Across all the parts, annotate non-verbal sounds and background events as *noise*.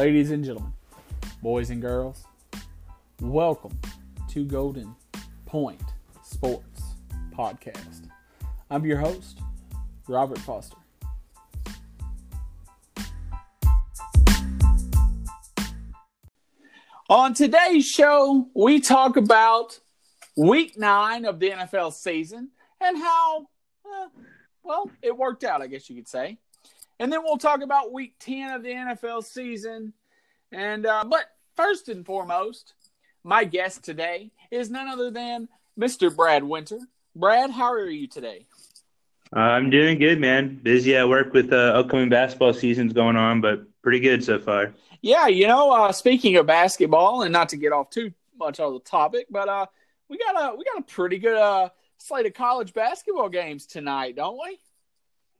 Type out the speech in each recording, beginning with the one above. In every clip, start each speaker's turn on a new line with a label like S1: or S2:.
S1: Ladies and gentlemen, boys and girls, welcome to Golden Point Sports Podcast. I'm your host, Robert Foster. On today's show, we talk about week nine of the NFL season and how, uh, well, it worked out, I guess you could say. And then we'll talk about week 10 of the NFL season. And, uh, but first and foremost, my guest today is none other than Mr. Brad Winter. Brad, how are you today?
S2: Uh, I'm doing good, man. Busy at work with uh, upcoming basketball seasons going on, but pretty good so far.
S1: Yeah, you know, uh, speaking of basketball, and not to get off too much on the topic, but uh, we got a we got a pretty good uh, slate of college basketball games tonight, don't we?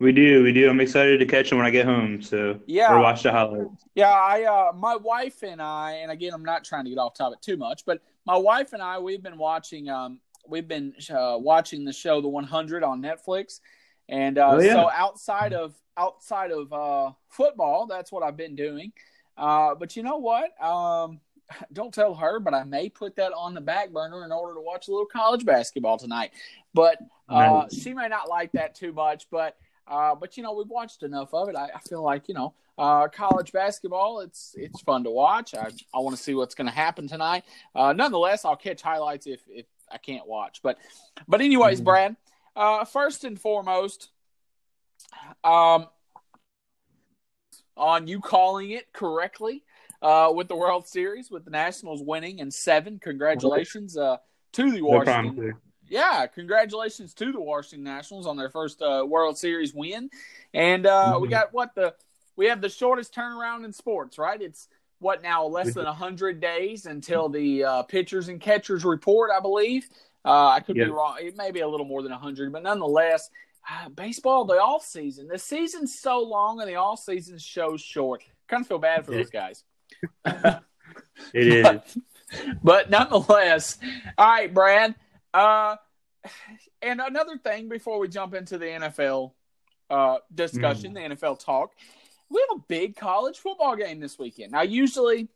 S2: We do, we do. I'm excited to catch them when I get home. So
S1: Yeah.
S2: or watch the highlights.
S1: Yeah, I uh my wife and I and again I'm not trying to get off topic too much, but my wife and I we've been watching um we've been uh, watching the show The 100 on Netflix. And uh
S2: Oh, yeah.
S1: so outside of outside of uh football, that's what I've been doing. Uh but you know what? Um *laughs* don't tell her, but I may put that on the back burner in order to watch a little college basketball tonight. But uh,
S2: Nice.
S1: she may not like that too much, but uh, but you know we've watched enough of it. I, I feel like you know uh, college basketball. It's it's fun to watch. I I want to see what's going to happen tonight. Uh, nonetheless, I'll catch highlights if if I can't watch. But but anyways,
S2: Mhm.
S1: Brad. Uh, first and foremost, um, on you calling it correctly uh, with the World Series with the Nationals winning in seven. Congratulations uh, to the
S2: No
S1: Washington
S2: problem.
S1: Yeah, congratulations to the Washington Nationals on their first uh, World Series win. And uh, we
S2: Mhm.
S1: got what the we have the shortest turnaround in sports, right? It's what now less than hundred days until the uh, pitchers and catchers report, I believe. Uh, I could
S2: Yeah.
S1: be wrong. It may be a little more than hundred, but nonetheless, uh, baseball the off season. The season's so long and the off season shows short. Kind of feel bad for those guys. *laughs*
S2: It is. *laughs*
S1: but nonetheless, all right, Brad. Uh, *sighs* and another thing before we jump into the NFL uh, discussion, the NFL talk, we have a big college football game this weekend. Now, usually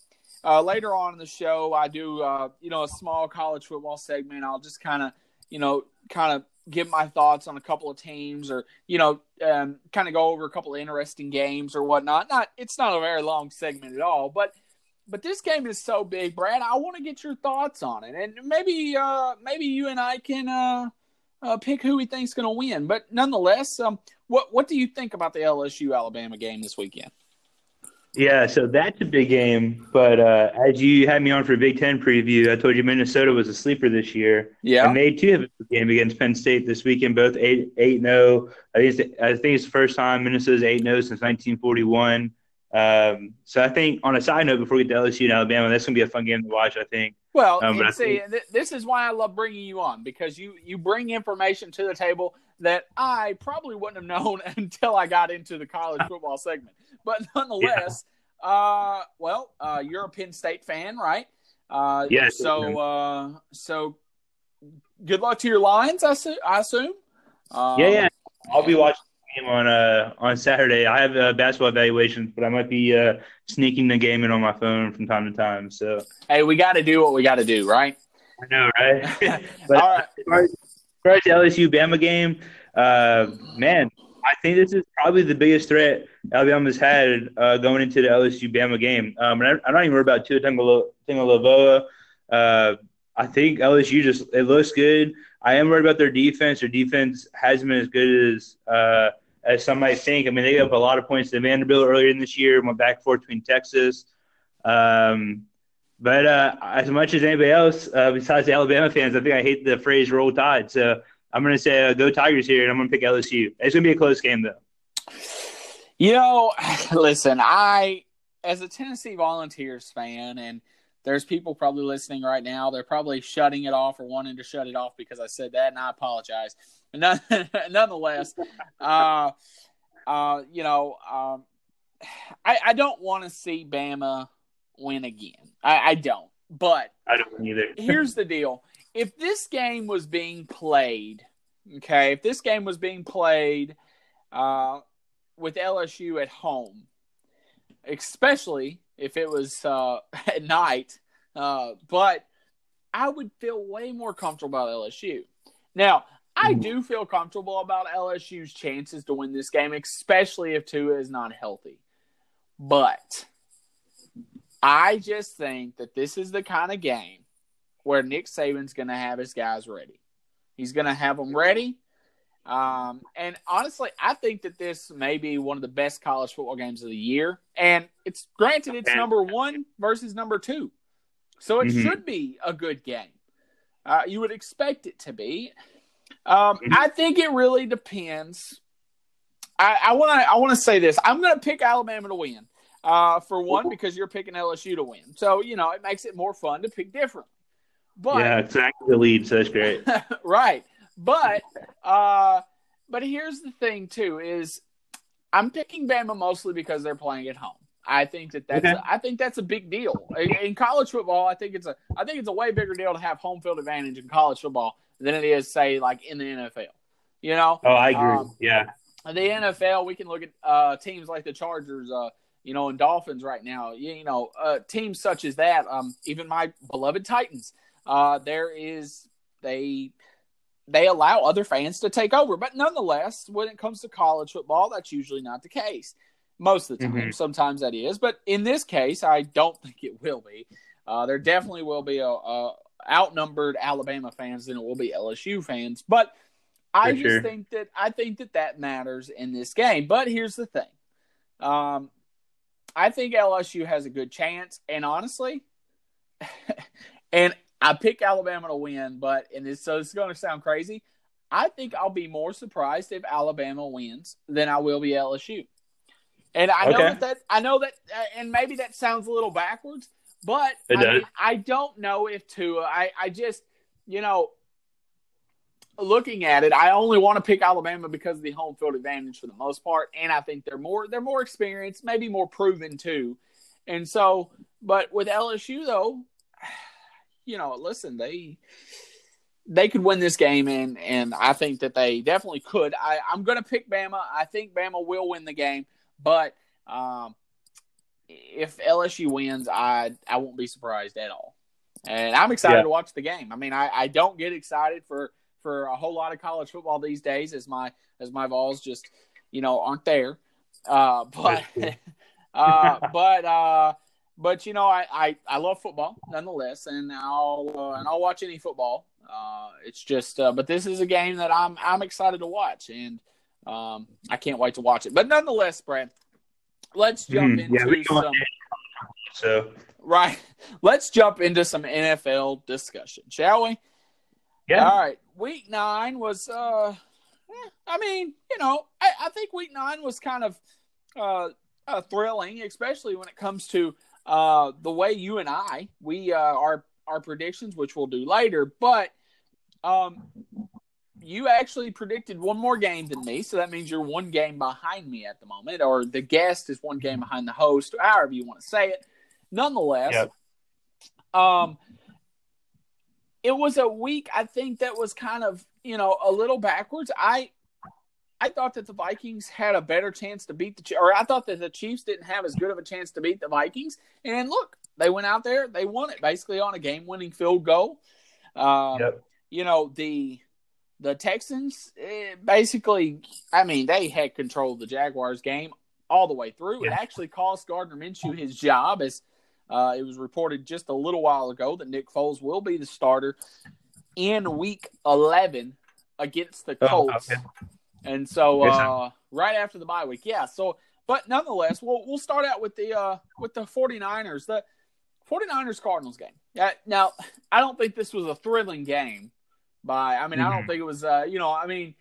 S1: uh, later on in the show, I do uh, you know a small college football segment. I'll just kind of you know kind of give my thoughts on a couple of teams, or you know um, kind of go over a couple of interesting games or whatnot. Not it's not a very long segment at all, but but this game is so big, Brad. I want to get your thoughts on it, and maybe uh, maybe you and I can uh, uh, pick who we think's going to win. But nonetheless, um, what what do you think about the LSU Alabama game this weekend?
S2: Yeah, so that's a big game. But uh, as you had me on for a Big Ten preview, I told you Minnesota was a sleeper this year.
S1: Yeah,
S2: And they too have a big game against Penn State this weekend, both eight eight zero. I think it's, I think it's the first time Minnesota's eight zero since 1941. Um, so I think on a side note, before we get to LSU and Alabama, that's gonna be a fun game to watch. I think.
S1: Well,
S2: Um, but
S1: see,
S2: think-
S1: th- this is why I love bringing you on because you you bring information to the table that I probably wouldn't have known *laughs* until I got into the college football segment. But nonetheless, uh, well, uh, you're a Penn State fan, right? Uh,
S2: Yes.
S1: So, uh, so good luck to your Lions. I, su- I assume. Um,
S2: Yeah, yeah. I'll be watching game on uh on Saturday. I have uh, basketball evaluations, but I might be uh sneaking the game in on my phone from time to time. So
S1: Hey, we got to do what we got to do, right?
S2: I know, right? *laughs* *laughs*
S1: All
S2: but
S1: right.
S2: as far as far as the LSU Bama game, uh, man, I think this is probably the biggest threat Alabama's had uh, going into the LSU Bama game. Um, and I, I'm not even worried about Tua. Tagovailoa. Uh, I think LSU just it looks good. I am worried about their defense. Their defense hasn't been as good as uh, as some might think. I mean, they gave up a lot of points to Vanderbilt earlier in this year. Went back and forth between Texas. Um, but uh, as much as anybody else, uh, besides the Alabama fans, I think I hate the phrase "roll tide." So I'm going to say uh, "Go Tigers" here, and I'm going to pick LSU. It's going to be a close game, though.
S1: You know, *sighs* listen, I, as a Tennessee Volunteers fan, and there's people probably listening right now, they're probably shutting it off or wanting to shut it off because I said that, and I apologize. *laughs* None, nonetheless, uh, uh, you know, um, I, I don't want to see Bama win again. I, I don't. But
S2: I don't either. *laughs*
S1: here's the deal if this game was being played okay if this game was being played uh, with lsu at home especially if it was uh, *laughs* at night, uh, but I would feel way more comfortable about LSU. Now, I
S2: Mhm.
S1: do feel comfortable about LSU's chances to win this game, especially if Tua is not healthy. But I just think that this is the kind of game where Nick Saban's going to have his guys ready. He's going to have them ready. Um, and honestly, I think that this may be one of the best college football games of the year. And it's granted, it's number one versus number two. So it
S2: Mhm.
S1: should be a good game. Uh, you would expect it to be. Um,
S2: Mhm.
S1: I think it really depends. I want to. I want to say this. I'm going to pick Alabama to win. Uh, for one, because you're picking LSU to win, so you know it makes it more fun to pick different. But
S2: yeah, exactly the lead, so that's great. *laughs*
S1: right, but uh, but here's the thing too: is I'm picking Bama mostly because they're playing at home. I think that that's
S2: Okay.
S1: a, I think that's a big deal in, college football. I think it's a I think it's a way bigger deal to have home field advantage in college football than it is say like in the NFL. You know,
S2: Oh, I agree.
S1: Um,
S2: yeah,
S1: the NFL, we can look at uh, teams like the Chargers, uh, you know, and Dolphins right now. You, you know, uh, teams such as that. Um, even my beloved Titans. Uh, there is they they allow other fans to take over, but nonetheless, when it comes to college football, that's usually not the case. Most of the time,
S2: Mhm.
S1: sometimes that is, but in this case, I don't *laughs* think it will be. Uh, there definitely will be a, a outnumbered Alabama fans than it will be LSU fans, but I
S2: For
S1: just
S2: sure.
S1: think that I think that that matters in this game. But here's the thing, um, I think LSU has a good chance, and honestly, *laughs* and I pick Alabama to win. But and this, so it's going to sound crazy. I think I'll be more surprised if Alabama wins than I will be LSU. And I know
S2: Okay.
S1: that, that I know that, uh, and maybe that sounds a little backwards, but I, mean, I don't know if Tua. I I just you know looking at it, I only want to pick Alabama because of the home field advantage for the most part, and I think they're more they're more experienced, maybe more proven too. And so, but with LSU though, you know, listen, they they could win this game, and and I think that they definitely could. I I'm going to pick Bama. I think Bama will win the game, but um, if LSU wins, I I won't be surprised at all. And I'm excited
S2: Yeah.
S1: to watch the game. I mean, I, I don't get excited for for a whole lot of college football these days, as my as my Vols just you know aren't there. Uh, *laughs* but *laughs* uh, but uh, but you know, I, I, I love football nonetheless, and I'll uh, and I'll watch any football. Uh, it's just, uh, but this is a game that I'm I'm excited to watch, and um, I can't wait to watch it. But nonetheless, Brad, let's jump
S2: Mhm. Yeah,
S1: into
S2: can-
S1: some
S2: so
S1: right. *laughs* Let's jump into some NFL discussion, shall we?
S2: yeah,
S1: All right. Week nine was, uh, eh, I mean, you know, I, I think week nine was kind of uh, uh, thrilling, especially when it comes to uh, the way you and I we uh, our our predictions, which we'll do later. But um, you actually predicted one more game than me, so that means you're one game behind me at the moment, or the guest is one game behind the host, however you want to say it. Nonetheless,
S2: Yep.
S1: um, it was a week I think that was kind of you know a little backwards. I I thought that the Vikings had a better chance to beat the or I thought that the Chiefs didn't have as good of a chance to beat the Vikings. And look, they went out there, they won it basically on a game-winning field goal. Um,
S2: Yep.
S1: You know the the Texans eh, basically, I mean, they had control of the Jaguars game all the way through. It actually cost Gardner Minshew his job, as uh, it was reported just a little while ago that Nick Foles will be the starter in Week 11 against the
S2: Oh,
S1: Colts.
S2: okay.
S1: And so, uh, right after the bye week, yeah. So, but nonetheless, we'll we'll start out with the uh, with the 49ers, the 49ers Cardinals game. Uh, now, I don't think this was a thrilling game. By I mean, I don't
S2: Mhm.
S1: think it was. Uh, you know, I mean,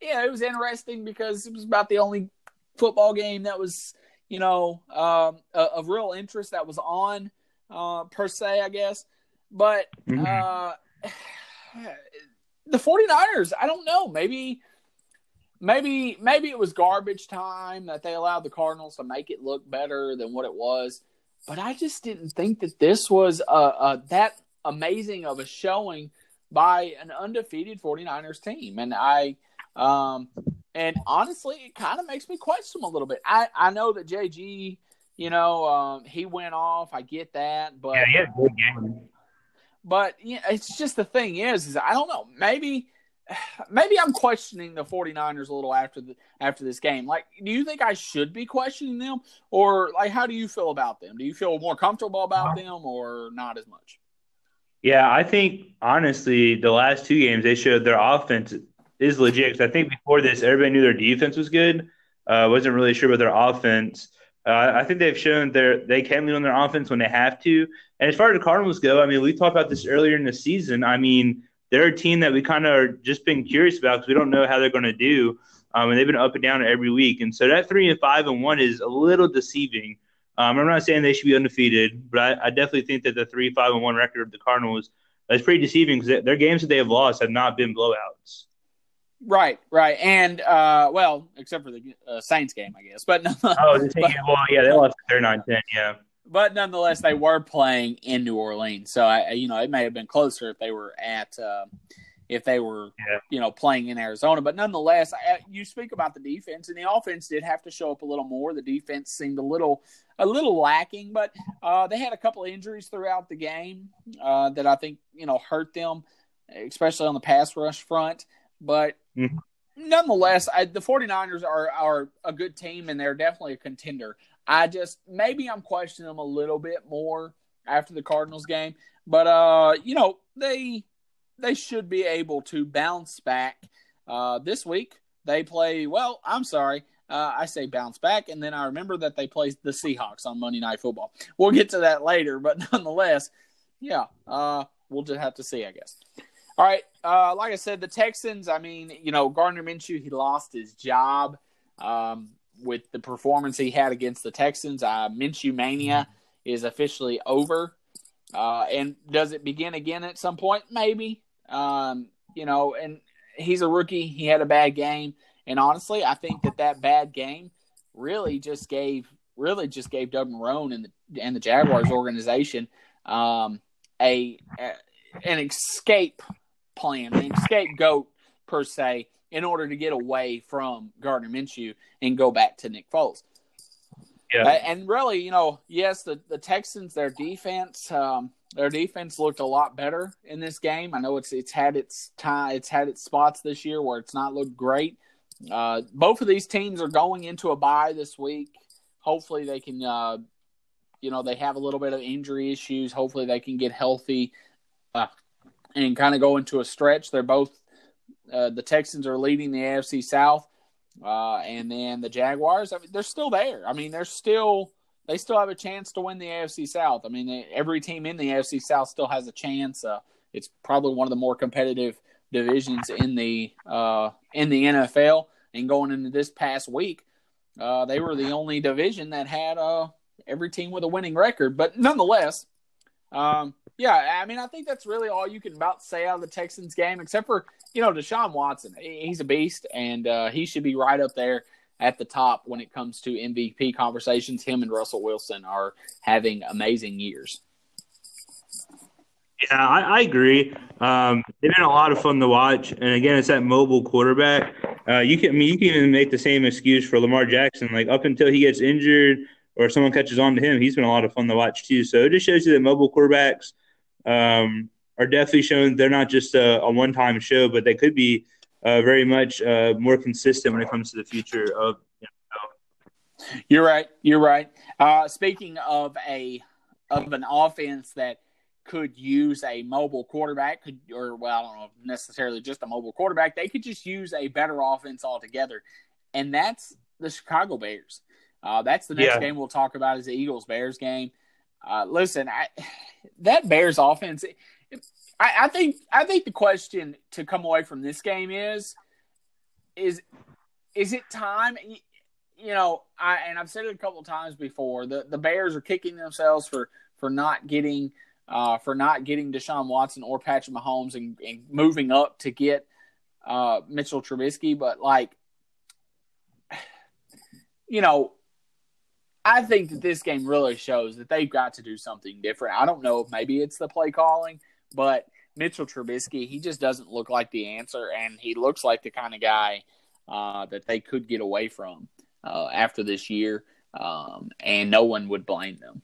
S1: yeah, it was interesting because it was about the only football game that was, you know, um, of real interest that was on uh, per se, I guess. But
S2: Mhm.
S1: uh, *sighs* the 49ers, I don't know. Maybe maybe maybe it was garbage time that they allowed the Cardinals to make it look better than what it was. But I just didn't think that this was uh, uh, that amazing of a showing by an undefeated 49ers team. And I um and honestly it kind of makes me question them a little bit. I I know that JG You know, um, he went off. I get that, but
S2: Yeah, he had a good game.
S1: but yeah, it's just the thing is, is I don't know. Maybe *sighs* maybe I'm questioning the 49ers a little after the after this game. Like, do you think I should be questioning them, or like, how do you feel about them? Do you feel more comfortable about them, or not as much?
S2: Yeah, I think honestly, the last two games they showed their offense is legit. Because I think before this, everybody knew their defense was good. Uh, wasn't really sure about their offense. Uh, I think they've shown their they can lean on their offense when they have to. And as far as the Cardinals go, I mean, we talked about this earlier in the season. I mean, they're a team that we kind of are just been curious about because we don't know how they're going to do. Um, and they've been up and down every week. And so that three and five and one is a little deceiving. Um, I'm not saying they should be undefeated, but I, I, definitely think that the three five and one record of the Cardinals is pretty deceiving because their games that they have lost have not been blowouts.
S1: Right, right, and uh, well, except for the uh, Saints game, I guess. But
S2: oh, the *laughs* Saints game, well, yeah, they lost 39-10, yeah.
S1: But nonetheless, they were playing in New Orleans, so I, you know, it may have been closer if they were at, uh, if they were,
S2: yeah.
S1: you know, playing in Arizona. But nonetheless, I, you speak about the defense, and the offense did have to show up a little more. The defense seemed a little, a little lacking, but uh, they had a couple of injuries throughout the game uh, that I think you know hurt them, especially on the pass rush front. But
S2: mm-hmm.
S1: nonetheless, I, the 49ers are, are a good team and they're definitely a contender. I just maybe I'm questioning them a little bit more after the Cardinals game, but uh, you know they they should be able to bounce back uh, this week. They play well. I'm sorry, uh, I say bounce back, and then I remember that they play the Seahawks on Monday Night Football. We'll get to that later, but *laughs* nonetheless, yeah, uh, we'll just have to see, I guess. All right. Uh, like I said, the Texans, I mean, you know, Gardner Minshew, he lost his job um, with the performance he had against the Texans. Uh, Minshew Mania is officially over. Uh, and does it begin again at some point? Maybe. Um, you know, and he's a rookie. He had a bad game. And honestly, I think that that bad game really just gave really just gave Doug Marrone and the and the Jaguars organization um, a, a an escape plan, an scapegoat per se, in order to get away from Gardner Minshew and go back to Nick Foles.
S2: Yeah.
S1: And really, you know, yes, the, the Texans, their defense, um, their defense looked a lot better in this game. I know it's it's had its time, it's had its spots this year where it's not looked great. Uh, both of these teams are going into a bye this week. Hopefully, they can, uh, you know, they have a little bit of injury issues. Hopefully, they can get healthy. Uh, and kind of go into a stretch. They're both uh, the Texans are leading the AFC South, uh, and then the Jaguars. I mean, they're still there. I mean, they're still they still have a chance to win the AFC South. I mean, they, every team in the AFC South still has a chance. Uh, it's probably one of the more competitive divisions in the uh, in the NFL. And going into this past week, uh, they were the only division that had uh, every team with a winning record. But nonetheless, um, yeah, I mean, I think that's really all you can about say out of the Texans game, except for you know Deshaun Watson. He's a beast, and uh, he should be right up there at the top when it comes to MVP conversations. Him and Russell Wilson are having amazing years.
S2: Yeah, I, I agree. Um, they've been a lot of fun to watch, and again, it's that mobile quarterback. Uh, you can, I mean, you can even make the same excuse for Lamar Jackson. Like up until he gets injured or someone catches on to him, he's been a lot of fun to watch too. So it just shows you that mobile quarterbacks um, are definitely showing they're not just a, a one time show, but they could be uh, very much uh, more consistent when it comes to the future of. You
S1: know. You're right. You're right. Uh, speaking of a of an offense that could use a mobile quarterback, could or well, I don't know necessarily just a mobile quarterback. They could just use a better offense altogether, and that's the Chicago Bears. Uh, that's the next
S2: Yeah.
S1: game we'll talk about is the Eagles Bears game. Uh, listen, I, *sighs* that Bears offense, I, I think I think the question to come away from this game is is is it time? You know, I and I've said it a couple of times before. The the Bears are kicking themselves for for not getting uh, for not getting Deshaun Watson or Patrick Mahomes and, and moving up to get uh, Mitchell Trubisky. But like, *sighs* you know, I think that this game really shows that they've got to do something different. I don't know if maybe it's the play calling, but Mitchell Trubisky, he just doesn't look like the answer, and he looks like the kind of guy uh, that they could get away from uh, after this year. um, and no one would blame them.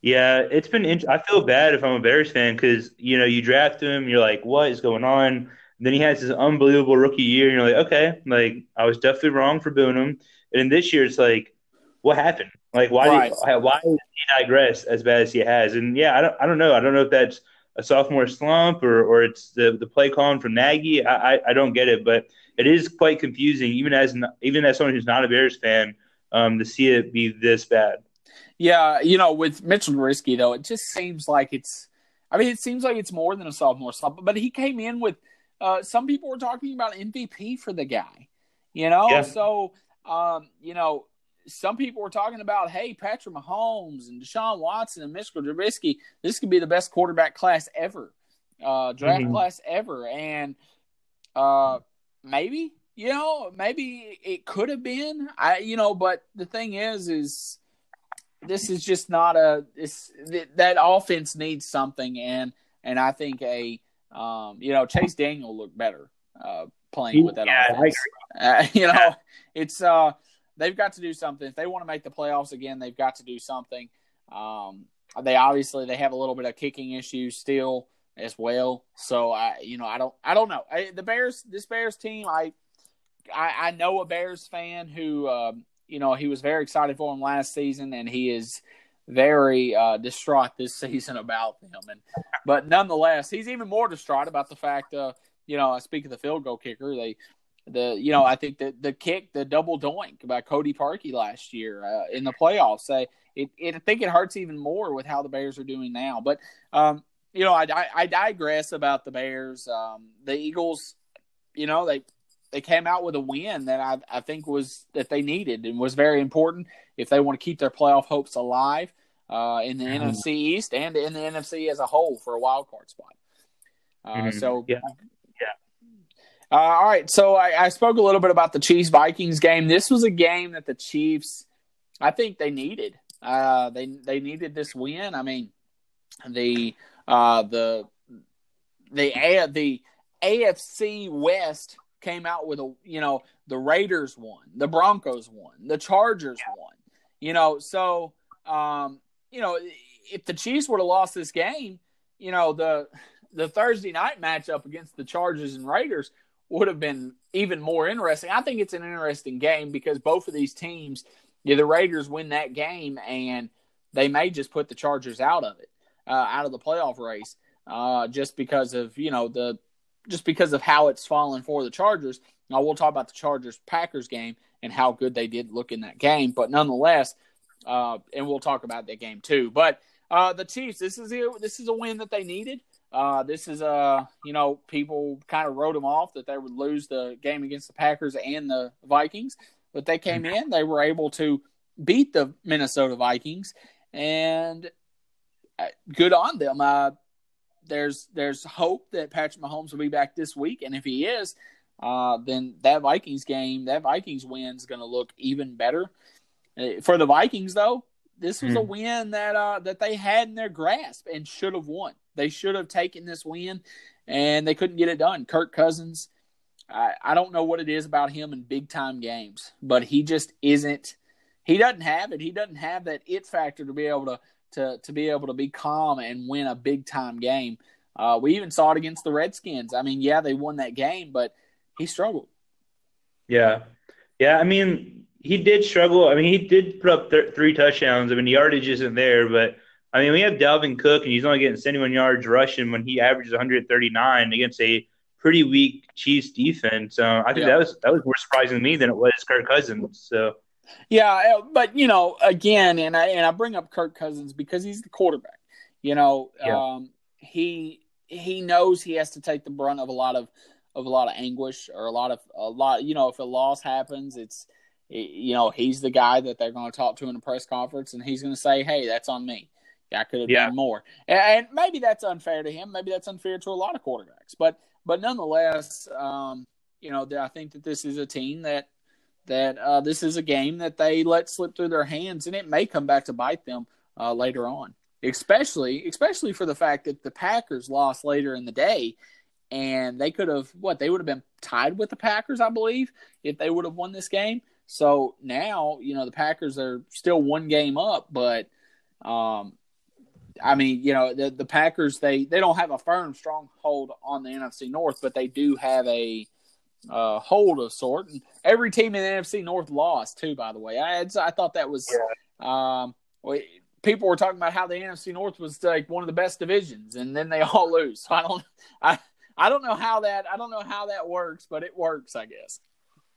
S2: Yeah, it's been. Int- I feel bad if I'm a Bears fan because you know you draft him, you're like, what is going on? Then he has this unbelievable rookie year, and you're like, okay, like I was definitely wrong for booing him. And then this year, it's like, what happened? Like, why right. did why did he digress as bad as he has? And yeah, I don't, I don't know. I don't know if that's a sophomore slump or or it's the the play calling from Nagy. I, I, I don't get it, but it is quite confusing, even as even as someone who's not a Bears fan, um, to see it be this bad.
S1: Yeah, you know, with Mitchell Trubisky though, it just seems like it's. I mean, it seems like it's more than a sophomore slump. But he came in with. Uh, some people were talking about MVP for the guy. You know, yeah. so um, you know, some people were talking about, hey, Patrick Mahomes and Deshaun Watson and Mitchell Trubisky, this could be the best quarterback class ever, uh, draft mm-hmm. class ever, and uh, maybe you know, maybe it could have been. I, you know, but the thing is, is this is just not a this that offense needs something and and I think a um, you know Chase Daniel looked better uh, playing with that yeah, offense. Uh, *laughs* you know, it's uh they've got to do something if they want to make the playoffs again. They've got to do something. Um, they obviously they have a little bit of kicking issues still as well. So I you know I don't I don't know I, the Bears this Bears team I I, I know a Bears fan who um, you know, he was very excited for him last season, and he is very uh, distraught this *laughs* season about them. And but nonetheless, he's even more distraught about the fact, uh, you know, I speak of the field goal kicker. They, the you know, I think the the kick, the double doink by Cody Parkey last year uh, in the playoffs. Say it, it, I think it hurts even more with how the Bears are doing now. But um, you know, I, I, I digress about the Bears. Um, the Eagles, you know, they they came out with a win that I, I think was that they needed and was very important if they want to keep their playoff hopes alive uh, in the mm-hmm. NFC East and in the NFC as a whole for a wild card spot. Uh, mm-hmm. So
S2: yeah.
S1: Uh, all right, so I, I, spoke a little bit about the Chiefs Vikings game. This was a game that the Chiefs, I think they needed. Uh, they they needed this win. I mean, the uh, the the A, the AFC West came out with a you know the Raiders won, the Broncos won, the Chargers yeah. won. You know, so um, you know if the Chiefs would have lost this game, you know the the Thursday night matchup against the Chargers and Raiders would have been even more interesting. I think it's an interesting game because both of these teams, yeah, the Raiders win that game and they may just put the Chargers out of it, uh, out of the playoff race, uh, just because of you know the just because of how it's fallen for the Chargers. Now we'll talk about the Chargers Packers game and how good they did look in that game, but nonetheless, uh, and we'll talk about that game too. But uh, the Chiefs, this is a, this is a win that they needed. Uh, this is a you know people kind of wrote them off that they would lose the game against the Packers and the Vikings, but they came in, they were able to beat the Minnesota Vikings, and uh, good on them. Uh, there's there's hope that Patrick Mahomes will be back this week, and if he is, uh, then that Vikings game, that Vikings win is going to look even better. Uh, for the Vikings, though, this was mm. a hmm. win that uh, that they had in their grasp and should have won. They should have taken this win, and they couldn't get it done. Kirk Cousins, I, I don't know what it is about him in big time games, but he just isn't. He doesn't have it. He doesn't have that it factor to be able to to to be able to be calm and win a big time game. Uh, we even saw it against the Redskins. I mean, yeah, they won that game, but he struggled.
S2: Yeah, yeah. I mean, he did struggle. I mean, he did put up th- three touchdowns. I mean, the yardage isn't there, but I mean, we have Dalvin Cook, and he's only getting 71 yards rushing when he averages 139 against a pretty weak Chiefs defense. Uh, I think yeah. that was that was more surprising to me than it was Kirk Cousins. So
S1: yeah, uh, but you know, again, and I and I bring up Kirk Cousins because he's the quarterback. You know, yeah. um, he he knows he has to take the brunt of a lot of of a lot of anguish or a lot of a lot. You know, if a loss happens, it's you know he's the guy that they're going to talk to in a press conference, and he's going to say, "Hey, that's on me. I could have yeah. done more." And, maybe that's unfair to him. Maybe that's unfair to a lot of quarterbacks. But but nonetheless, um, you know, I think that this is a team that that uh, this is a game that they let slip through their hands, and it may come back to bite them uh, later on. Especially, especially for the fact that the Packers lost later in the day, and they could have what they would have been tied with the Packers, I believe, if they would have won this game. So now, you know, the Packers are still one game up, but um, I mean, you know, the the Packers they they don't have a firm stronghold on the NFC North, but they do have a uh, hold of sort. And every team in the NFC North lost too. By the way, I I thought that was yeah. um, people were talking about how the NFC North was like one of the best divisions, and then they *laughs* all lose. So I don't I I don't know how that I don't know how that works, but it works, I guess.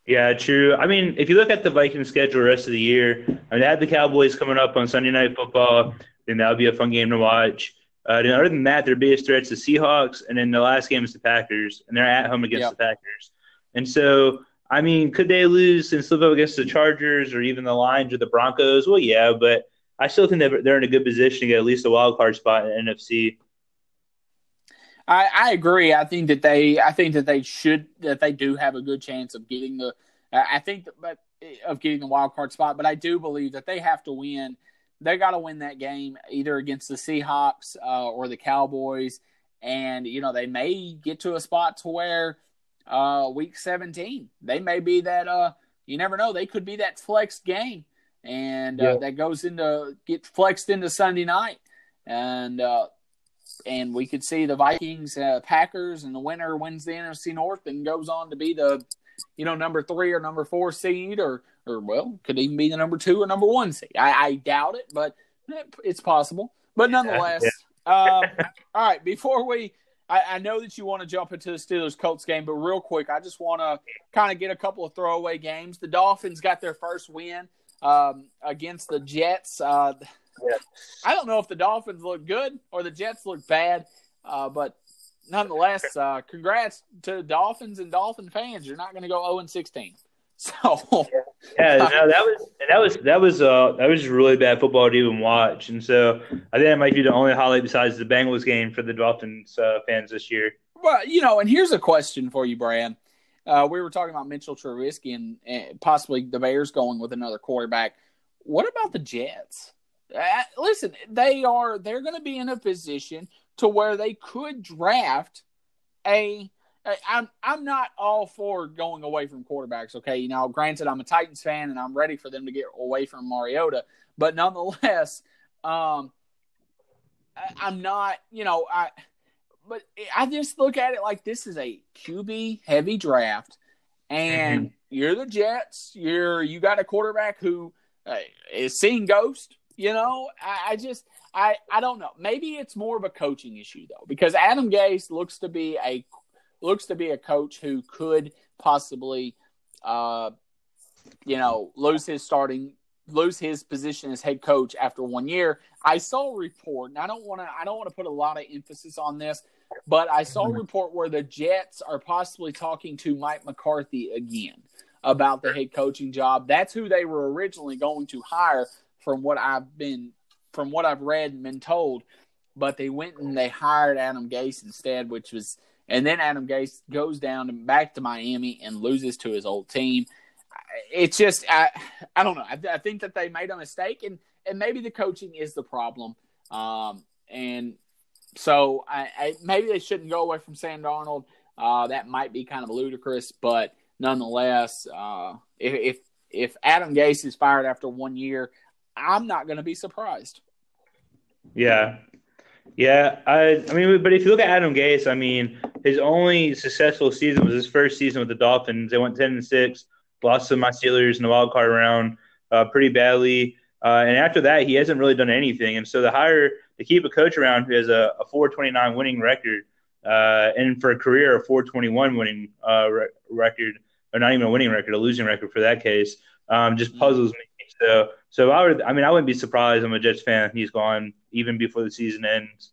S2: Yeah, true. I mean, if you look at the Vikings schedule the rest of the year, I mean, they had the Cowboys coming up on Sunday Night Football, then that would be a fun game to watch. Uh, and other than that, their biggest threats the Seahawks, and then the last game is the Packers, and they're at home against yep. the Packers. And so, I mean, could they lose and slip up against the Chargers or even the Lions or the Broncos? Well, yeah, but I still think they're in a good position to get at least a wild card spot in NFC.
S1: I, I agree. I think that they, I think that they should, that they do have a good chance of getting the, I think, that, but of getting the wild card spot. But I do believe that they have to win. They got to win that game either against the Seahawks uh, or the Cowboys, and you know they may get to a spot to where uh, week 17 they may be that. Uh, you never know. They could be that flexed game, and uh, yeah. that goes into get flexed into Sunday night, and uh, and we could see the Vikings, uh, Packers, and the winner wins the NFC North and goes on to be the, you know, number three or number four seed, or or well, could even be the number two or number one seed. I, I doubt it, but it's possible. But nonetheless, um, *laughs* all right. Before we, I, I, know that you want to jump into the Steelers Colts game, but real quick, I just want to kind of get a couple of throwaway games. The Dolphins got their first win um, against the Jets. Uh, I don't know if the Dolphins look good or the Jets look bad, uh, but nonetheless, uh, congrats to Dolphins and Dolphin fans. You're not going to go 0 and 16. *laughs* So
S2: yeah, no, that was that was that was uh that was really bad football to even watch, and so I think that might be the only highlight besides the Bengals game for the Dolphins uh, fans this year.
S1: Well, you know, and here's a question for you, Brad. Uh, we were talking about Mitchell Trubisky and, and possibly the Bears going with another quarterback. What about the Jets? Uh, listen, they are they're going to be in a position to where they could draft a. I'm I'm not all for going away from quarterbacks. Okay, you know, granted, I'm a Titans fan and I'm ready for them to get away from Mariota, but nonetheless, um, I, I'm not. You know, I but I just look at it like this is a QB heavy draft, and mm-hmm. you're the Jets. You're you got a quarterback who uh, is seeing ghost. You know, I, I just I I don't know. Maybe it's more of a coaching issue though, because Adam Gase looks to be a looks to be a coach who could possibly, uh, you know, lose his starting lose his position as head coach after one year. I saw a report, and I don't want to I don't want to put a lot of emphasis on this, but I saw a mm-hmm. report where the Jets are possibly talking to Mike McCarthy again about the head coaching job. That's who they were originally going to hire from what I've been from what I've read and been told. But they went and they hired Adam Gase instead, which was and then Adam Gase goes down and back to Miami and loses to his old team. It's just I I don't know. I, I think that they made a mistake and and maybe the coaching is the problem. Um, and so I, I, maybe they shouldn't go away from Sam Darnold. Uh, that might be kind of ludicrous, but nonetheless, uh, if, if if Adam Gase is fired after one year, I'm not going to be surprised.
S2: Yeah, yeah. I I mean, but if you look at Adam Gase, I mean, his only successful season was his first season with the Dolphins. They went ten and six, lost to my Steelers in the wild card round, uh, pretty badly. Uh, and after that, he hasn't really done anything. And so the hire to keep a coach around who has a, a 429 winning record, uh, and for a career a 421 winning uh, re- record, or not even a winning record, a losing record for that case, um, just puzzles me. So, so I would, I mean, I wouldn't be surprised. I'm a Jets fan. He's gone even before the season ends.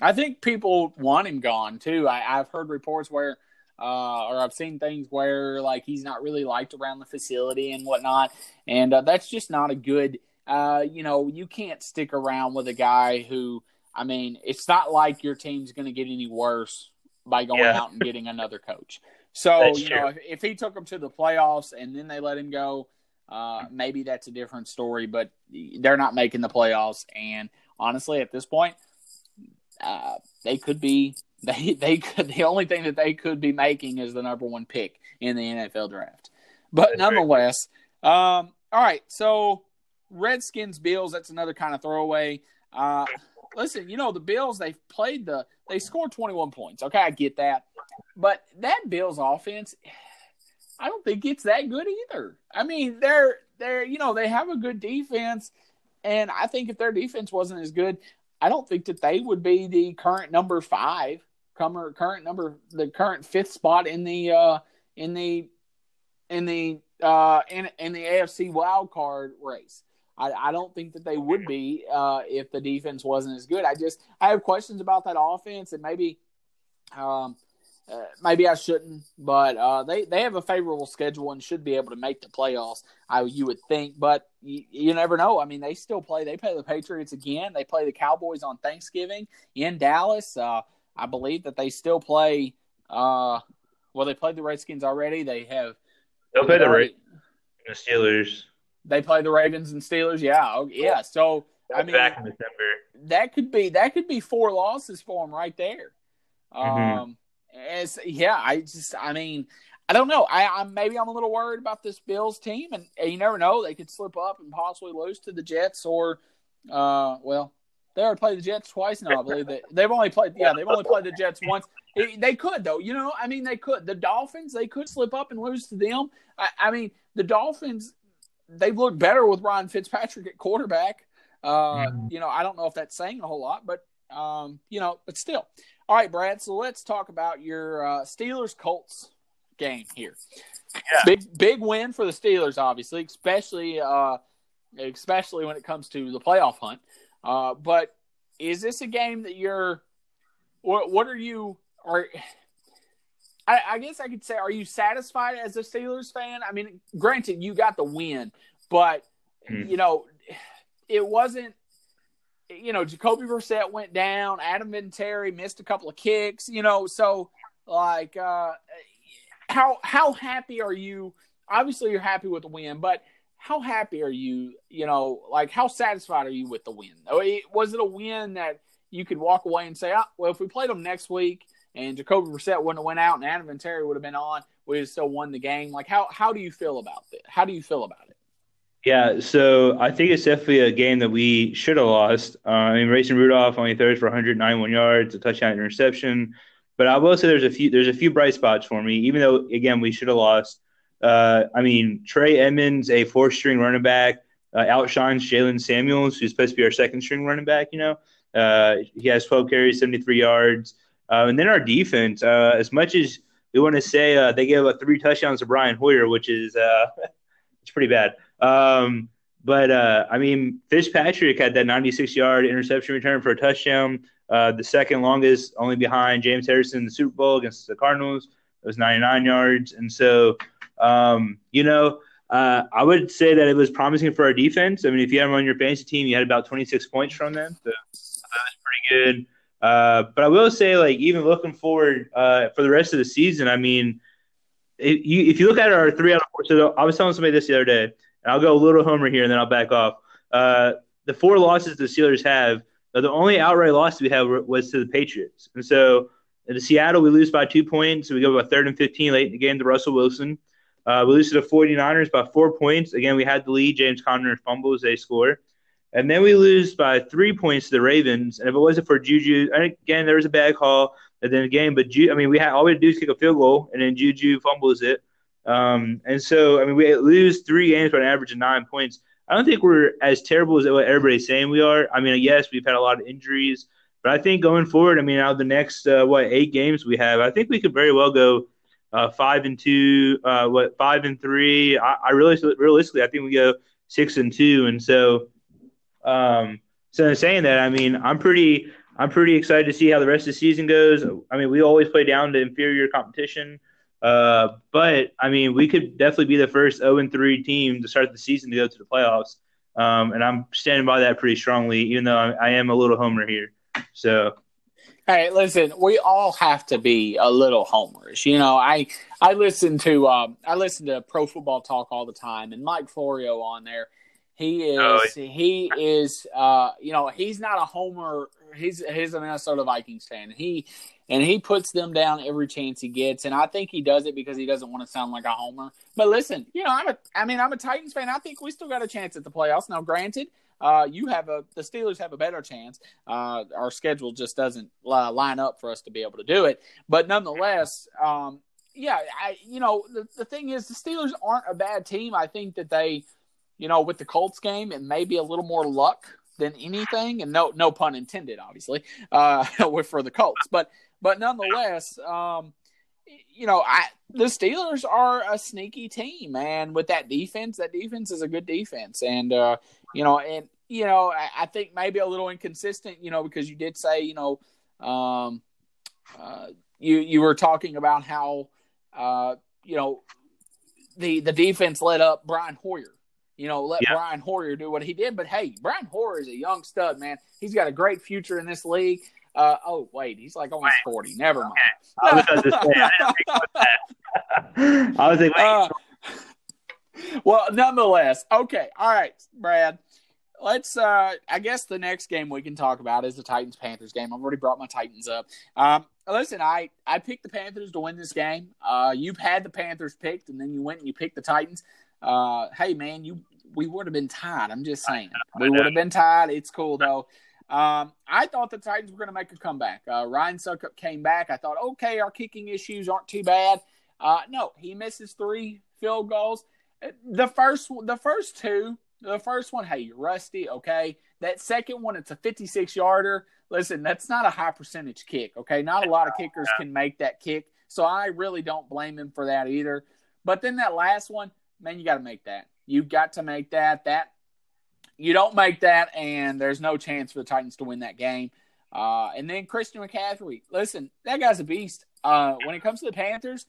S1: I think people want him gone too. I, have heard reports where, uh, or I've seen things where like he's not really liked around the facility and whatnot, and uh, that's just not a good uh, you know, you can't stick around with a guy who, I mean, it's not like your team's going to get any worse by going yeah. out and getting another coach. So, that's you know, if, if, he took them to the playoffs and then they let him go, uh, maybe that's a different story, but they're not making the playoffs. And honestly, at this point, uh, they could be, *laughs* they, they could, the only thing that they could be making is the number one pick in the NFL draft. But that's nonetheless, Um, all right, so Redskins Bills. That's another kind of throwaway. Uh, listen, you know the Bills. they've played the. They scored twenty one points. Okay, I get that, but that Bills offense, I don't think it's that good either. I mean, they're they're you know they have a good defense, and I think if their defense wasn't as good, I don't think that they would be the current number five, current number, the current fifth spot in the uh, in the in the uh, in in the AFC wild card race. I, I don't think that they would be uh, if the defense wasn't as good. I just I have questions about that offense, and maybe um, uh, maybe I shouldn't, but uh, they they have a favorable schedule and should be able to make the playoffs. I you would think, but you, you never know. I mean, they still play. They play the Patriots again. They play the Cowboys on Thanksgiving in Dallas. Uh, I believe that they still play. Uh, well, they played the Redskins already. They have.
S2: They'll play the Ravens, the Steelers.
S1: They play the Ravens and Steelers. Yeah, oh, yeah. So I mean,
S2: back in December.
S1: That could be that could be four losses for them right there. Mm-hmm. Um, as yeah, I just I mean. I don't know. I, am maybe I'm a little worried about this Bills team, and, and, you never know. They could slip up and possibly lose to the Jets, or uh, well, they already played the Jets twice now. I believe that they've only played. Yeah, they've only played the Jets once. They could though. You know, I mean, they could. The Dolphins, they could slip up and lose to them. I, I mean, the Dolphins they've looked better with Ryan Fitzpatrick at quarterback. Uh, mm-hmm. You know, I don't know if that's saying a whole lot, but um, you know, but still. All right, Brad. So let's talk about your uh, Steelers Colts game here. Yeah. Big big win for the Steelers, obviously, especially uh, especially when it comes to the playoff hunt. Uh, but is this a game that you're? What what are you? Are I, I, guess I could say, are you satisfied as a Steelers fan? I mean, granted, you got the win, but mm. you know, it wasn't. You know, Jacoby Brissett went down. Adam Vinatieri missed a couple of kicks. You know, so like, uh, how how happy are you? Obviously, you're happy with the win, but how happy are you? You know, like how satisfied are you with the win? Was it a win that you could walk away and say, oh, well, if we played them next week and Jacoby Brissett wouldn't have went out and Adam Vinatieri would have been on, we still won the game. Like how how do you feel about it? How do you feel about it?
S2: Yeah, so I think it's definitely a game that we should have lost. Uh, I mean, Mason Rudolph only throws for 191 yards, a touchdown interception. But I will say there's a few there's a few bright spots for me, even though again we should have lost. Uh, I mean, Trey Edmunds, a four string running back, uh, outshines Jaylen Samuels, who's supposed to be our second string running back. You know, uh, he has 12 carries, 73 yards. Uh, and then our defense, uh, as much as we want to say uh, they gave up three touchdowns to Brian Hoyer, which is uh, *laughs* it's pretty bad. Um, but uh, I mean, Fitzpatrick had that 96 yard interception return for a touchdown, uh, the second longest, only behind James Harrison in the Super Bowl against the Cardinals. It was 99 yards. And so, um, you know, uh, I would say that it was promising for our defense. I mean, if you had them on your fantasy team, you had about 26 points from them. So that was pretty good. Uh, but I will say, like, even looking forward uh, for the rest of the season, I mean, if you, if you look at our three out of four, so I was telling somebody this the other day, and I'll go a little homer here and then I'll back off. Uh, the four losses the Steelers have, the only outright loss we have was to the Patriots. And so in Seattle, we lose by two points. We go about third and 15 late in the game to Russell Wilson. Uh, we lose to the 49ers by four points. Again, we had the lead. James Conner fumbles, they score. And then we lose by three points to the Ravens. And if it wasn't for Juju, again, there was a bad call at the end of the game. But Ju- I mean, we had all we had to do is kick a field goal, and then Juju fumbles it. Um, and so, I mean, we lose three games by an average of nine points. I don't think we're as terrible as what everybody's saying we are. I mean, yes, we've had a lot of injuries, but I think going forward, I mean, out of the next uh, what eight games we have, I think we could very well go uh, five and two, uh, what five and three. I, I really, realistically, I think we go six and two, and so um, so in saying that, I mean, I'm pretty, I'm pretty excited to see how the rest of the season goes. I mean, we always play down to inferior competition, uh, but I mean, we could definitely be the first 0 and 3 team to start the season to go to the playoffs. Um, and I'm standing by that pretty strongly, even though I, I am a little homer here. So
S1: Hey, listen, we all have to be a little homers. You know, I I listen to um, I listen to Pro Football Talk all the time, and Mike Florio on there. He is oh, he is uh you know he's not a homer he's he's a Minnesota Vikings fan. He and he puts them down every chance he gets. And I think he does it because he doesn't want to sound like a homer. But listen, you know, I'm a, I mean, I'm a Titans fan. I think we still got a chance at the playoffs. Now, granted, uh, you have a the Steelers have a better chance. Uh, our schedule just doesn't line up for us to be able to do it. But nonetheless, um, yeah, I you know the the thing is the Steelers aren't a bad team. I think that they, you know, with the Colts game, it may be a little more luck than anything, and no no pun intended, obviously, uh, *laughs* for the Colts. But but nonetheless, um, you know, I the Steelers are a sneaky team, and With that defense, that defense is a good defense, and uh, you know, and you know, I, I, think maybe a little inconsistent, you know, because you did say, you know, um, uh, you you were talking about how, uh, you know, the the defense let up Brian Hoyer. You know, let yeah. Brian Hoyer do what he did. But hey, Brian Hoyer is a young stud, man. He's got a great future in this league. Uh, oh wait, he's like almost forty. Never mind. I was about to say, *laughs* I was like, uh, well, nonetheless, okay, all right, Brad. Let's. uh I guess the next game we can talk about is the Titans Panthers game. I've already brought my Titans up. Um, listen, I I picked the Panthers to win this game. Uh, you've had the Panthers picked, and then you went and you picked the Titans. Uh, hey man, you we would have been tied. I'm just saying, we would have been tied. It's cool though. Um, I thought the Titans were going to make a comeback. Uh, Ryan Succop came back. I thought, okay, our kicking issues aren't too bad. Uh, no, he misses three field goals. The first, the first two, the first one, hey, you're rusty, okay. That second one, it's a 56 yarder. Listen, that's not a high percentage kick, okay. Not a lot of kickers can make that kick, so I really don't blame him for that either. But then that last one, man, you got to make that. You got to make that. That you don't make that, and there's no chance for the Titans to win that game. Uh, and then Christian McCaffrey, listen, that guy's a beast. Uh, when it comes to the Panthers,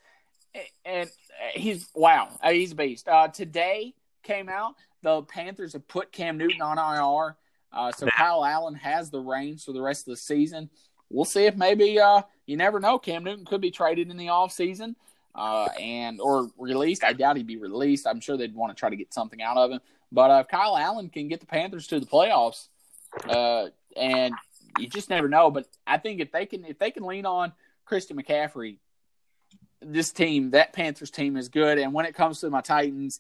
S1: and he's wow, uh, he's a beast. Uh, today came out, the Panthers have put Cam Newton on IR, uh, so Kyle Allen has the reins for the rest of the season. We'll see if maybe uh, you never know. Cam Newton could be traded in the off season uh, and or released. I doubt he'd be released. I'm sure they'd want to try to get something out of him. But uh, Kyle Allen can get the Panthers to the playoffs, uh, and you just never know. But I think if they can if they can lean on Christian McCaffrey, this team, that Panthers team is good. And when it comes to my Titans,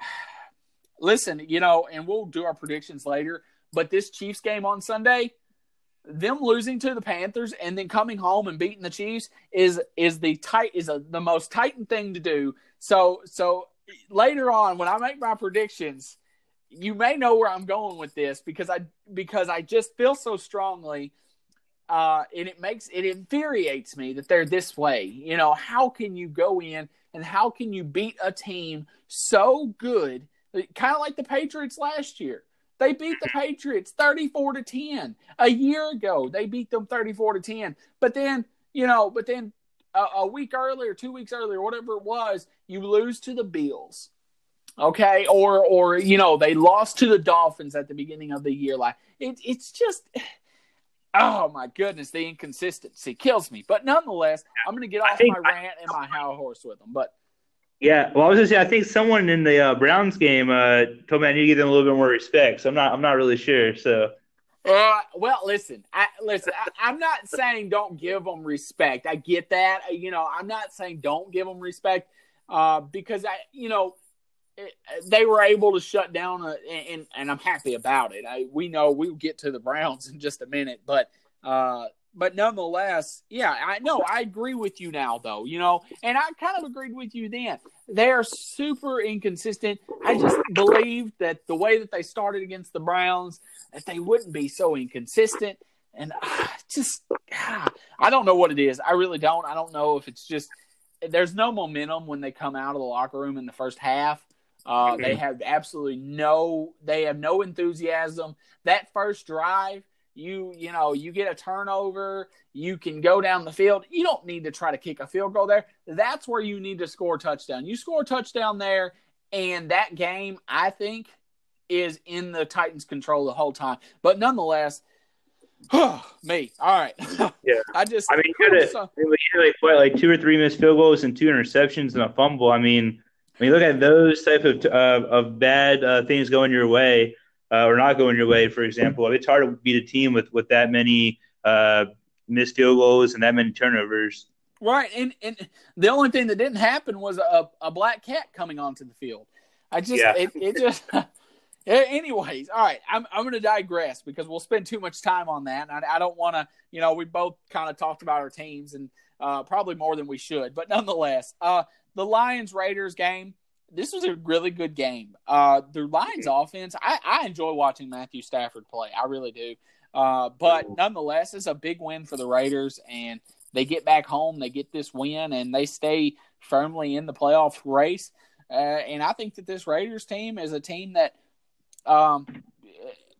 S1: *sighs* listen, you know, and we'll do our predictions later. But this Chiefs game on Sunday, them losing to the Panthers and then coming home and beating the Chiefs is is the tight is a, the most tightened thing to do. So so later on when I make my predictions, you may know where I'm going with this because I because I just feel so strongly uh, and it makes it infuriates me that they're this way. You know, how can you go in and how can you beat a team so good, kind of like the Patriots last year? They beat the Patriots 34 to 10. A year ago, they beat them 34 to 10. But then, you know, but then a, a week earlier, two weeks earlier, whatever it was, you lose to the Bills okay or or you know they lost to the dolphins at the beginning of the year like it, it's just oh my goodness the inconsistency kills me but nonetheless i'm gonna get off my rant and my how horse with them but
S2: yeah well i was gonna say i think someone in the uh, browns game uh, told me i need to give them a little bit more respect so i'm not i'm not really sure so
S1: uh, well, listen, I, listen. I, am not saying don't give them respect. I get that. You know, I'm not saying don't give them respect, uh, because I, you know, they were able to shut down, a, and and I'm happy about it. I, we know we'll get to the Browns in just a minute, but uh, but nonetheless, yeah, I know I agree with you now, though. You know, and I kind of agreed with you then. They are super inconsistent. I just believed that the way that they started against the Browns, that they wouldn't be so inconsistent. And uh, just, uh, I don't know what it is. I really don't. I don't know if it's just there's no momentum when they come out of the locker room in the first half. Uh, *laughs* they have absolutely no, they have no enthusiasm. That first drive, you you know, you get a turnover, you can go down the field. You don't need to try to kick a field goal there. That's where you need to score a touchdown. You score a touchdown there, and that game, I think, is in the Titans' control the whole time. But nonetheless, *sighs* me. All right. *laughs*
S2: Yeah.
S1: I just.
S2: I mean, you had, so, you had like what, like two or three missed field goals and two interceptions and a fumble. I mean, when you look at those type of uh, of bad uh, things going your way uh, or not going your way, for example, it's hard to beat a team with with that many uh, missed field goals and that many turnovers.
S1: Right, and and the only thing that didn't happen was a, a black cat coming onto the field. I just yeah. it, it just. *laughs* Anyways, all right, I'm I'm going to digress because we'll spend too much time on that. I, I don't want to, you know, we both kind of talked about our teams and uh, probably more than we should, but nonetheless, uh, the Lions Raiders game. This was a really good game. Uh, the Lions offense, I, I enjoy watching Matthew Stafford play. I really do. Uh, but nonetheless, it's a big win for the Raiders, and they get back home, they get this win, and they stay firmly in the playoff race. Uh, and I think that this Raiders team is a team that um,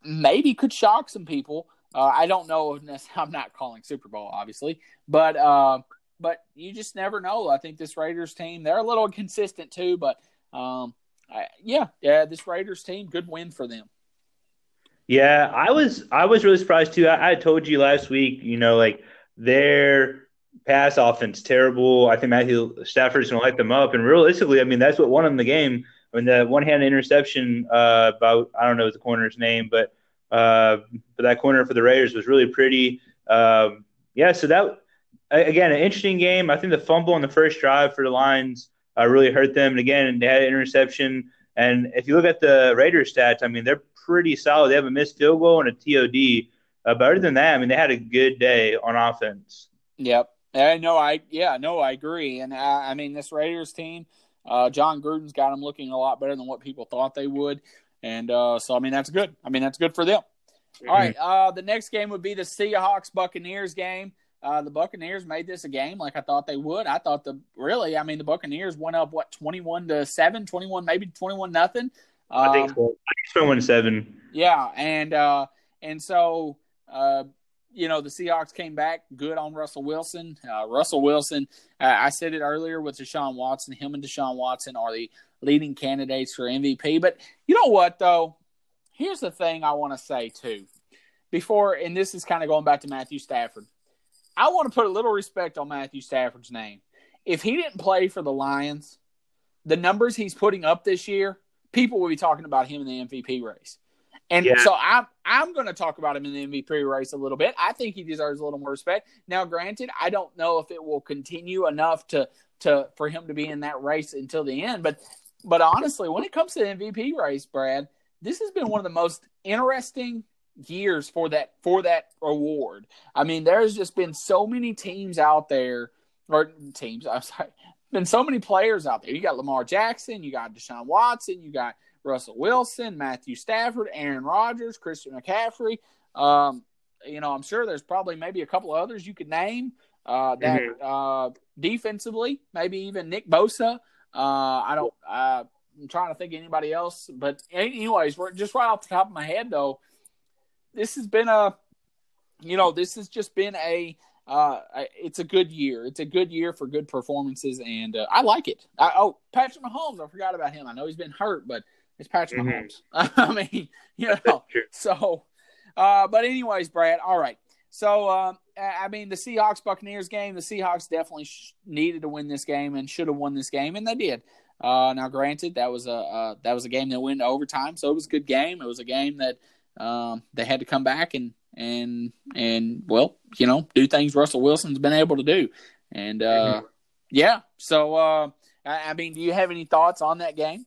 S1: maybe could shock some people. Uh, I don't know. *laughs* I'm not calling Super Bowl, obviously, but uh, but you just never know. I think this Raiders team they're a little inconsistent too, but um, I, yeah, yeah, this Raiders team, good win for them.
S2: Yeah, I was I was really surprised too. I, I told you last week, you know, like their pass offense terrible. I think Matthew Stafford's going to light them up, and realistically, I mean that's what won them the game. I mean the one hand interception uh, about I don't know the corner's name, but uh, but that corner for the Raiders was really pretty. Um, yeah, so that again an interesting game. I think the fumble on the first drive for the Lions uh, really hurt them, and again they had an interception. And if you look at the Raiders stats, I mean they're pretty solid. They have a missed field goal and a TOD. Uh, but other than that, I mean, they had a good day on offense.
S1: Yep. I know. I yeah, no, I agree. And I, I mean, this Raiders team, uh, Jon Gruden's got them looking a lot better than what people thought they would. And uh, so, I mean, that's good. I mean, that's good for them. Mm-hmm. All right. Uh, the next game would be the Seahawks Buccaneers game. Uh, the Buccaneers made this a game like I thought they would. I thought the really, I mean, the Buccaneers went up what twenty one to seven, 21, maybe twenty one nothing.
S2: Um, I think so. I think twenty-one seven.
S1: Yeah, and uh, and so uh, you know the Seahawks came back good on Russell Wilson. Uh, Russell Wilson, uh, I said it earlier with Deshaun Watson. Him and Deshaun Watson are the leading candidates for MVP. But you know what though? Here's the thing I want to say too. Before, and this is kind of going back to Matthew Stafford. I want to put a little respect on Matthew Stafford's name. If he didn't play for the Lions, the numbers he's putting up this year, people will be talking about him in the MVP race. And yeah. so I'm I'm going to talk about him in the MVP race a little bit. I think he deserves a little more respect. Now, granted, I don't know if it will continue enough to to for him to be in that race until the end. But but honestly, when it comes to the MVP race, Brad, this has been one of the most interesting years for that for that award. I mean, there's just been so many teams out there, or teams. I'm sorry, been so many players out there. You got Lamar Jackson, you got Deshaun Watson, you got Russell Wilson, Matthew Stafford, Aaron Rodgers, Christian McCaffrey. Um, you know, I'm sure there's probably maybe a couple of others you could name uh, that mm-hmm. uh, defensively, maybe even Nick Bosa. Uh, I don't. Uh, I'm trying to think of anybody else, but anyways, we're just right off the top of my head though. This has been a, you know, this has just been a. Uh, it's a good year. It's a good year for good performances, and uh, I like it. I, oh, Patrick Mahomes, I forgot about him. I know he's been hurt, but it's Patrick mm-hmm. Mahomes. *laughs* I mean, you *laughs* know. so, uh, but anyways, Brad. All right. So, um, I mean, the Seahawks Buccaneers game. The Seahawks definitely sh- needed to win this game and should have won this game, and they did. Uh, now, granted, that was a uh, that was a game that went overtime, so it was a good game. It was a game that um, they had to come back and and and well, you know, do things Russell Wilson's been able to do, and uh, yeah. So, uh, I, I mean, do you have any thoughts on that game?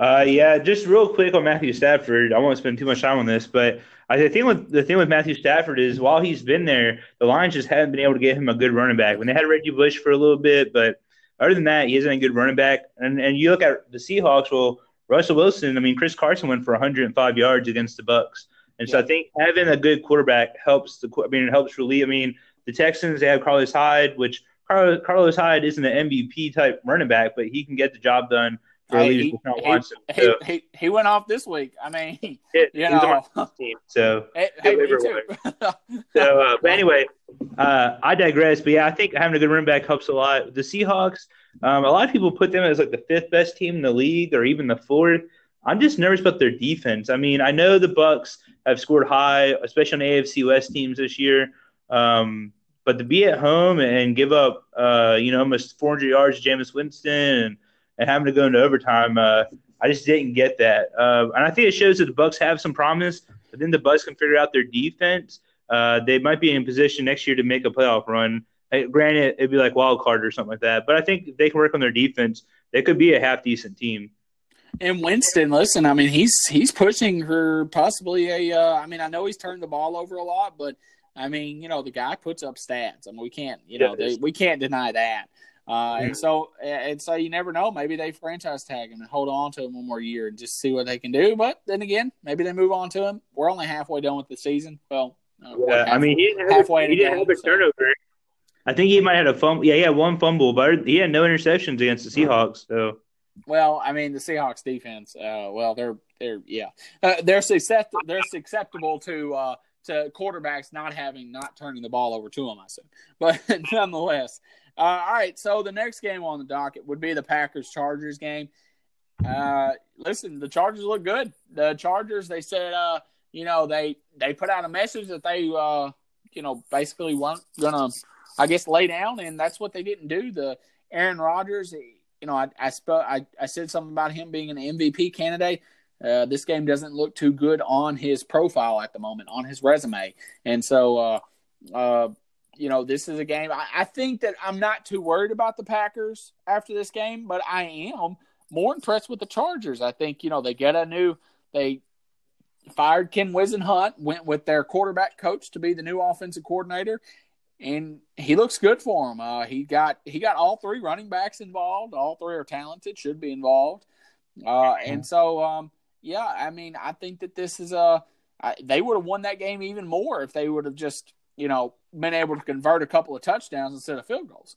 S2: Uh, yeah, just real quick on Matthew Stafford. I won't spend too much time on this, but I think with the thing with Matthew Stafford is while he's been there, the Lions just haven't been able to get him a good running back. When they had Reggie Bush for a little bit, but other than that, he isn't a good running back. And and you look at the Seahawks. Well, Russell Wilson. I mean, Chris Carson went for 105 yards against the Bucks, and so. I think having a good quarterback helps the. I mean, it helps relieve. I mean, the Texans they have Carlos Hyde, which Carlos Hyde isn't an MVP type running back, but he can get the job done
S1: he, he, he, he, he, went off this week. I mean, *laughs* it, you know,
S2: team, so *laughs* hey, hey, *laughs* so, uh, but anyway, uh, I digress. But yeah, I think having a good running back helps a lot. The Seahawks, um, a lot of people put them as like the fifth best team in the league, or even the fourth. I'm just nervous about their defense. I mean, I know the Bucks have scored high, especially on AFC West teams this year. Um, but to be at home and give up, uh, you know, almost 400 yards to Jameis Winston and and having to go into overtime, uh, I just didn't get that. Uh, and I think it shows that the Bucks have some promise, but then the Bucks can figure out their defense. uh, they might be in position next year to make a playoff run. Uh, granted, it'd be like wild card or something like that, but I think they can work on their defense, they could be a half decent team.
S1: And Winston, listen, I mean, he's he's pushing for possibly a. Uh, I mean, I know he's turned the ball over a lot, but I mean, you know, the guy puts up stats. I mean, we can't, you know, they, we can't deny that. Uh, and so, and so you never know. Maybe they franchise tag him and hold on to him one more year and just see what they can do. But then again, maybe they move on to him. We're only halfway done with the season. Well,
S2: uh, yeah, I mean, he didn't have, halfway he didn't have a so. turnover. I think he might have had a fumble. Yeah, he had one fumble, but he had no interceptions against the Seahawks. So,
S1: well, I mean, the Seahawks defense. Uh, well, they're they're yeah, uh, they're susceptible. They're susceptible to uh, to quarterbacks not having not turning the ball over to them. I assume, *laughs* but nonetheless, uh, all right. So the next game on the docket would be the Packers Chargers game. Uh, listen, the Chargers look good. The Chargers, they said, uh, you know, they they put out a message that they, uh, you know, basically weren't gonna, I guess, lay down, and that's what they didn't do. The Aaron Rodgers, you know, I I, sp- I, I said something about him being an MVP candidate. Uh, this game doesn't look too good on his profile at the moment, on his resume, and so uh, uh, you know, this is a game. I, I, think that I'm not too worried about the Packers after this game, but I am more impressed with the Chargers. I think, you know, they get a new, they fired Ken Whisenhunt, went with their quarterback coach to be the new offensive coordinator, and he looks good for him. Uh, he got he got all three running backs involved. All three are talented, should be involved, uh, and so um, yeah, I mean, I think that this is a. I, they would have won that game even more if they would have just you know, been able to convert a couple of touchdowns instead of field goals.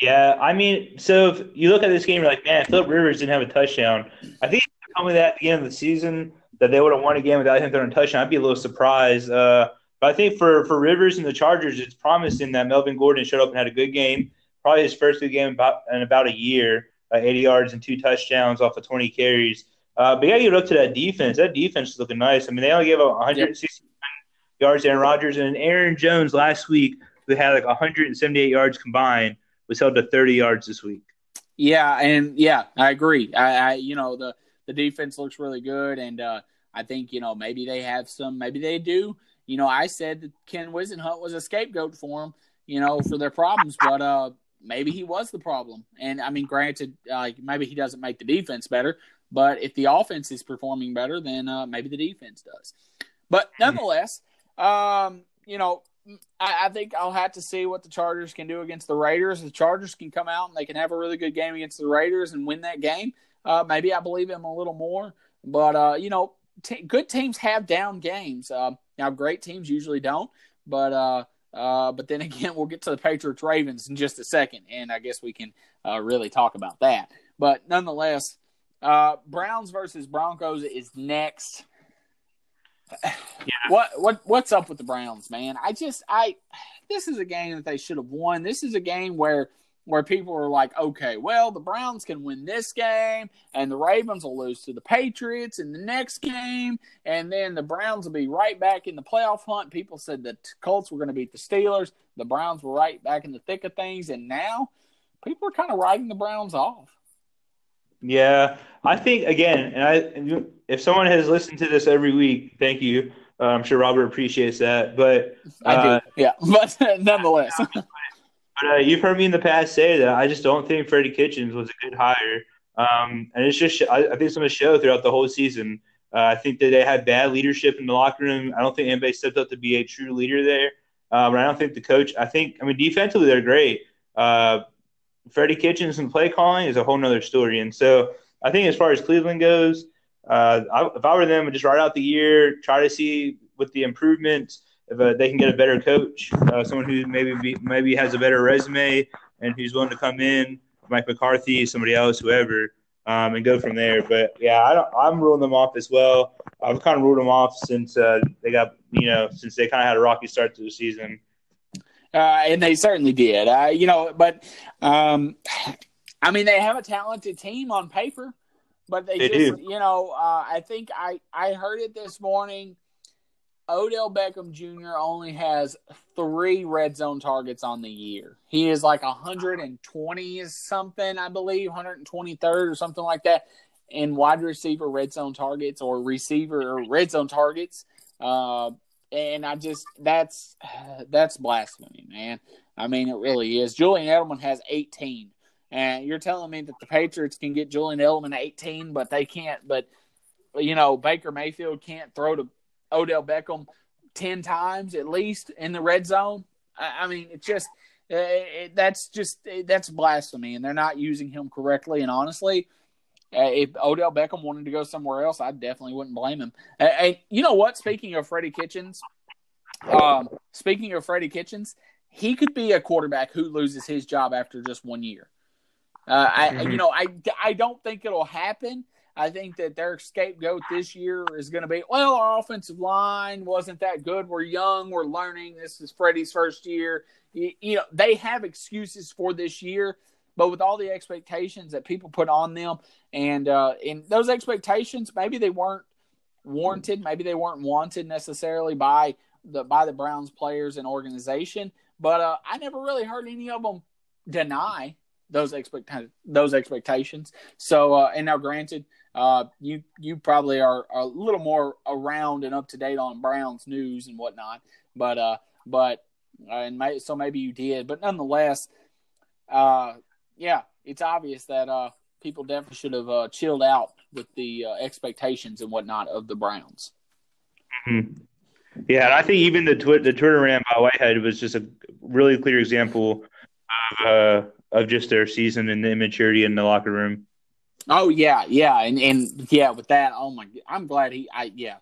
S2: Yeah, I mean, so if you look at this game, you're like, man, Philip Rivers didn't have a touchdown. I think if you told me that at the end of the season that they would have won a game without him throwing a touchdown, I'd be a little surprised. Uh, but I think for, for Rivers and the Chargers, it's promising that Melvin Gordon showed up and had a good game. Probably his first good game about, in about a year, uh, 80 yards and two touchdowns off of 20 carries. Uh, but yeah, you look to that defense. That defense is looking nice. I mean, they only gave up 160 yards Aaron Rodgers and Aaron Jones last week, who had like 178 yards combined, was held to 30 yards this week.
S1: Yeah, and yeah, I agree. I, I you know the the defense looks really good, and uh, I think you know maybe they have some, maybe they do. You know, I said that Ken Whisenhunt was a scapegoat for them, you know, for their problems, but uh, maybe he was the problem. And I mean, granted, uh, maybe he doesn't make the defense better, but if the offense is performing better, then uh, maybe the defense does. But nonetheless, um, you know, I, I, think I'll have to see what the Chargers can do against the Raiders. The Chargers can come out and they can have a really good game against the Raiders and win that game. Uh, maybe I believe them a little more, but uh, you know, t- good teams have down games. Uh, now, great teams usually don't, but uh, uh, but then *laughs* again, we'll get to the Patriots Ravens in just a second, and I guess we can uh, really talk about that. But nonetheless, Browns versus Broncos is next yeah. What what what's up with the Browns, man? I just I this is a game that they should have won. This is a game where where people are like, okay, well, the Browns can win this game, and the Ravens will lose to the Patriots in the next game, and then the Browns will be right back in the playoff hunt. People said the Colts were going to beat the Steelers. The Browns were right back in the thick of things, and now people are kind of writing the Browns off.
S2: Yeah, I think again, and I if someone has listened to this every week, thank you. Uh, I'm sure Robert appreciates that, but
S1: uh, I do. Uh, yeah, *laughs* but nonetheless, *laughs*
S2: but uh, you've heard me in the past say that I just don't think Freddie Kitchens was a good hire, um, and it's just I, I think it's going to show throughout the whole season. Uh, I think that they had bad leadership in the locker room. I don't think anybody stepped up to be a true leader there. Um, I don't think the coach. I think I mean defensively they're great. Uh, Freddie Kitchens and play calling is a whole nother story. And so I think as far as Cleveland goes, uh, I, if I were them, I'd just ride out the year, try to see with the improvements if uh, they can get a better coach, uh, someone who maybe be, maybe has a better resume and who's willing to come in, Mike McCarthy, somebody else, whoever, um, and go from there. But yeah, I am ruling them off as well. I've kind of ruled them off since uh, they got you know since they kind of had a rocky start to the season.
S1: Uh, and they certainly did. Uh, you know, but um, I mean, they have a talented team on paper, but they, they just, do. you know, uh, I think I I heard it this morning. Odell Beckham Jr. only has three red zone targets on the year. He is like 120 something, I believe, 123rd or something like that in wide receiver red zone targets or receiver or red zone targets. Uh, and I just that's *sighs* that's blasphemy, man. I mean, it really is. Julian Edelman has 18, and you're telling me that the Patriots can get Julian Edelman 18, but they can't. But you know, Baker Mayfield can't throw to Odell Beckham 10 times at least in the red zone. I, I mean, it's just it, that's just eh, that's blasphemy, and they're not using him correctly. And honestly, if Odell Beckham wanted to go somewhere else, I definitely wouldn't blame him. And you know what? Speaking of Freddie Kitchens, um, speaking of Freddie Kitchens, he could be a quarterback who loses his job after just one year. Uh, I, mm-hmm. you know, I, I don't think it'll happen. I think that their scapegoat this year is going to be, well, our offensive line wasn't that good. We're young. We're learning. This is Freddie's first year. You, you know, they have excuses for this year, but with all the expectations that people put on them, and uh, and those expectations, maybe they weren't warranted. Maybe they weren't wanted necessarily by the by the Browns players and organization. But uh, I never really heard any of them deny those expect those expectations. So, uh, and now, granted, uh, you you probably are, a little more around and up to date on Browns news and whatnot. But uh, but uh, and may, so maybe you did, but nonetheless, uh, yeah, it's obvious that uh, people definitely should have uh, chilled out with the uh, expectations and whatnot of the Browns.
S2: Mm-hmm. Yeah, and I think even the twi- the Twitter ran by Whitehead was just a really clear example of uh, of just their season and the immaturity in the locker room.
S1: Oh yeah, yeah, and and yeah, with that, oh my, I'm glad he, I yeah,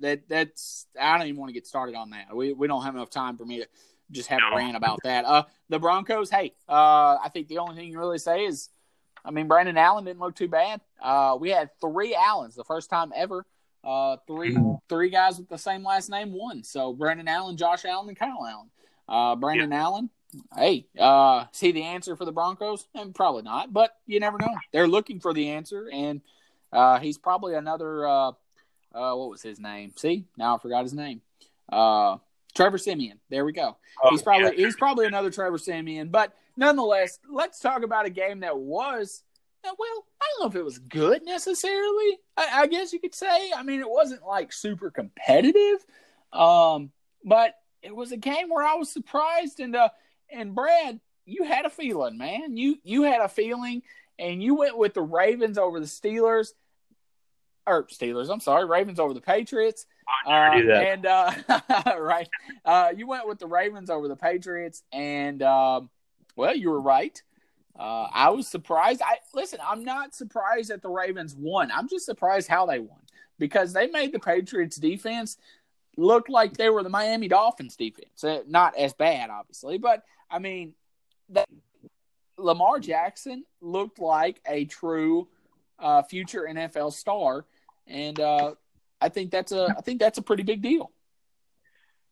S1: that that's I don't even want to get started on that. We we don't have enough time for me to just have no. a rant about that. Uh, the Broncos, hey, uh, I think the only thing you really say is I mean, Brandon Allen didn't look too bad. Uh, we had three Allens, the first time ever. Uh, three mm-hmm. three guys with the same last name won. So Brandon Allen, Josh Allen, and Kyle Allen. Uh, Brandon yeah. Allen, hey, uh, see the answer for the Broncos? And eh, probably not, but you never know. They're looking for the answer, and uh, he's probably another. Uh, uh, what was his name? See, now I forgot his name. Uh, Trevor Siemian. There we go. Oh, he's probably yeah. he's probably another Trevor Siemian, but nonetheless, let's talk about a game that was, well, I don't know if it was good necessarily. I, I guess you could say. I mean, it wasn't like super competitive, um, but it was a game where I was surprised. And uh, and Brad, you had a feeling, man. You you had a feeling, and you went with the Ravens over the Steelers, or Steelers. I'm sorry, Ravens over the Patriots.
S2: Uh, and
S1: uh, *laughs* right, uh, you went with the Ravens over the Patriots, and um, well, you were right. Uh, I was surprised. I listen. I'm not surprised that the Ravens won. I'm just surprised how they won because they made the Patriots defense look like they were the Miami Dolphins defense. Uh, not as bad, obviously, but I mean, that Lamar Jackson looked like a true uh, future NFL star, and uh, I think that's a I think that's a pretty big deal.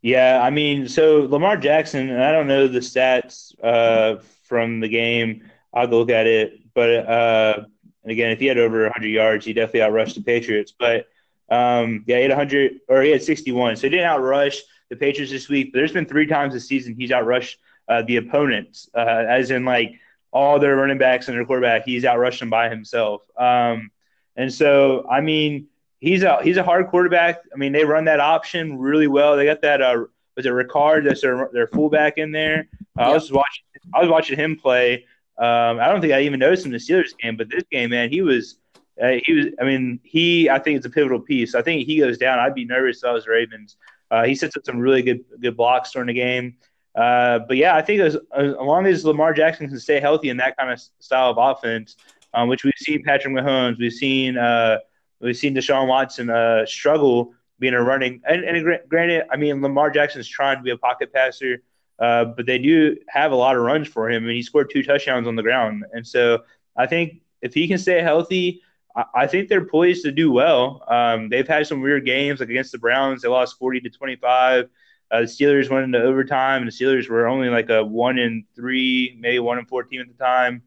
S2: Yeah, I mean, so Lamar Jackson, and I don't know the stats uh, from the game. I'll look at it, but uh, and again, if he had over 100 yards, he definitely outrushed the Patriots. But um, yeah, he had 100 or he had 61, so he didn't outrush the Patriots this week. But there's been three times this season he's outrushed uh, the opponents, uh, as in like all their running backs and their quarterback. He's outrushed them by himself. Um, and so, I mean he's a he's a hard quarterback. I mean, they run that option really well. They got that uh was it Ricard that's their their fullback in there. Uh, I was watching I was watching him play. Um, I don't think I even noticed him in the Steelers game, but this game, man, he was uh, he was. I mean, he I think it's a pivotal piece. I think he goes down. I'd be nervous if I was Ravens. Uh, he sets up some really good good blocks during the game. Uh, but yeah, I think as, as long as Lamar Jackson can stay healthy in that kind of style of offense, um, which we've seen Patrick Mahomes, we've seen uh, We've seen Deshaun Watson uh, struggle being a running. And, and, granted, I mean, Lamar Jackson's trying to be a pocket passer, uh, but they do have a lot of runs for him, and he scored two touchdowns on the ground. And so I think if he can stay healthy, I, I think they're poised to do well. Um, they've had some weird games, like against the Browns, they lost 40 to 25. Uh, the Steelers went into overtime, and the Steelers were only like a one in three, maybe one in fourteen at the time,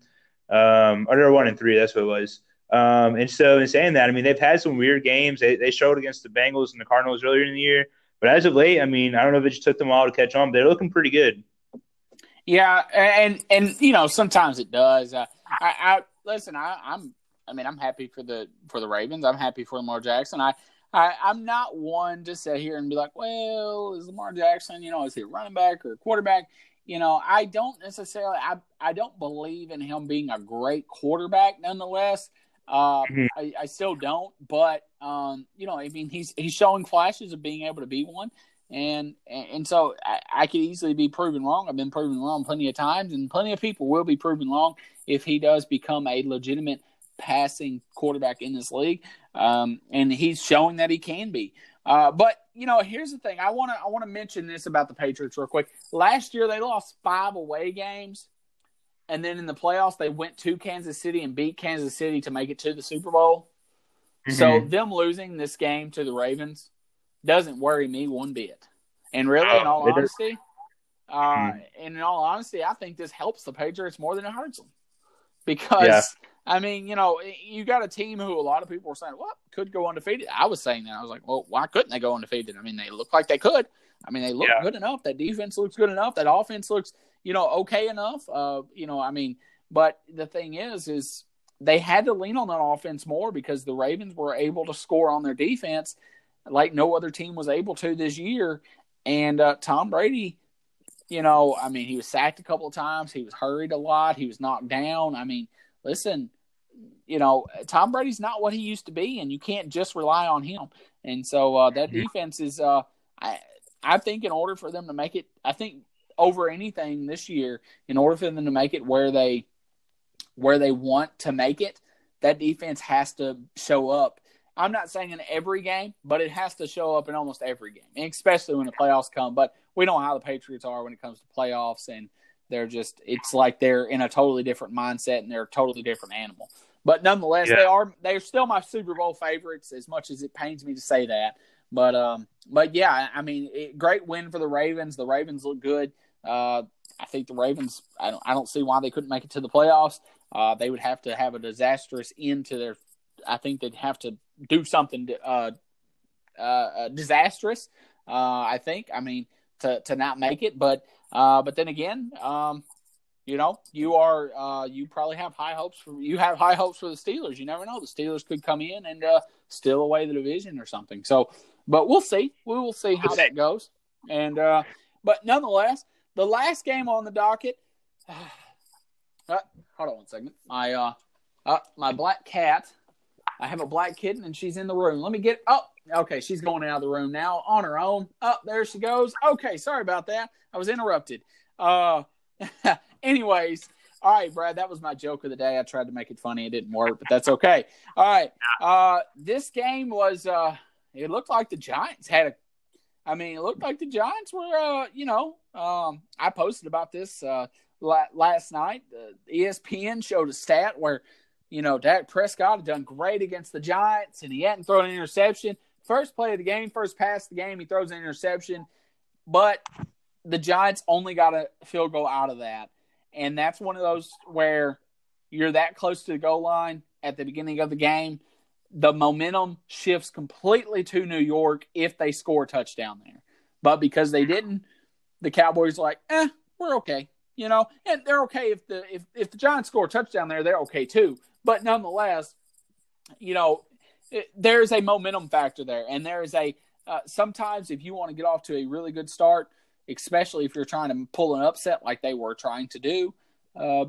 S2: um, or one in three. That's what it was. Um, and so, in saying that, I mean, they've had some weird games. They, they showed against the Bengals and the Cardinals earlier in the year. But as of late, I mean, I don't know if it just took them a while to catch on, but they're looking pretty good.
S1: Yeah, and and you know sometimes it does. Uh, I, I listen. I, I'm. I mean, I'm happy for the for the Ravens. I'm happy for Lamar Jackson. I I, I'm not one to sit here and be like, well, is Lamar Jackson, you know, is he a running back or a quarterback? You know, I don't necessarily, I, I don't believe in him being a great quarterback nonetheless. Uh, mm-hmm. I, I, still don't, but, um, you know, I mean, he's, he's showing flashes of being able to be one. And, and so I, I could easily be proven wrong. I've been proven wrong plenty of times, and plenty of people will be proven wrong if he does become a legitimate passing quarterback in this league. Um, and he's showing that he can be. Uh, but you know, here's the thing. I want to I want to mention this about the Patriots real quick. Last year they lost five away games, and then in the playoffs they went to Kansas City and beat Kansas City to make it to the Super Bowl. Mm-hmm. So them losing this game to the Ravens doesn't worry me one bit. And really, in all honesty, uh, mm-hmm. and in all honesty, I think this helps the Patriots more than it hurts them because. Yeah I mean, you know, you got a team who a lot of people were saying, well, could go undefeated?" I was saying that. I was like, "Well, why couldn't they go undefeated?" I mean, they look like they could. I mean, they look yeah. good enough. That defense looks good enough. That offense looks, you know, okay enough. Uh, you know, I mean, but the thing is, is they had to lean on that offense more because the Ravens were able to score on their defense like no other team was able to this year. And uh, Tom Brady, you know, I mean, he was sacked a couple of times. He was hurried a lot. He was knocked down. I mean listen, you know, Tom Brady's not what he used to be, and you can't just rely on him. And so uh, that defense is, uh, I, I think, in order for them to make it, I think over anything this year, in order for them to make it where they, where they want to make it, that defense has to show up. I'm not saying in every game, but it has to show up in almost every game, especially when the playoffs come. But we know how the Patriots are when it comes to playoffs, and they're just it's like they're in a totally different mindset and they're a totally different animal. But nonetheless, yeah. they are they're still my Super Bowl favorites. As much as it pains me to say that, but um, but yeah, I mean, it, great win for the Ravens. The Ravens look good. Uh, I think the Ravens. I don't. I don't see why they couldn't make it to the playoffs. Uh, they would have to have a disastrous end to their. I think they'd have to do something uh, uh, uh, disastrous. Uh, I think. I mean, to to not make it, but uh, but then again, um, you know, you are uh, you probably have high hopes for you have high hopes for the Steelers. You never know; the Steelers could come in and uh, steal away the division or something. So, but we'll see. We will see how that goes. And uh, but nonetheless, the last game on the docket. *sighs* Uh, hold on one second. My uh, uh, my black cat. I have a black kitten and she's in the room. Let me get. Oh, okay. She's going out of the room now on her own. Up oh, there she goes. Okay, sorry about that. I was interrupted. Uh, *laughs* anyways, all right, Brad, that was my joke of the day. I tried to make it funny. It didn't work, but that's okay. All right. Uh, this game was, uh, it looked like the Giants had a, I mean, it looked like the Giants were, uh, you know, um, I posted about this uh, last night. Uh, ESPN showed a stat where, you know, Dak Prescott had done great against the Giants and he hadn't thrown an interception. First play of the game, first pass of the game, he throws an interception. But the Giants only got a field goal out of that. And that's one of those where you're that close to the goal line at the beginning of the game. The momentum shifts completely to New York if they score a touchdown there. But because they didn't, the Cowboys are like, eh, we're okay. You know, and they're okay if the if, if the Giants score a touchdown there, they're okay too. But nonetheless, you know, there's a momentum factor there, and there is a uh, sometimes if you want to get off to a really good start, especially if you're trying to pull an upset like they were trying to do. Uh,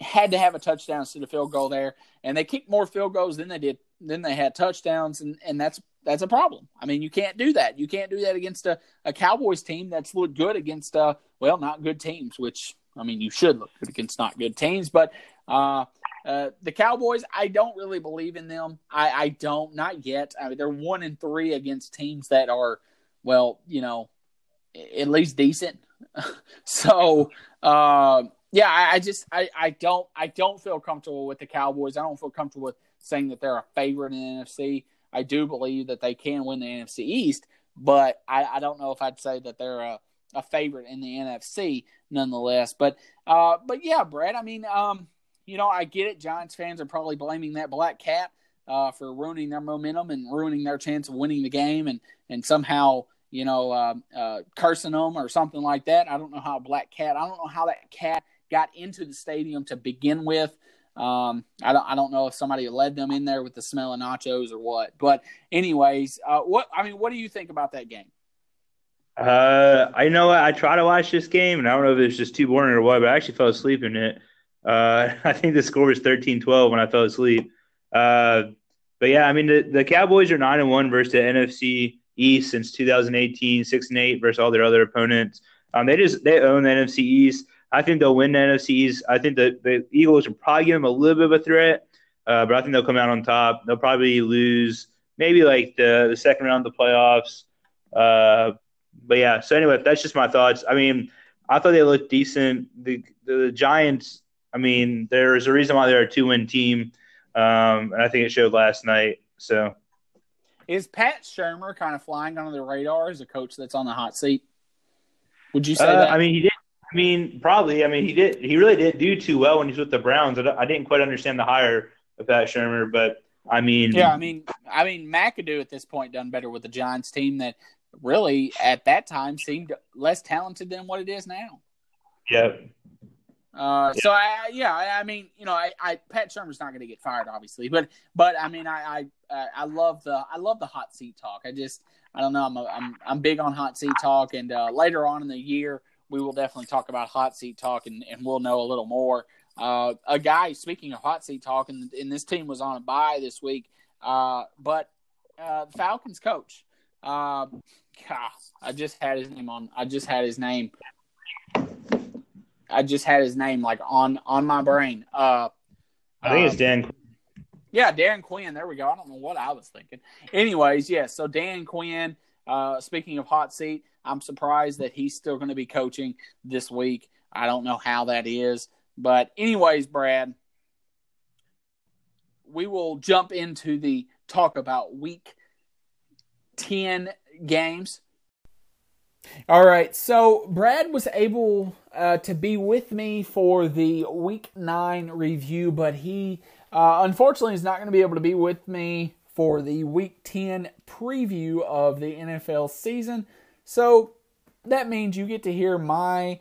S1: had to have a touchdown instead of field goal there, and they kicked more field goals than they did than they had touchdowns, and and that's that's a problem. I mean, you can't do that. You can't do that against a, a Cowboys team that's looked good against uh well not good teams, which I mean you should look good against not good teams, but uh, uh the Cowboys I don't really believe in them. I I don't not yet. I mean they're one and three against teams that are well you know at least decent. *laughs* so uh, yeah, I, I, just I, I don't I don't feel comfortable with the Cowboys. I don't feel comfortable with saying that they're a favorite in the NFC. I do believe that they can win the NFC East, but I, I don't know if I'd say that they're a, a favorite in the NFC nonetheless. But uh, but yeah, Brad. I mean, um, you know, I get it. Giants fans are probably blaming that black cat uh, for ruining their momentum and ruining their chance of winning the game, and and somehow you know, uh, uh, cursing them or something like that. I don't know how Black Cat. I don't know how that cat got into the stadium to begin with. Um, I don't I don't know if somebody led them in there with the smell of nachos or what. But anyways, uh, what I mean, what do you think about that game?
S2: Uh, I know I try to watch this game, and I don't know if it's just too boring or what, but I actually fell asleep in it. Uh, *laughs* I think the score was 13-12 when I fell asleep. Uh, but yeah, I mean the, the Cowboys are nine and one versus the NFC East since 2018, six and eight versus all their other opponents. Um, they just they own the NFC East. I think they'll win the NFCs. I think the, the Eagles will probably give them a little bit of a threat, uh, but I think they'll come out on top. They'll probably lose maybe like the, the second round of the playoffs. Uh, but yeah, so anyway, that's just my thoughts. I mean, I thought they looked decent. The, the Giants, I mean, there's a reason why they're a two win team. Um, and I think it showed last night. So,
S1: is Pat Shurmur kind of flying under the radar as a coach that's on the hot seat? Would you say uh, that?
S2: I mean, he did. I mean, probably. I mean, he did. He really did do too well when he's with the Browns. I didn't quite understand the hire of Pat Shurmur, but I mean,
S1: yeah. I mean, I mean, McAdoo at this point done better with the Giants team that really at that time seemed less talented than what it is now.
S2: Yeah.
S1: Uh, so I, yeah, I, I, mean, you know, I, I Pat Shurmur's not going to get fired, obviously, but, but I mean, I, I, I love the, I love the hot seat talk. I just, I don't know, I'm, a, I'm, I'm big on hot seat talk, and uh, later on in the year, we will definitely talk about hot seat talk, and, and we'll know a little more. Uh, a guy, speaking of hot seat talk, and, and this team was on a bye this week, uh, but uh, Falcons coach, uh, God, I just had his name on. I just had his name I just had his name like on on my brain. Uh,
S2: I think um, it's Dan.
S1: Yeah, Dan Quinn. There we go. I don't know what I was thinking. Anyways, yes. Yeah, so Dan Quinn. Uh, speaking of hot seat, I'm surprised that he's still going to be coaching this week. I don't know how that is, but anyways, Brad, we will jump into the talk about week ten games. All right, so Brad was able uh, to be with me for the Week Nine review, but he uh, unfortunately is not going to be able to be with me for the Week Ten preview of the NFL season. So that means you get to hear my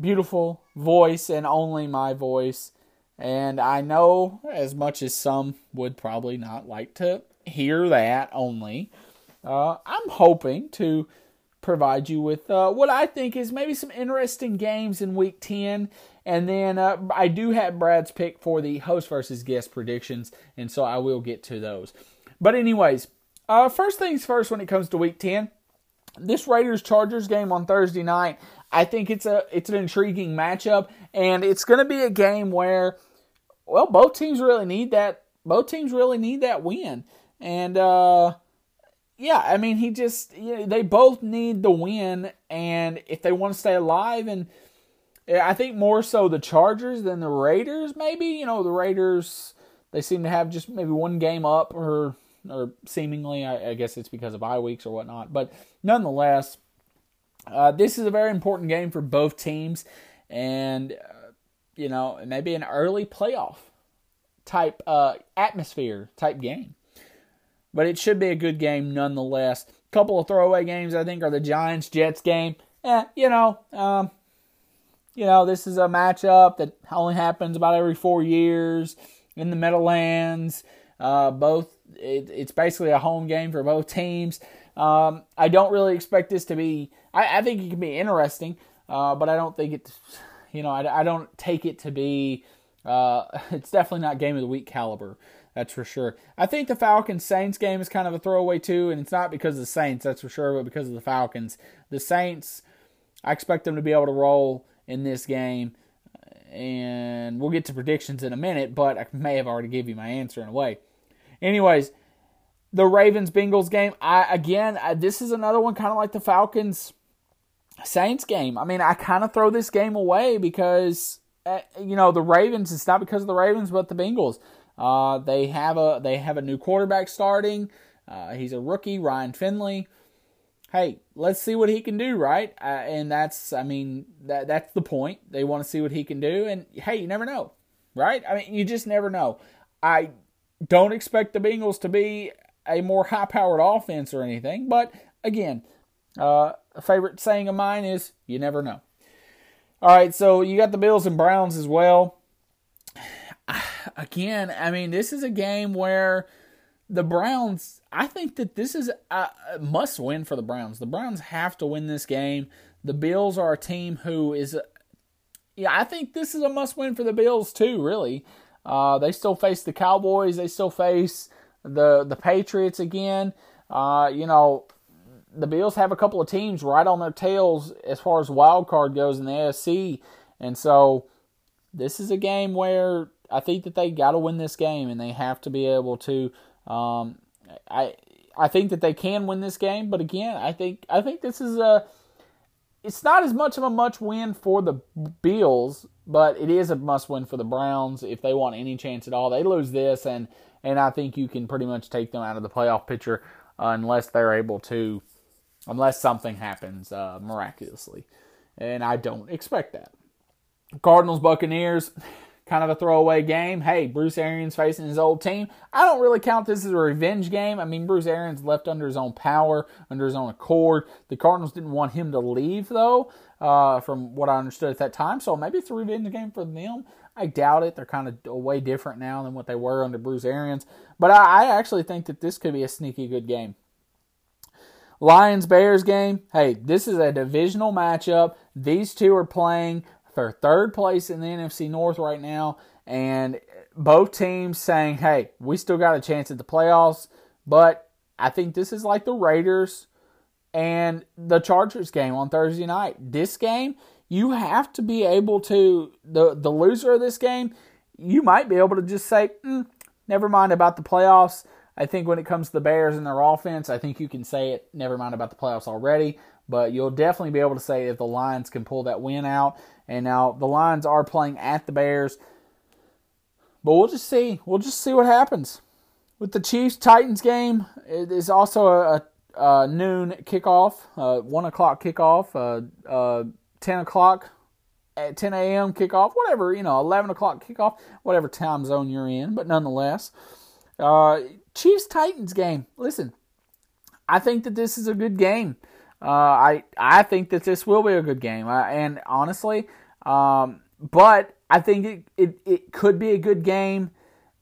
S1: beautiful voice and only my voice. And I know as much as some would probably not like to hear that only, uh, I'm hoping to provide you with uh, what I think is maybe some interesting games in Week 10. And then uh, I do have Brad's pick for the host versus guest predictions, and so I will get to those. But, anyways, uh, first things first when it comes to Week 10, this Raiders Chargers game on Thursday night, I think it's a it's an intriguing matchup, and it's going to be a game where, well, both teams really need that. Both teams really need that win, and uh, yeah, I mean, he just you know, they both need the win, and if they want to stay alive, and I think more so the Chargers than the Raiders. Maybe you know the Raiders they seem to have just maybe one game up, or or seemingly, I, I guess it's because of bye weeks or whatnot. But nonetheless, uh, this is a very important game for both teams, and uh, you know maybe an early playoff type uh, atmosphere type game but it should be a good game nonetheless. A couple of throwaway games I think are the Giants Jets game. Yeah, you know, um, you know this is a matchup that only happens about every four years in the Meadowlands. Uh, both it, it's basically a home game for both teams. Um, I don't really expect this to be. I, I think it can be interesting, uh, but I don't think it's. You know, I, I don't take it to be. Uh, *laughs* it's definitely not game of the week caliber. That's for sure. I think the Falcons Saints game is kind of a throwaway too, and it's not because of the Saints, that's for sure, but because of the Falcons. The Saints, I expect them to be able to roll in this game, and we'll get to predictions in a minute, but I may have already given you my answer in a way. Anyways, the Ravens Bengals game, I again, I, this is another one kind of like the Falcons Saints game. I mean, I kind of throw this game away because uh, you know the Ravens. It's not because of the Ravens, but the Bengals. Uh, they have a they have a new quarterback starting. Uh, he's a rookie, Ryan Finley. Hey, let's see what he can do, right? Uh, and that's I mean that that's the point. They want to see what he can do, and hey, you never know, right? I mean, you just never know. I don't expect the Bengals to be a more high-powered offense or anything, but again, uh, a favorite saying of mine is you never know. All right, so you got the Bills and Browns as well. *sighs* again, I mean, this is a game where the Browns. I think that this is a, a must win for the Browns. The Browns have to win this game. The Bills are a team who is. Yeah, I think this is a must win for the Bills too. Really, uh, they still face the Cowboys. They still face the the Patriots again. Uh, you know, the Bills have a couple of teams right on their tails as far as wild card goes in the AFC, and so this is a game where I think that they got to win this game, and they have to be able to. Um, I I think that they can win this game, but again, I think I think this is a. It's not as much of a much win for the Bills, but it is a must win for the Browns if they want any chance at all. They lose this, and and I think you can pretty much take them out of the playoff picture uh, unless they're able to, unless something happens uh, miraculously, and I don't expect that. Cardinals Buccaneers, kind of a throwaway game. Hey, Bruce Arians facing his old team. I don't really count this as a revenge game. I mean, Bruce Arians left under his own power, under his own accord. The Cardinals didn't want him to leave though, uh, from what I understood at that time. So maybe it's a revenge game for them. I doubt it. They're kind of way different now than what they were under Bruce Arians. But I, I actually think that this could be a sneaky good game. Lions Bears game. Hey, this is a divisional matchup. These two are playing for third place in the NFC North right now, and both teams saying, "Hey, we still got a chance at the playoffs." But I think this is like the Raiders and the Chargers game on Thursday night. This game, you have to be able to the the loser of this game. You might be able to just say, mm, "Never mind about the playoffs." I think when it comes to the Bears and their offense, I think you can say it. Never mind about the playoffs already, but you'll definitely be able to say if the Lions can pull that win out. And now the Lions are playing at the Bears, but we'll just see. We'll just see what happens with the Chiefs Titans game. It is also a, a noon kickoff, uh, one o'clock kickoff, uh, uh, ten o'clock at 10 a.m. kickoff, whatever, you know, 11 o'clock kickoff, whatever time zone you're in, but nonetheless. Uh, Chiefs Titans game. Listen, I think that this is a good game. Uh, I I think that this will be a good game, uh, and honestly, um, but I think it, it it could be a good game,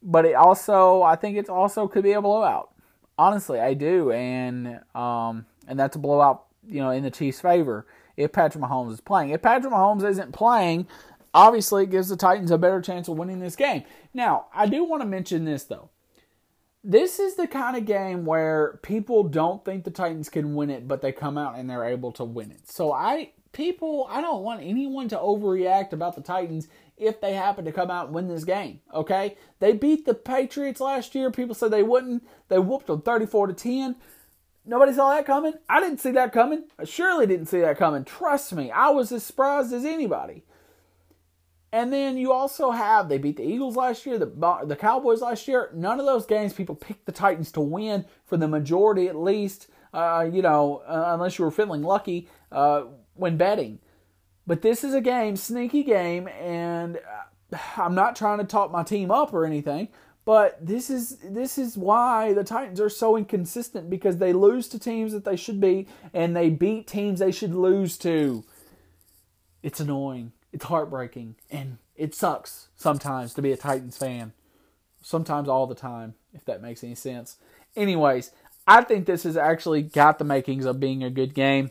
S1: but it also I think it also could be a blowout. Honestly, I do, and um, and that's a blowout, you know, in the Chiefs' favor if Patrick Mahomes is playing. If Patrick Mahomes isn't playing, obviously it gives the Titans a better chance of winning this game. Now, I do want to mention this though this is the kind of game where people don't think the Titans can win it, but they come out and they're able to win it. So I people, I don't want anyone to overreact about the Titans if they happen to come out and win this game. Okay? They beat the Patriots last year. People said they wouldn't. They whooped them 34 to 10. Nobody saw that coming. I didn't see that coming. I surely didn't see that coming. Trust me, I was as surprised as anybody. And then you also have they beat the Eagles last year, the the Cowboys last year. None of those games people picked the Titans to win for the majority, at least. Uh, you know, uh, unless you were feeling lucky uh, when betting. But this is a game, sneaky game, and uh, I'm not trying to talk my team up or anything. But this is this is why the Titans are so inconsistent because they lose to teams that they should beat, and they beat teams they should lose to. It's annoying. It's heartbreaking and it sucks sometimes to be a Titans fan. Sometimes all the time, if that makes any sense. Anyways, I think this has actually got the makings of being a good game.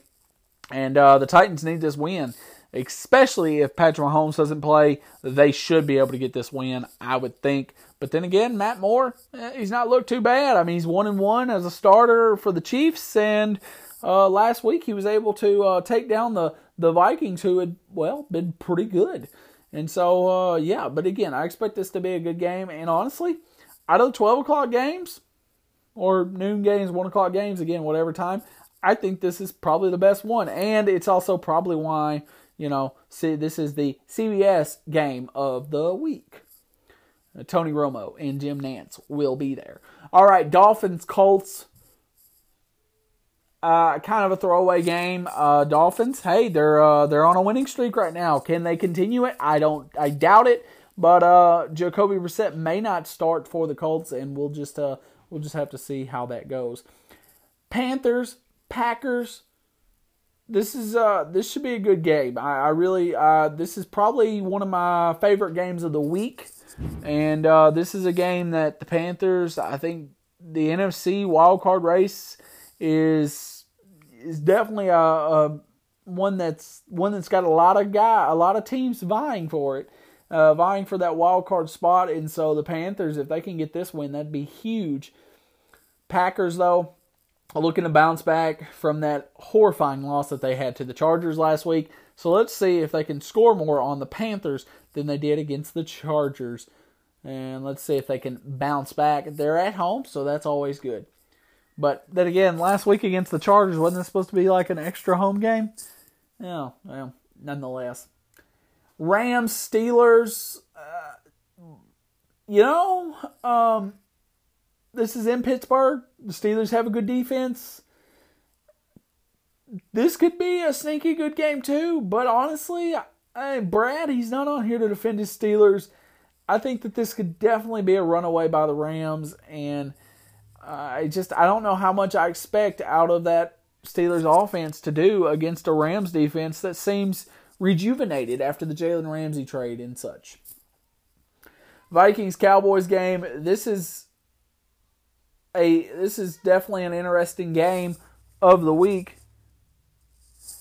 S1: And uh, the Titans need this win, especially if Patrick Mahomes doesn't play. They should be able to get this win, I would think. But then again, Matt Moore, eh, he's not looked too bad. I mean, he's one and one as a starter for the Chiefs, and uh, last week he was able to uh, take down the the Vikings, who had well been pretty good. And so, uh, yeah, but again, I expect this to be a good game. And honestly, out of the 12 o'clock games or noon games, 1 o'clock games, again, whatever time, I think this is probably the best one. And it's also probably why, you know, see, this is the CBS game of the week. Uh, Tony Romo and Jim Nantz will be there. All right, Dolphins, Colts. Uh, kind of a throwaway game. Uh, Dolphins, hey, they're uh, they're on a winning streak right now. Can they continue it? I don't. I doubt it. But uh, Jacoby Brissett may not start for the Colts, and we'll just uh, we'll just have to see how that goes. Panthers, Packers. This is uh this should be a good game. I, I really uh this is probably one of my favorite games of the week. And uh, this is a game that the Panthers, I think, the NFC wild card race is is definitely a, a one that's one that's got a lot of guy, a lot of teams vying for it, uh, vying for that wild card spot. And so the Panthers, if they can get this win, that'd be huge. Packers though, looking to bounce back from that horrifying loss that they had to the Chargers last week. So let's see if they can score more on the Panthers than they did against the Chargers. And let's see if they can bounce back. They're at home, so that's always good. But then again, last week against the Chargers, wasn't this supposed to be like an extra home game? Yeah, well, nonetheless. Rams, Steelers, uh, you know, um, this is in Pittsburgh. The Steelers have a good defense. This could be a sneaky good game too, but honestly, I, Brad, he's not on here to defend his Steelers. I think that this could definitely be a runaway by the Rams, and uh, I just I don't know how much I expect out of that Steelers offense to do against a Rams defense that seems rejuvenated after the Jalen Ramsey trade and such. Vikings Cowboys game. This is a this is definitely an interesting game of the week.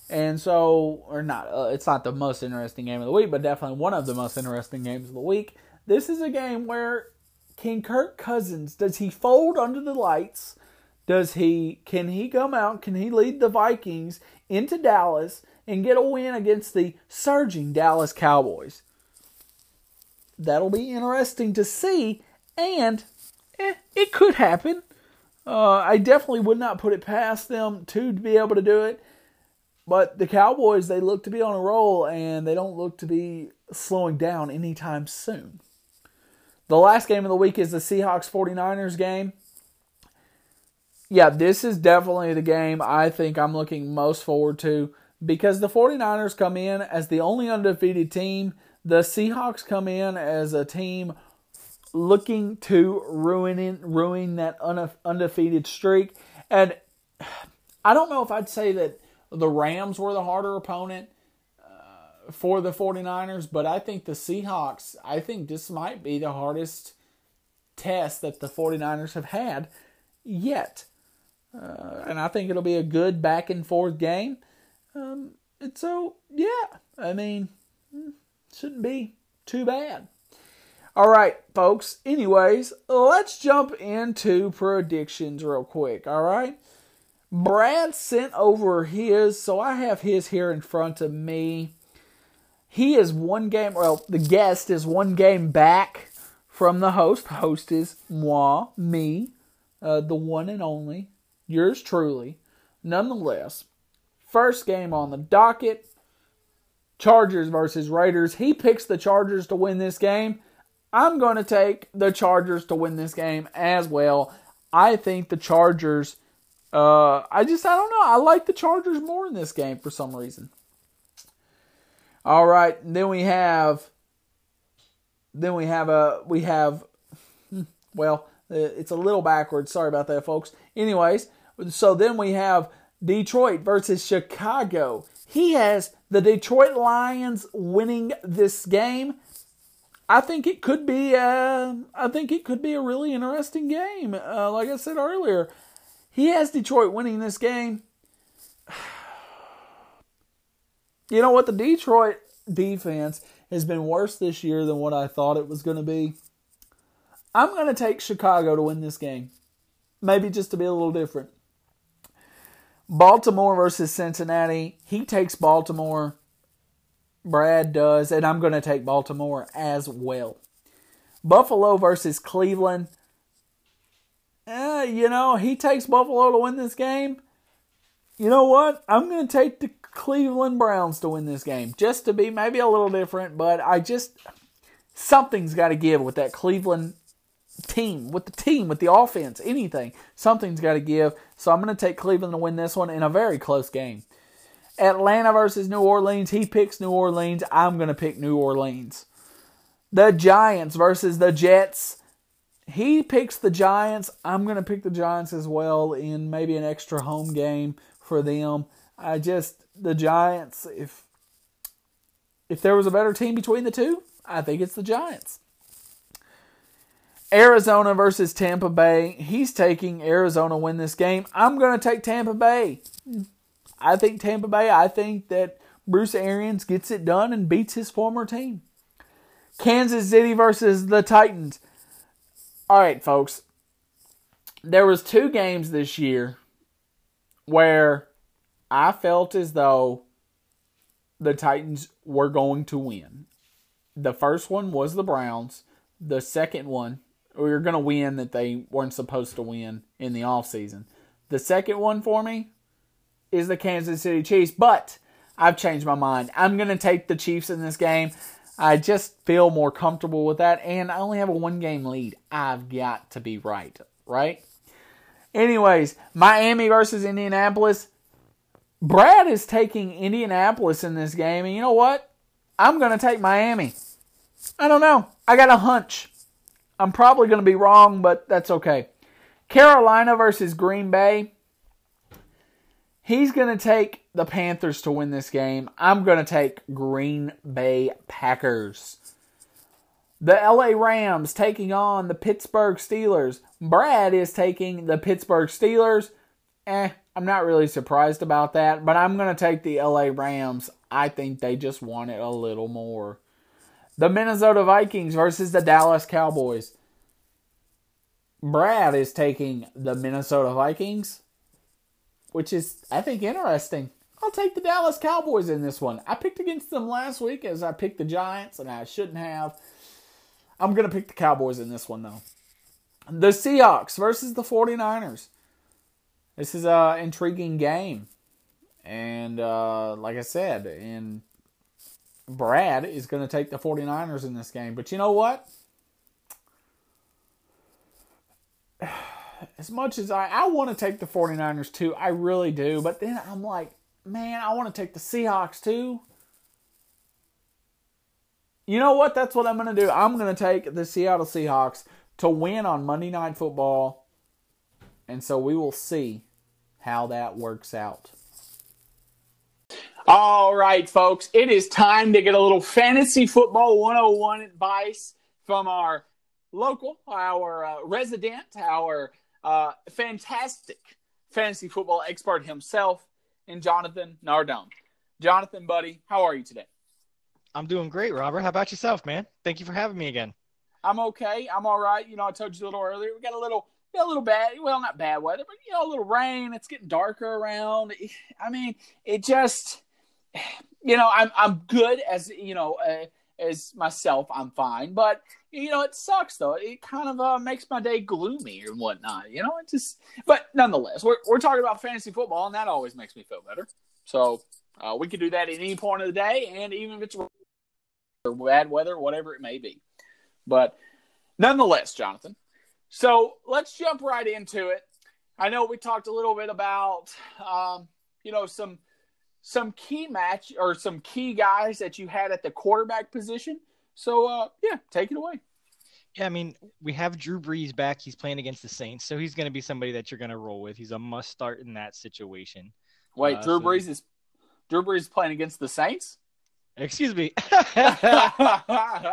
S1: And so, or not, uh, it's not the most interesting game of the week, but definitely one of the most interesting games of the week. This is a game where can Kirk Cousins does he fold under the lights? Does he can he come out? Can he lead the Vikings into Dallas and get a win against the surging Dallas Cowboys? That'll be interesting to see, and eh, it could happen. Uh, I definitely would not put it past them to be able to do it. But the Cowboys, they look to be on a roll, and they don't look to be slowing down anytime soon. The last game of the week is the Seahawks 49ers game. Yeah, this is definitely the game I think I'm looking most forward to because the 49ers come in as the only undefeated team. The Seahawks come in as a team looking to ruin ruin that undefeated streak. And I don't know if I'd say that the Rams were the harder opponent for the 49ers, but I think the Seahawks, I think this might be the hardest test that the 49ers have had yet. Uh, and I think it'll be a good back and forth game. Um, and so, yeah, I mean, hmm, shouldn't be too bad. All right, folks. Anyways, let's jump into predictions real quick. All right. Brad sent over his, so I have his here in front of me. He is one game, well, the guest is one game back from the host. Host is moi, me, uh, the one and only, yours truly. Nonetheless, first game on the docket Chargers versus Raiders. He picks the Chargers to win this game. I'm going to take the Chargers to win this game as well. I think the Chargers. Uh, I just I don't know. I like the Chargers more in this game for some reason. All right, then we have then we have a we have *laughs* well, uh, it's a little backwards. Sorry about that, folks. Anyways, so then we have Detroit versus Chicago. He has the Detroit Lions winning this game. I think it could be. Uh, I think it could be a really interesting game. Uh, like I said earlier, he has Detroit winning this game. *sighs* You know what? The Detroit defense has been worse this year than what I thought it was going to be. I'm going to take Chicago to win this game. Maybe just to be a little different. Baltimore versus Cincinnati. He takes Baltimore. Brad does, and I'm going to take Baltimore as well. Buffalo versus Cleveland. Uh, you know, he takes Buffalo to win this game. You know what? I'm going to take the Cleveland Browns to win this game, just to be maybe a little different, but I just something's got to give with that Cleveland team, with the team, with the offense, anything. Something's got to give. So I'm going to take Cleveland to win this one in a very close game. Atlanta versus New Orleans. He picks New Orleans. I'm going to pick New Orleans. The Giants versus the Jets. He picks the Giants. I'm going to pick the Giants as well in maybe an extra home game for them. I just the Giants. If if there was a better team between the two, I think it's the Giants. Arizona versus Tampa Bay. He's taking Arizona win this game. I'm going to take Tampa Bay. I think Tampa Bay. I think that Bruce Arians gets it done and beats his former team. Kansas City versus the Titans. All right, folks. There was two games this year where I felt as though the Titans were going to win. The first one was the Browns. The second one, we were going to win that they weren't supposed to win in the offseason. The second one for me is the Kansas City Chiefs, but I've changed my mind. I'm going to take the Chiefs in this game. I just feel more comfortable with that, and I only have a one game lead. I've got to be right, right? Anyways, Miami versus Indianapolis. Brad is taking Indianapolis in this game, and you know what? I'm going to take Miami. I don't know. I got a hunch. I'm probably going to be wrong, but that's okay. Carolina versus Green Bay. He's going to take the Panthers to win this game. I'm going to take Green Bay Packers. The LA Rams taking on the Pittsburgh Steelers. Brad is taking the Pittsburgh Steelers. Eh, I'm not really surprised about that, but I'm going to take the LA Rams. I think they just want it a little more. The Minnesota Vikings versus the Dallas Cowboys. Brad is taking the Minnesota Vikings, which is, I think, interesting. I'll take the Dallas Cowboys in this one. I picked against them last week as I picked the Giants, and I shouldn't have. I'm going to pick the Cowboys in this one, though. The Seahawks versus the 49ers. This is an intriguing game. And uh, like I said, and Brad is going to take the 49ers in this game. But you know what? As much as I, I want to take the 49ers too, I really do. But then I'm like, man, I want to take the Seahawks too. You know what? That's what I'm going to do. I'm going to take the Seattle Seahawks to win on Monday Night Football. And so we will see how that works out. All right, folks, it is time to get a little fantasy football 101 advice from our local, our uh, resident, our uh, fantastic fantasy football expert himself, and Jonathan Nardone. Jonathan, buddy, how are you today?
S3: I'm doing great, Robert. How about yourself, man? Thank you for having me again.
S1: I'm okay. I'm all right. You know, I told you a little earlier. We got a little, got a little bad. Well, not bad weather, but you know, a little rain. It's getting darker around. I mean, it just, you know, I'm I'm good as you know, uh, as myself. I'm fine, but you know, it sucks though. It kind of uh, makes my day gloomy and whatnot. You know, it just. But nonetheless, we're we're talking about fantasy football, and that always makes me feel better. So uh, we can do that at any point of the day, and even if it's bad weather, whatever it may be. But nonetheless, Jonathan. So let's jump right into it. I know we talked a little bit about, um, you know, some some key match or some key guys that you had at the quarterback position. So uh, yeah, take it away.
S3: Yeah, I mean, we have Drew Brees back. He's playing against the Saints, so he's going to be somebody that you're going to roll with. He's a must start in that situation.
S1: Wait, uh, Drew so Brees is Drew Brees playing against the Saints?
S3: excuse me, *laughs*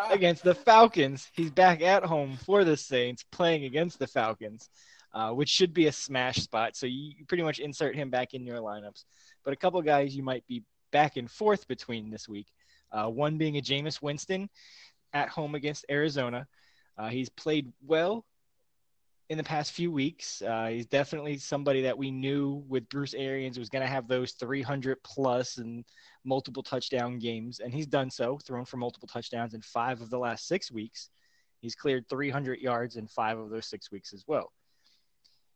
S3: against the Falcons. He's back at home for the Saints, playing against the Falcons, uh, which should be a smash spot. So you pretty much insert him back in your lineups. But a couple guys you might be back and forth between this week. Uh, one being a Jameis Winston at home against Arizona. Uh, he's played well in the past few weeks. Uh, he's definitely somebody that we knew with Bruce Arians was going to have those 300 plus and multiple touchdown games, and he's done so, thrown for multiple touchdowns in five of the last six weeks. He's cleared 300 yards in five of those six weeks as well.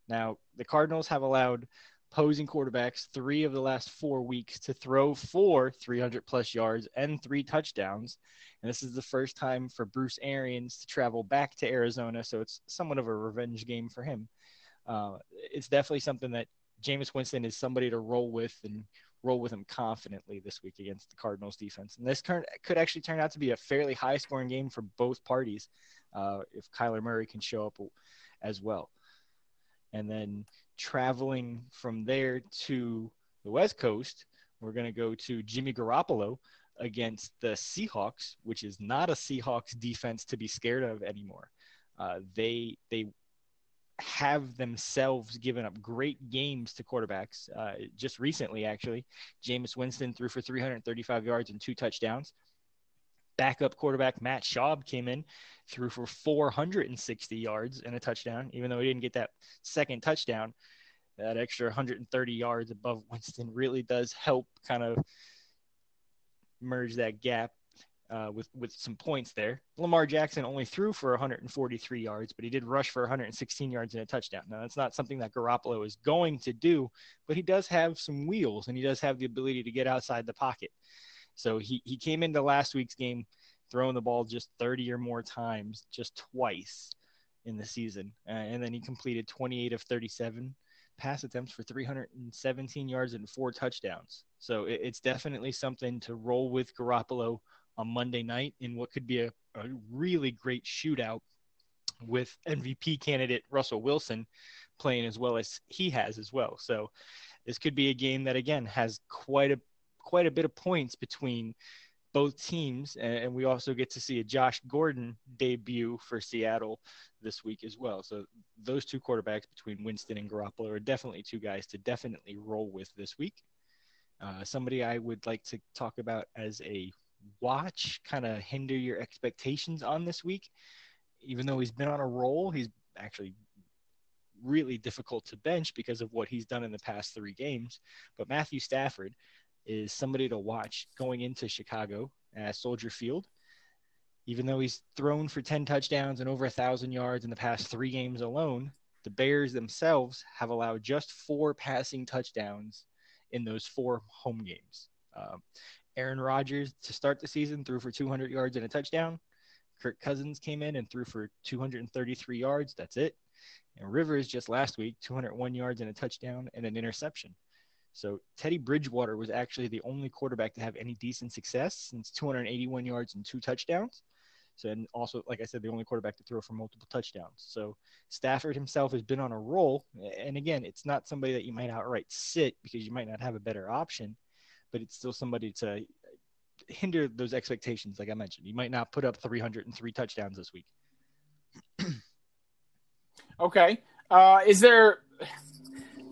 S3: Now, the Cardinals have allowed posing quarterbacks three of the last four weeks to throw for 300 plus yards and three touchdowns. And this is the first time for Bruce Arians to travel back to Arizona, so it's somewhat of a revenge game for him. Uh, it's definitely something that Jameis Winston is somebody to roll with and roll with him confidently this week against the Cardinals defense. And this could actually turn out to be a fairly high scoring game for both parties uh, if Kyler Murray can show up as well. And then traveling from there to the West Coast, we're going to go to Jimmy Garoppolo against the Seahawks, which is not a Seahawks defense to be scared of anymore. Uh, they they have themselves given up great games to quarterbacks. Uh, just recently, actually, Jameis Winston threw for 335 yards and two touchdowns. Backup quarterback Matt Schaub came in, threw for 460 yards and a touchdown, even though he didn't get that second touchdown. That extra 130 yards above Winston really does help kind of merge that gap uh, with with some points there. Lamar Jackson only threw for 143 yards, but he did rush for 116 yards and a touchdown. Now that's not something that Garoppolo is going to do, but he does have some wheels and he does have the ability to get outside the pocket. So he he came into last week's game throwing the ball just 30 or more times, just twice in the season, uh, and then he completed 28 of 37 pass attempts for 317 yards and four touchdowns. So it, it's definitely something to roll with Garoppolo on Monday night in what could be a, a really great shootout with MVP candidate Russell Wilson playing as well as he has as well. So this could be a game that again has quite a quite a bit of points between both teams and we also get to see a Josh Gordon debut for Seattle this week as well. So those two quarterbacks between Winston and Garoppolo are definitely two guys to definitely roll with this week. Uh, somebody I would like to talk about as a watch kind of hinder your expectations on this week. Even though he's been on a roll, he's actually really difficult to bench because of what he's done in the past three games. But Matthew Stafford is somebody to watch going into Chicago at Soldier Field. Even though he's thrown for 10 touchdowns and over a thousand yards in the past three games alone, the Bears themselves have allowed just four passing touchdowns in those four home games. Um, Aaron Rodgers to start the season threw for 200 yards and a touchdown. Kirk Cousins came in and threw for 233 yards. That's it. And Rivers just last week, 201 yards and a touchdown and an interception. So Teddy Bridgewater was actually the only quarterback to have any decent success since 281 yards and two touchdowns. So and also, like I said, the only quarterback to throw for multiple touchdowns. So Stafford himself has been on a roll. And again, it's not somebody that you might outright sit because you might not have a better option but it's still somebody to hinder those expectations. Like I mentioned, you might not put up 303 touchdowns this week. *clears throat*
S1: okay. Uh, is there,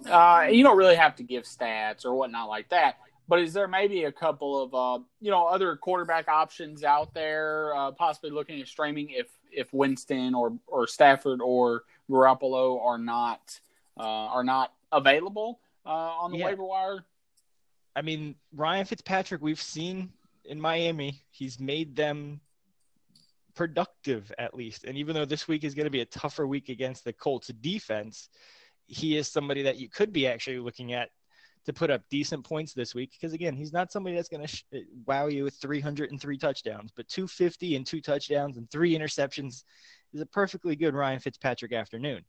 S1: uh, you don't really have to give stats or whatnot like that, but is there maybe a couple of, uh, you know, other quarterback options out there, uh, possibly looking at streaming if, if Winston or, or Stafford or Garoppolo are not, uh, are not available, uh, on the yeah. waiver wire?
S3: I mean, Ryan Fitzpatrick, we've seen in Miami, he's made them productive at least. And even though this week is going to be a tougher week against the Colts defense, he is somebody that you could be actually looking at to put up decent points this week because again, he's not somebody that's going to sh- wow you with 303 touchdowns, but 250 and two touchdowns and three interceptions is a perfectly good Ryan Fitzpatrick afternoon.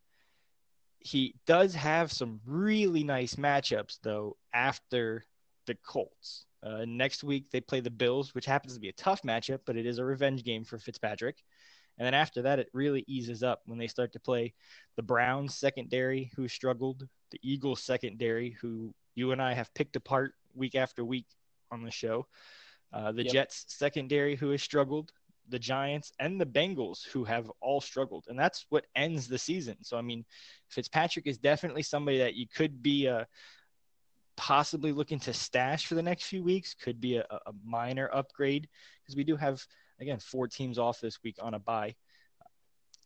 S3: He does have some really nice matchups though after the Colts. Uh, next week they play the Bills, which happens to be a tough matchup, but it is a revenge game for Fitzpatrick. And then after that, it really eases up when they start to play the Browns secondary, who struggled, the Eagles secondary, who you and I have picked apart week after week on the show, uh, the yep. Jets secondary, who has struggled, the Giants, and the Bengals, who have all struggled. And that's what ends the season. So, I mean, Fitzpatrick is definitely somebody that you could be a, possibly looking to stash for the next few weeks could be a, a minor upgrade because we do have again four teams off this week on a bye.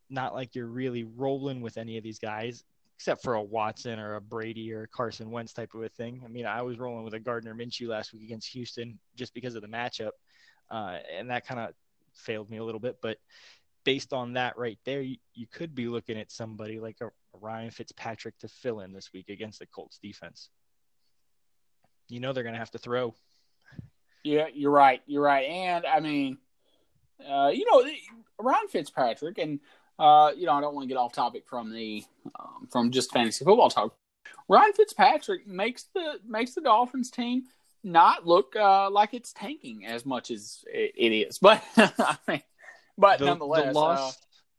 S3: Not like you're really rolling with any of these guys, except for a Watson or a Brady or a Carson Wentz type of a thing. I mean, I was rolling with a Gardner Minshew last week against Houston just because of the matchup, uh, and that kind of failed me a little bit. But based on that right there, you, you could be looking at somebody like a, a Ryan Fitzpatrick to fill in this week against the Colts defense you know they're going to have to throw.
S1: Yeah, you're right. You're right. And I mean, uh, you know, Ryan Fitzpatrick, and uh, you know, I don't want to get off topic from the um, from just fantasy football talk. Ryan Fitzpatrick makes the makes the Dolphins team not look uh, like it's tanking as much as it, it is, *laughs* but I mean, but the, nonetheless,
S3: the loss, uh,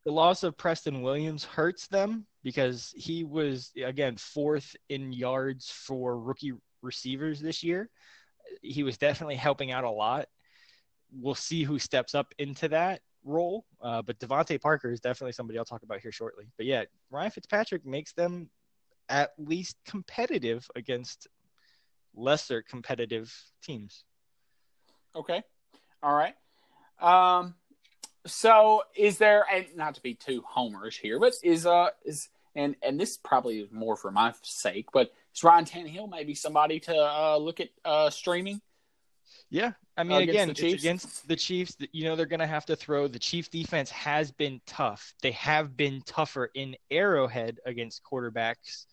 S3: the loss of Preston Williams hurts them because he was again fourth in yards for rookie receivers this year. He was definitely helping out a lot. We'll see who steps up into that. role. Uh, but DeVante Parker is definitely somebody I'll talk about here shortly. But yeah, Ryan Fitzpatrick makes them at least competitive against lesser competitive teams.
S1: Okay. All right. Um, so is there, and not to be too homerish here, but is uh is and and this probably is more for my sake, but is Ryan Tannehill maybe somebody to uh, look at uh, streaming?
S3: Yeah, I mean, again, it's against the Chiefs. You know, they're going to have to throw. The Chiefs defense has been tough. They have been tougher in Arrowhead against quarterbacks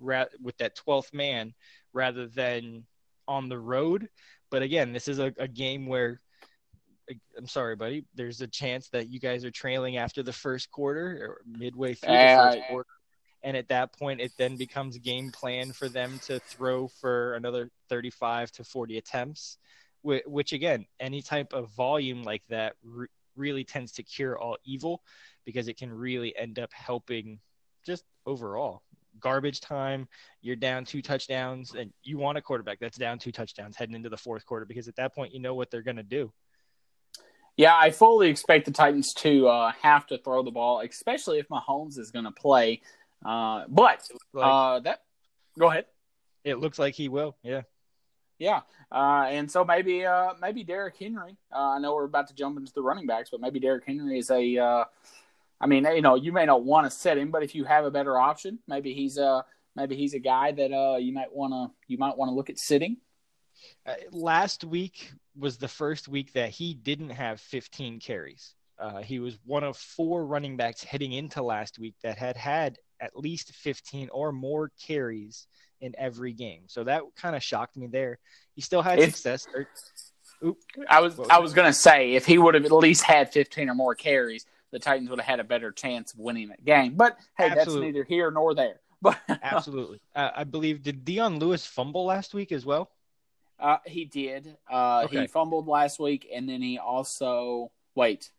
S3: with that 12th man rather than on the road. But again, this is a, a game where I'm sorry, buddy. There's a chance that you guys are trailing after the first quarter or midway through the first quarter. And at that point, it then becomes game plan for them to throw for another 35 to 40 attempts, which, again, any type of volume like that re- really tends to cure all evil because it can really end up helping just overall. Garbage time, you're down two touchdowns, and you want a quarterback that's down two touchdowns heading into the fourth quarter because at that point, you know what they're going to do.
S1: Yeah, I fully expect the Titans to uh, have to throw the ball, especially if Mahomes is going to play. Uh, but uh, that, go ahead.
S3: It looks like he will. Yeah.
S1: Yeah, uh, and so maybe uh, maybe Derrick Henry. Uh, I know we're about to jump into the running backs, but maybe Derrick Henry is a. I mean, you know, you may not want to set him, but if you have a better option, maybe he's a maybe he's a guy that you might want to you might want to look at sitting.
S3: last week was the first week that he didn't have 15 carries. Uh, he was one of four running backs heading into last week that had had at least 15 or more carries in every game. So that kind of shocked me there. He still had it's, success.
S1: Or, I was I was going to say if he would have at least had 15 or more carries, the Titans would have had a better chance of winning that game. But hey, Absolutely. that's neither here nor there. *laughs* But
S3: Absolutely. Uh, I believe did Dion Lewis fumble last week as well?
S1: Uh, he did. Uh, okay. He fumbled last week, and then he also wait.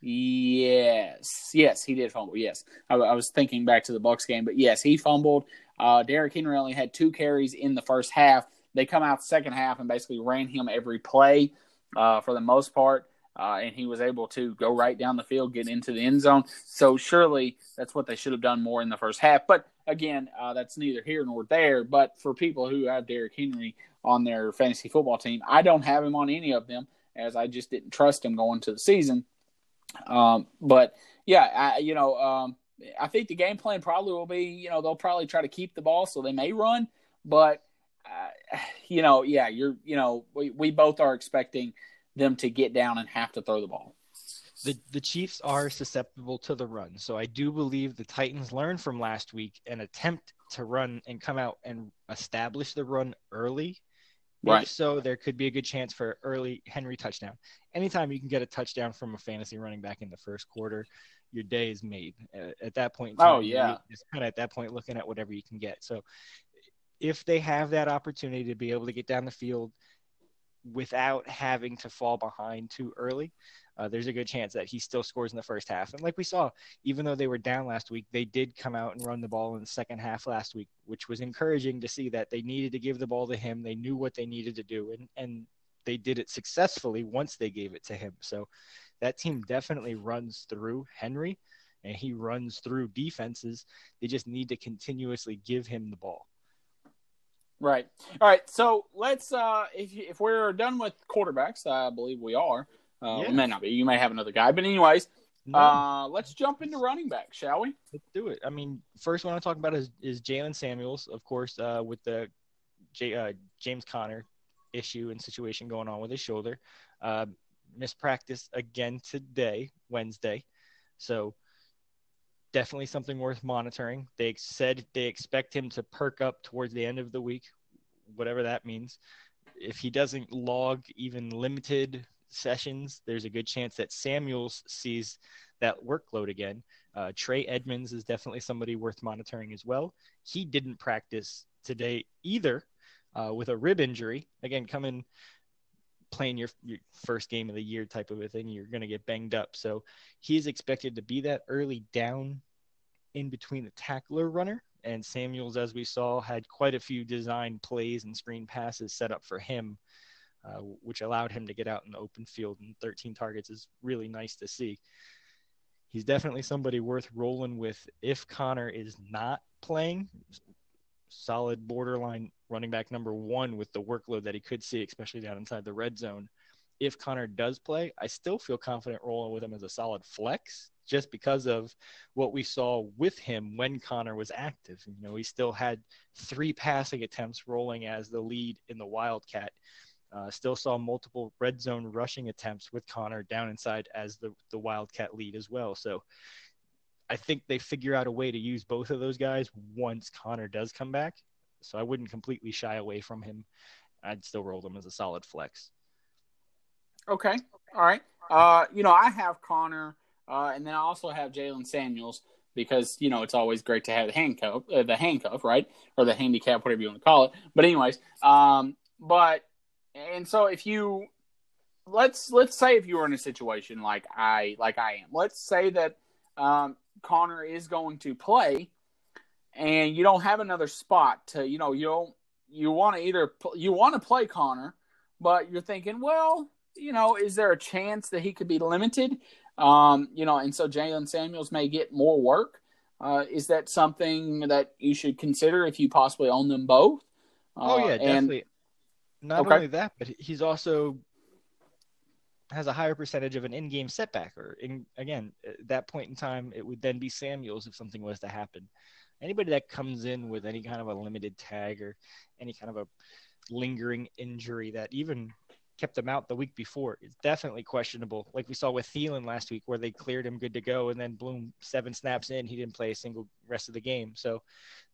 S1: Yes, yes, he did fumble. Yes, I, I was thinking back to the Bucs game, but yes, he fumbled. Uh, Derrick Henry only had two carries in the first half. They come out second half and basically ran him every play uh, for the most part. Uh, and he was able to go right down the field, get into the end zone. So surely that's what they should have done more in the first half. But again, uh, that's neither here nor there. But for people who have Derrick Henry on their fantasy football team. I don't have him on any of them as I just didn't trust him going to the season. Um, but yeah, I, you know, um, I think the game plan probably will be, you know, they'll probably try to keep the ball, so they may run. But uh, *sighs* you know, yeah, you're, you know, we we both are expecting them to get down and have to throw the ball.
S3: The the Chiefs are susceptible to the run, so I do believe the Titans learned from last week and attempt to run and come out and establish the run early Right. If so, there could be a good chance for early Henry touchdown. Anytime you can get a touchdown from a fantasy running back in the first quarter, your day is made. At that point,
S1: oh yeah,
S3: just kind of at that point looking at whatever you can get. So, if they have that opportunity to be able to get down the field without having to fall behind too early, uh, there's a good chance that he still scores in the first half. And like we saw, even though they were down last week, they did come out and run the ball in the second half last week, which was encouraging to see that they needed to give the ball to him. They knew what they needed to do, and and they did it successfully once they gave it to him. So that team definitely runs through Henry, and he runs through defenses. They just need to continuously give him the ball.
S1: Right. All right. So let's uh if if we're done with quarterbacks, I believe we are. Uh, yeah. may not be. You may have another guy, but anyways, no. uh, let's jump into running back, shall we?
S3: Let's do it. I mean, first one I talk about is, is Jaylen Samuels, of course, uh, with the J, uh, James Conner issue and situation going on with his shoulder. Uh, missed practice again today, Wednesday. So definitely something worth monitoring. They said they expect him to perk up towards the end of the week, whatever that means. If he doesn't log even limited sessions, there's a good chance that Samuels sees that workload again. Uh, Trey Edmunds is definitely somebody worth monitoring as well. He didn't practice today either uh, with a rib injury. Again, coming playing your, your first game of the year type of a thing, you're going to get banged up. So he's expected to be that early down in between the tackler runner. And Samuels, as we saw, had quite a few design plays and screen passes set up for him uh, which allowed him to get out in the open field and 13 targets is really nice to see. He's definitely somebody worth rolling with if Conner is not playing. Solid borderline running back number one with the workload that he could see, especially down inside the red zone. If Conner does play, I still feel confident rolling with him as a solid flex just because of what we saw with him when Conner was active. You know, he still had three passing attempts rolling as the lead in the Wildcat. Uh, still saw multiple red zone rushing attempts with Conner down inside as the, the Wildcat lead as well. So I think they figure out a way to use both of those guys once Conner does come back. So I wouldn't completely shy away from him. I'd still roll them as a solid flex.
S1: Okay. All right. Uh, you know, I have Conner, uh, and then I also have Jaylen Samuels because you know it's always great to have the handcuff, uh, the handcuff, right, or the handicap, whatever you want to call it. But anyways, um, but and so if you let's let's say if you were in a situation like I like I am, let's say that um, Conner is going to play, and you don't have another spot to you know you don't you want to either you want to play Conner, but you're thinking, well, you know, is there a chance that he could be limited? Um, you know, and so Jaylen Samuels may get more work. Uh, is that something that you should consider if you possibly own them both?
S3: Uh, oh yeah, definitely. Not okay. only that, but he's also has a higher percentage of an in-game setback. Or in again, at that point in time, it would then be Samuels if something was to happen. Anybody that comes in with any kind of a limited tag or any kind of a lingering injury that even kept them out the week before. It's definitely questionable, like we saw with Thielen last week, where they cleared him good to go, and then Bloom seven snaps in, he didn't play a single rest of the game. So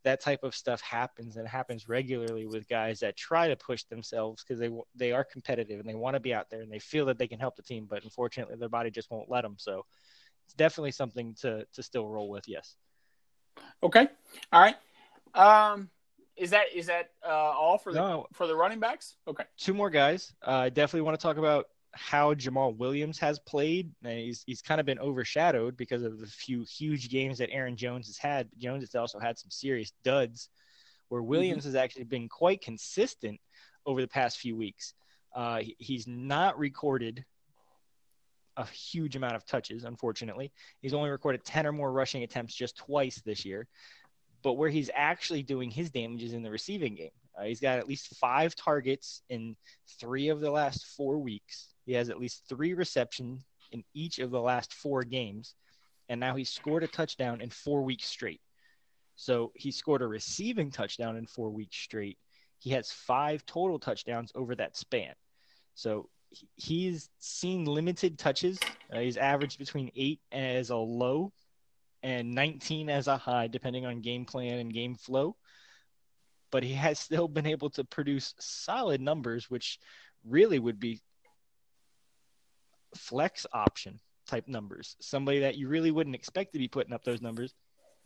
S3: that type of stuff happens, and happens regularly with guys that try to push themselves because they they are competitive and they want to be out there and they feel that they can help the team, but unfortunately their body just won't let them. So it's definitely something to to still roll with. Yes.
S1: Okay. All right. Um, is that is that uh, all for the no. for the running backs? Okay,
S3: two more guys. Uh, I uh, definitely want to talk about how Jamaal Williams has played. And he's he's kind of been overshadowed because of the few huge games that Aaron Jones has had. But Jones has also had some serious duds, where mm-hmm. Williams mm-hmm. has actually been quite consistent over the past few weeks. Uh, he's not recorded a huge amount of touches, unfortunately. He's only recorded 10 or more rushing attempts just twice this year but where he's actually doing his damage is in the receiving game. Uh, he's got at least five targets in three of the last four weeks. He has at least three receptions in each of the last four games. And now he's scored a touchdown in four weeks straight. So he scored a receiving touchdown in four weeks straight. He has five total touchdowns over that span. So he's seen limited touches. Uh, he's averaged between eight as a low and 19 as a high, depending on game plan and game flow. But he has still been able to produce solid numbers, which really would be flex option type numbers. Somebody that you really wouldn't expect to be putting up those numbers,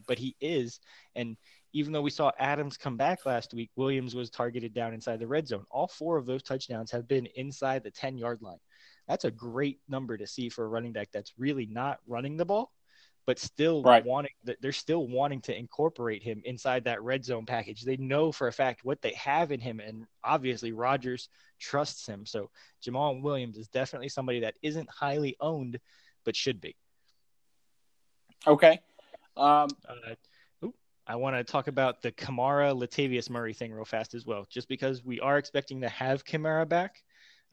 S3: but he is. And even though we saw Adams come back last week, Williams was targeted down inside the red zone. All four of those touchdowns have been inside the 10 yard line. That's a great number to see for a running back that's really not running the ball but still right. wanting they're still wanting to incorporate him inside that red zone package. They know for a fact what they have in him, and obviously Rodgers trusts him. So Jamaal Williams is definitely somebody that isn't highly owned, but should be.
S1: Okay. Um,
S3: uh, I want to talk about the Kamara Latavius Murray thing real fast as well, just because we are expecting to have Kamara back,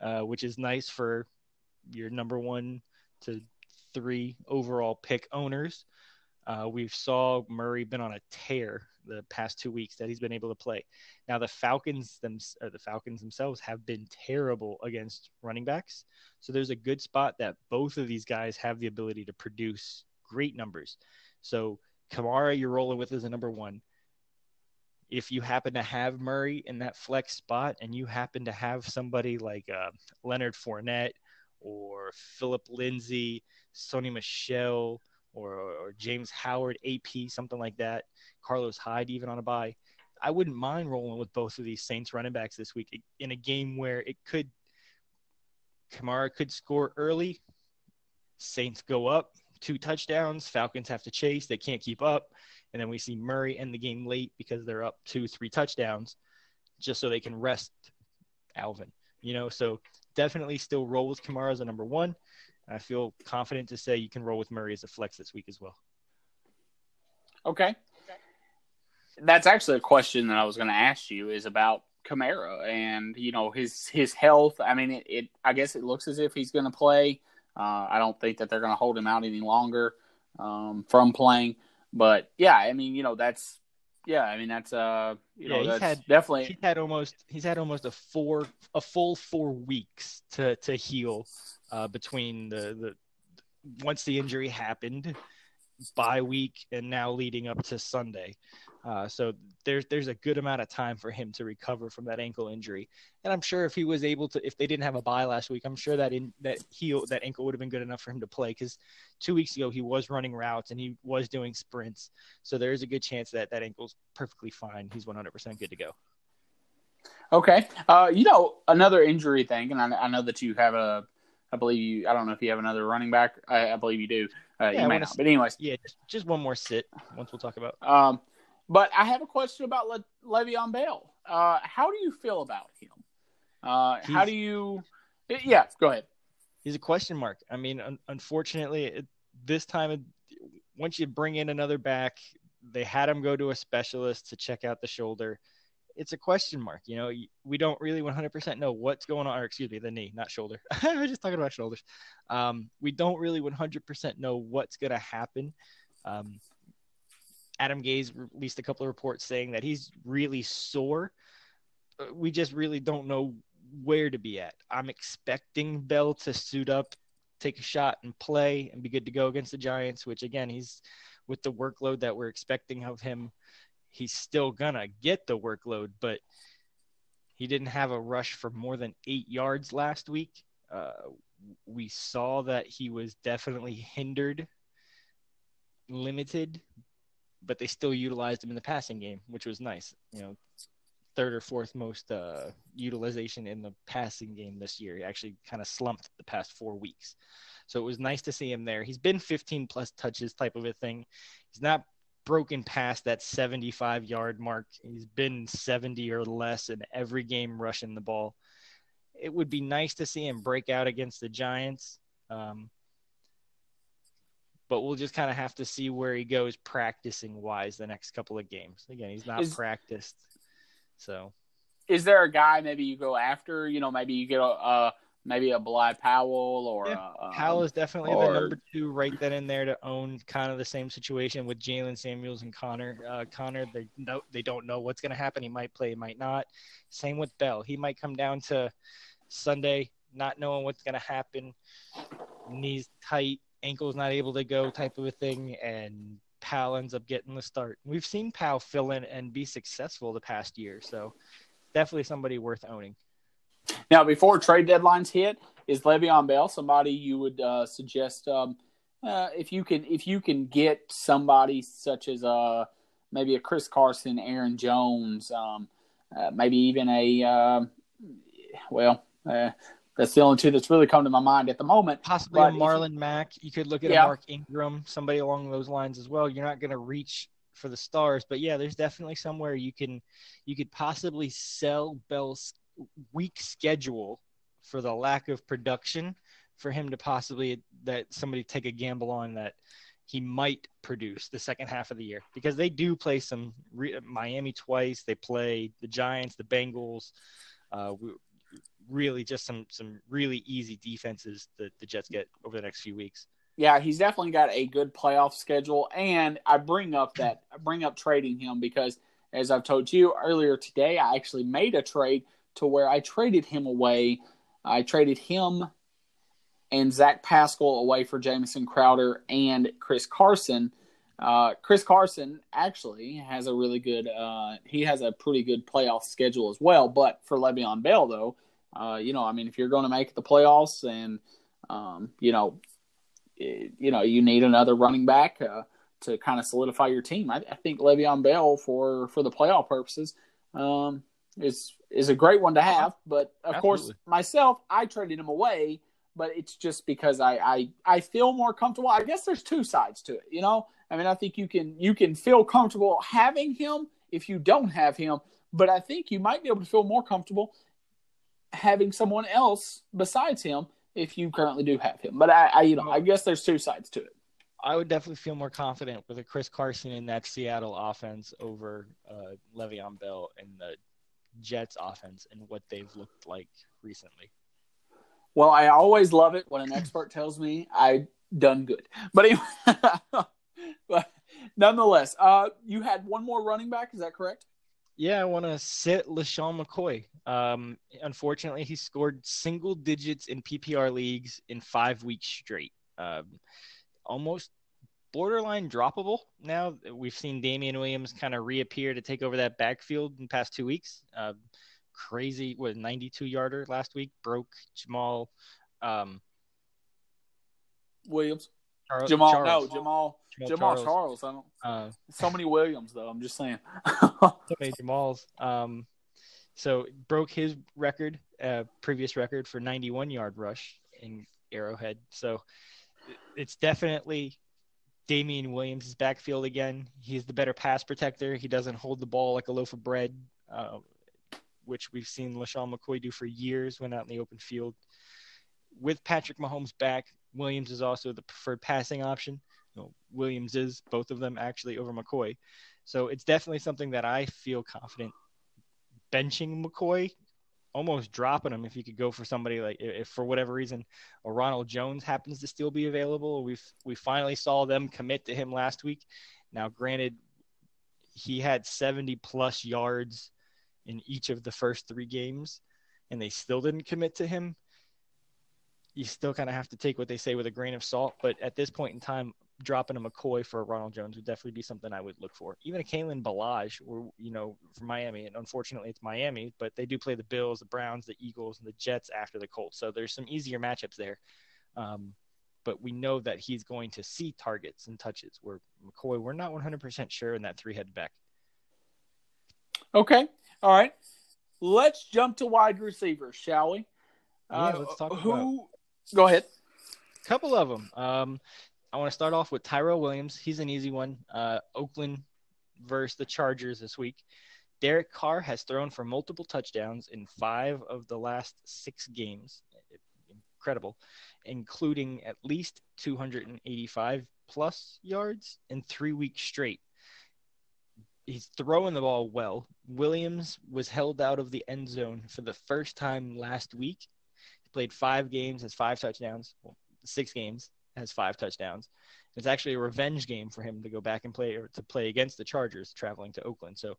S3: uh, which is nice for your number one to three overall pick owners. Uh, we saw Murray been on a tear the past two weeks that he's been able to play. Now the Falcons them the Falcons themselves have been terrible against running backs, so there's a good spot that both of these guys have the ability to produce great numbers. So Kamara, you're rolling with as a number one. If you happen to have Murray in that flex spot, and you happen to have somebody like uh, Leonard Fournette or Phillip Lindsay Sony Michel, or, or James Howard, AP, something like that. Carlos Hyde even on a bye. I wouldn't mind rolling with both of these Saints running backs this week in a game where it could Kamara could score early. Saints go up, two touchdowns. Falcons have to chase. They can't keep up. And then we see Murray end the game late because they're up two, three touchdowns just so they can rest Alvin You know, so definitely still roll with Kamara as a number one. I feel confident to say you can roll with Murray as a flex this week as well.
S1: Okay. That's actually a question that I was going to ask you is about Kamara and you know his his health. I mean, it, it I guess it looks as if he's going to play. Uh, I don't think that they're going to hold him out any longer um, from playing. But yeah, I mean, you know, that's yeah, I mean that's uh you
S3: Yeah,
S1: know
S3: he's
S1: that's
S3: had-
S1: definitely
S3: He's had almost he's had almost a four a full four weeks to to heal uh, between the the once the injury happened, bye week, and now leading up to Sunday. Uh, so there's there's a good amount of time for him to recover from that ankle injury, and I'm sure if he was able to, if they didn't have a bye last week, I'm sure that in that heel that ankle would have been good enough for him to play because two weeks ago he was running routes and he was doing sprints, so there is a good chance that that ankle's perfectly fine. He's 100% good to go.
S1: okay. Uh, you know, another injury thing, and I, I know that you have a, I believe you. I don't know if you have another running back. I, I believe you do. Uh,
S3: Yeah,
S1: you may not, but anyways.
S3: Yeah, just, just one more sit. Once we'll talk about.
S1: Um, but I have a question about Le- Le'Veon Bell. Uh, how do you feel about him? Uh, how do you? Yeah, go ahead.
S3: He's a question mark. I mean, un- unfortunately, it, this time, it, once you bring in another back, they had him go to a specialist to check out the shoulder. It's a question mark. You know, we don't really 100% know what's going on. Or excuse me, the knee, not shoulder. *laughs* I was just talking about shoulders. Um, we don't really 100% know what's going to happen. Um, Adam Gase released a couple of reports saying that he's really sore. Uh, We just really don't know where to be at. I'm expecting Bell to suit up, take a shot, and play and be good to go against the Giants, which again, he's with the workload that we're expecting of him, he's still gonna get the workload, but he didn't have a rush for more than eight yards last week. Uh, we saw that he was definitely hindered, limited, but they still utilized him in the passing game, which was nice. You know, third or fourth most uh, utilization in the passing game this year. He actually kind of slumped the past four weeks. So it was nice to see him there. He's been 15 plus touches type of a thing. He's not broken past that 75 yard mark. He's been 70 or less in every game rushing the ball. It would be nice to see him break out against the Giants. Um, but we'll just kind of have to see where he goes practicing wise the next couple of games. Again, he's not
S1: Is-
S3: practiced. So
S1: Is there a guy maybe you go after? You know, maybe you get a uh, maybe a Bilal Powell or
S3: Yeah,
S1: a, um,
S3: Powell is definitely
S1: or-
S3: the number two right then and there to own kind of the same situation with Jaylen Samuels and Conner. Uh, Conner, they know they don't know what's going to happen. He might play, he might not. Same with Bell. He might come down to Sunday not knowing what's going to happen, knees tight, ankles not able to go, type of a thing, and Powell ends up getting the start. We've seen Powell fill in and be successful the past year, so definitely somebody worth owning.
S1: Now, before trade deadlines hit, is Le'Veon Bell somebody you would uh, suggest? Um, uh, if you can, if you can get somebody such as uh, maybe a Chris Carson, Aaron Jones, um, uh, maybe even a uh, well, uh, that's the only two that's really come to my mind at the moment.
S3: possibly
S1: But
S3: a
S1: if you-
S3: Marlon Mack. You could look at
S1: Yeah.
S3: a Mark Ingram, somebody along those lines as well. You're not going to reach for the stars, but yeah, there's definitely somewhere you can you could possibly sell Bell's weak schedule for the lack of production for him to possibly that somebody take a gamble on that he might produce the second half of the year because they do play some re- Miami twice. They play the Giants, the Bengals. Uh, we, really just some some really easy defenses that the Jets get over the next few weeks.
S1: Yeah, he's definitely got a good playoff schedule, and I bring up that I bring up trading him because, as I've told you earlier today, I actually made a trade to where I traded him away. I traded him and Zach Pascal away for Jamison Crowder and Chris Carson. Uh, Chris Carson actually has a really good. Uh, he has a pretty good playoff schedule as well. But for Le'Veon Bell, though, uh, you know, I mean, if you're going to make the playoffs and um, you know, eh, you know, you need another running back uh, to kind of solidify your team. I, I think Le'Veon Bell for for the playoff purposes um, is is a great one to have. But of course, myself, I traded him away. But it's just because I, I I feel more comfortable. I guess there's two sides to it, you know. I mean, I think you can you can feel comfortable having him if you don't have him, but I think you might be able to feel more comfortable having someone else besides him if you currently do have him. But I, I you know, I guess there's two sides to it.
S3: I would definitely feel more confident with a Chris Carson in that Seattle offense over uh, Le'Veon Bell and the Jets offense and what they've looked like recently.
S1: Well, I always love it when an *clears throat* expert tells me I done good. But anyway, *laughs* but nonetheless, uh, you had one more running back. Is that correct?
S3: Yeah, I want to sit LeSean McCoy. Um, unfortunately, he scored single digits in PPR leagues in five weeks straight. Um, almost borderline droppable now. We've seen Damien Williams kind of reappear to take over that backfield in past two weeks. Uh, crazy, what, 92 yarder last week, broke Jamaal. Um,
S1: Williams. Charles, Jamaal, Charles. no, Jamaal, Jamaal, Jamaal Charles. Charles. I don't. Uh, so many Williams, though. I'm just saying.
S3: so many Jamaals. Um, so broke his record, uh, previous record for 91 yard rush in Arrowhead. So it's definitely Damien Williams' backfield again. He's the better pass protector. He doesn't hold the ball like a loaf of bread, uh, which we've seen LeSean McCoy do for years when out in the open field. With Patrick Mahomes back, Williams is also the preferred passing option. Williams is both of them actually over McCoy. So it's definitely something that I feel confident benching McCoy, almost dropping him if you could go for somebody like if for whatever reason a Ronald Jones happens to still be available. We've we finally saw them commit to him last week. Now, granted, he had 70 plus yards in each of the first three games, and they still didn't commit to him you still kind of have to take what they say with a grain of salt. But at this point in time, dropping a McCoy for Ronald Jones would definitely be something I would look for. Even a Kalen Ballage, or you know, for Miami, and unfortunately it's Miami, but they do play the Bills, the Browns, the Eagles, and the Jets after the Colts. So there's some easier matchups there. Um, but we know that he's going to see targets and touches. Where McCoy, we're not 100% sure in that three-headed back.
S1: Okay, all right. Let's jump to wide receivers, shall we?
S3: Yeah, uh, let's talk who about
S1: Go ahead.
S3: Couple of them. Um, I want to start off with Tyrell Williams. He's an easy one. Uh, Oakland versus the Chargers this week. Derek Carr has thrown for multiple touchdowns in five of the last six games. Incredible, including at least 285 plus yards in three weeks straight. He's throwing the ball well. Williams was held out of the end zone for the first time last week played five games, has five touchdowns. Well, six games has five touchdowns. It's actually a revenge game for him to go back and play or to play against the Chargers traveling to Oakland. So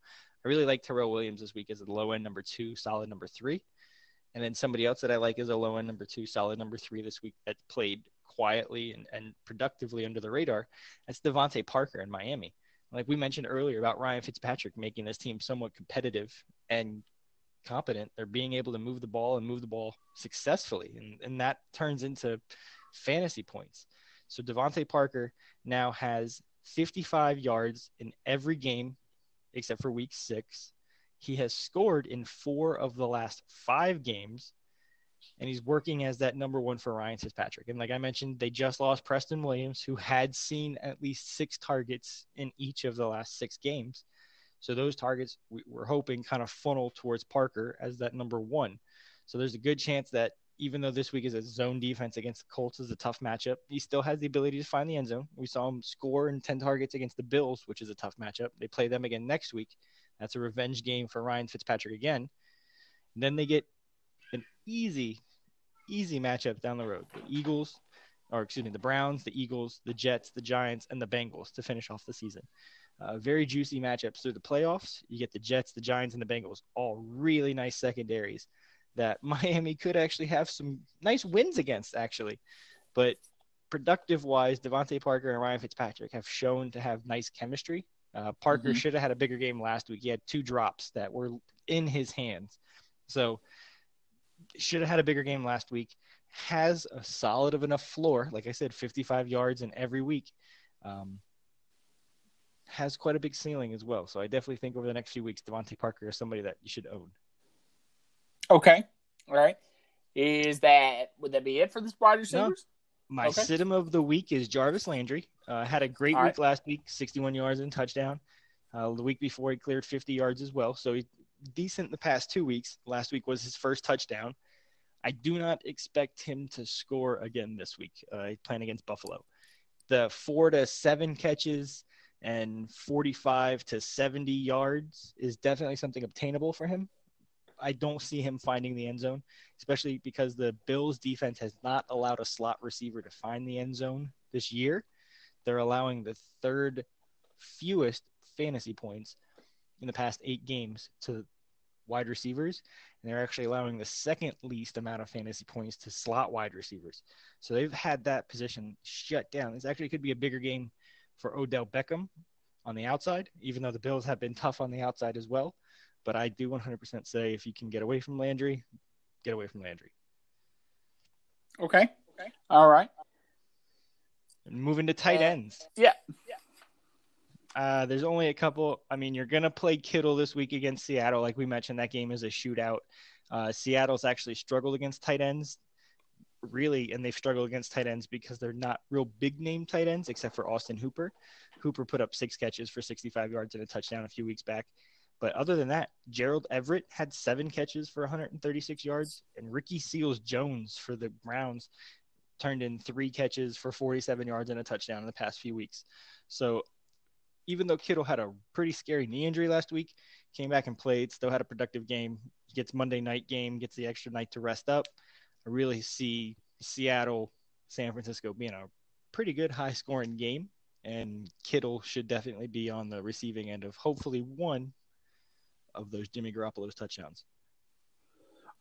S3: I really like Tyrell Williams this week as a low end number two, solid number three. And then somebody else that I like is a low end number two, solid number three this week that played quietly and, and productively under the radar. That's DeVante Parker in Miami. Like we mentioned earlier about Ryan Fitzpatrick making this team somewhat competitive and competent. They're being able to move the ball and move the ball successfully, and, and that turns into fantasy points. So DeVante Parker now has 55 yards in every game except for week six. He has scored in four of the last five games, and he's working as that number one for Ryan Fitzpatrick. And like I mentioned, they just lost Preston Williams, who had seen at least six targets in each of the last six games. So those targets we, are hoping kind of funnel towards Parker as that number one. So there's a good chance that even though this week is a zone defense against the Colts is a tough matchup, he still has the ability to find the end zone. We saw him score in 10 targets against the Bills, which is a tough matchup. They play them again next week. That's a revenge game for Ryan Fitzpatrick again. And then they get an easy, easy matchup down the road. The Eagles, or excuse me, the Browns, the Eagles, the Jets, the Giants, and the Bengals to finish off the season. Uh, very juicy matchups through the playoffs. You get the Jets, the Giants, and the Bengals, all really nice secondaries that *laughs* Miami could actually have some nice wins against, actually. But productive wise, DeVante Parker and Ryan Fitzpatrick have shown to have nice chemistry. Uh, Parker mm-hmm. should have had a bigger game last week. He had two drops that were in his hands. So, should have had a bigger game last week. Has a solid of enough floor. Like I said, 55 yards in every week. Um, has quite a big ceiling as well. So I definitely think over the next few weeks, DeVante Parker is somebody that you should own.
S1: Okay. All right. Is that would that be it for this wide receivers?
S3: No. My okay. sit of the week is Jarvis Landry. Uh, had a great All week right. last week, 61 yards and touchdown. Uh, the week before, he cleared 50 yards as well. So he decent the past two weeks. Last week was his first touchdown. I do not expect him to score again this week. Uh, playing against Buffalo. The four to seven catches and 45 to 70 yards is definitely something obtainable for him. I don't see him finding the end zone, especially because the Bills defense has not allowed a slot receiver to find the end zone this year. They're allowing the third fewest fantasy points in the past eight games to wide receivers, and they're actually allowing the second least amount of fantasy points to slot wide receivers. So they've had that position shut down. This actually could be a bigger game for Odell Beckham on the outside, even though the Bills have been tough on the outside as well. But I do 100% say if you can get away from Landry, get away from Landry.
S1: Okay. Okay. All right.
S3: And moving to tight uh, ends.
S1: Yeah. Yeah.
S3: Uh, there's only a couple. I mean, you're going to play Kittle this week against Seattle. Like we mentioned, that game is a shootout. Uh, Seattle's actually struggled against tight ends, really, and they've struggled against tight ends because they're not real big name tight ends, except for Austin Hooper. Hooper put up six catches for 65 yards and a touchdown a few weeks back. But other than that, Gerald Everett had seven catches for 136 yards, and Ricky Seals Jones for the Browns turned in three catches for 47 yards and a touchdown in the past few weeks. So even though Kittle had a pretty scary knee injury last week, came back and played, still had a productive game. Gets Monday night game, gets the extra night to rest up. I really see Seattle, San Francisco being a pretty good high scoring game. And Kittle should definitely be on the receiving end of hopefully one of those Jimmy Garoppolo's touchdowns.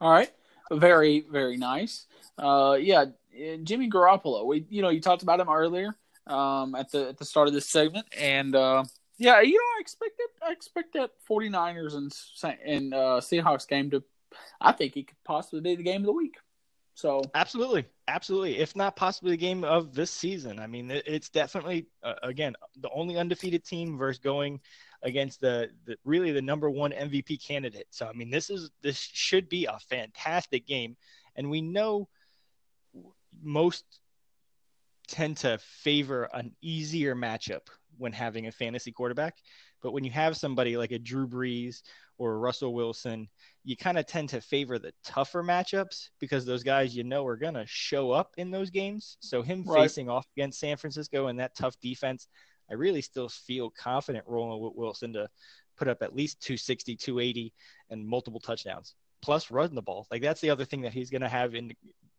S1: All right. Very, very nice. Uh, yeah, Jimmy Garoppolo. We, you know, you talked about him earlier um, at the at the start of this segment, and uh, yeah, you know, I expect. I expect that 49ers and and uh, Seahawks game to. I think it could possibly be the game of the week. So
S3: absolutely, absolutely. If not possibly the game of this season. I mean, it's definitely uh, again the only undefeated team versus going against the, the really the number one MVP candidate. So I mean, this is this should be a fantastic game, and we know most tend to favor an easier matchup when having a fantasy quarterback. But when you have somebody like a Drew Brees or Russell Wilson, you kind of tend to favor the tougher matchups because those guys you know are going to show up in those games. So him right. facing off against San Francisco and that tough defense, I really still feel confident rolling with Wilson to put up at least 260, 280 and multiple touchdowns. Plus run the ball. Like that's the other thing that he's going to have in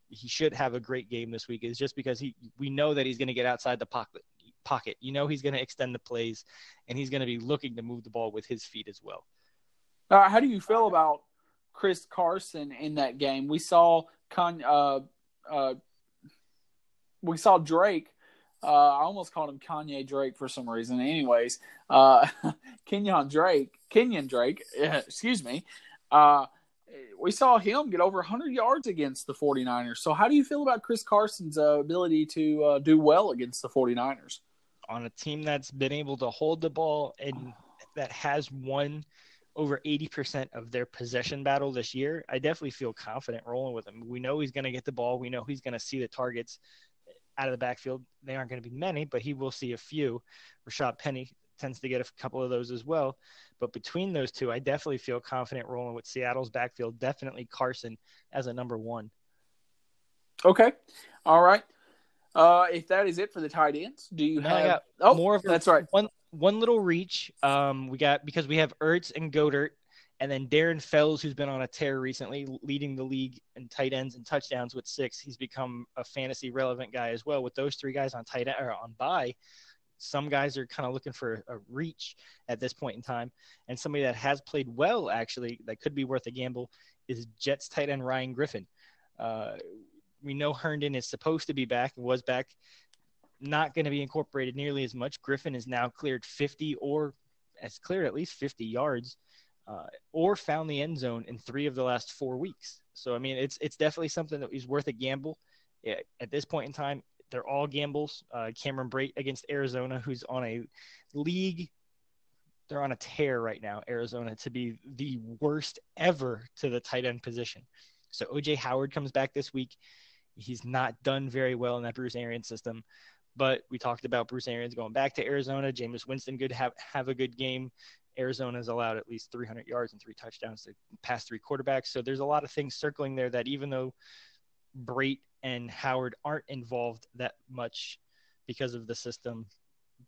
S3: he should have a great game this week is just because he we know that he's going to get outside the pocket pocket. You know he's going to extend the plays and he's going to be looking to move the ball with his feet as well.
S1: Uh, how do you feel about Chris Carson in that game? We saw Con, uh, uh, we saw Drake. Uh, I almost called him Kanye Drake for some reason. Anyways, uh, *laughs* Kenyan Drake, Kenyan Drake, *laughs* excuse me, uh, we saw him get over 100 yards against the 49ers. So, how do you feel about Chris Carson's ability to do well against the 49ers?
S3: On a team that's been able to hold the ball and that has won over 80% of their possession battle this year, I definitely feel confident rolling with him. We know he's going to get the ball, we know he's going to see the targets out of the backfield. They aren't going to be many, but he will see a few. Rashad Penny tends to get a couple of those as well. But between those two, I definitely feel confident rolling with Seattle's backfield. Definitely Carson as a number one.
S1: Okay. All right. Uh, if that is it for the tight ends, do you have
S3: oh more of that's right one one little reach? Um, we got because we have Ertz and Goedert, and then Darren Fells, who's been on a tear recently, leading the league in tight ends and touchdowns with six. He's become a fantasy relevant guy as well. With those three guys on tight end or on bye, some guys are kind of looking for a reach at this point in time. And somebody that has played well, actually, that could be worth a gamble is Jets tight end Ryan Griffin. Uh, we know Herndon is supposed to be back, and was back, not going to be incorporated nearly as much. Griffin is now cleared 50 or has cleared at least 50 yards uh, or found the end zone in three of the last four weeks. So, I mean, it's, it's definitely something that is worth a gamble. At this point in time, they're all gambles. Uh, Cameron Brate against Arizona, who's on a league. They're on a tear right now, Arizona, to be the worst ever to the tight end position. So OJ Howard comes back this week. He's not done very well in that Bruce Arians system, But we talked about Bruce Arians going back to Arizona. Jameis Winston could have, have a good game. Arizona's allowed at least 300 yards and three touchdowns to pass three quarterbacks. So there's a lot of things circling there that even though Brate and Howard aren't involved that much because of the system,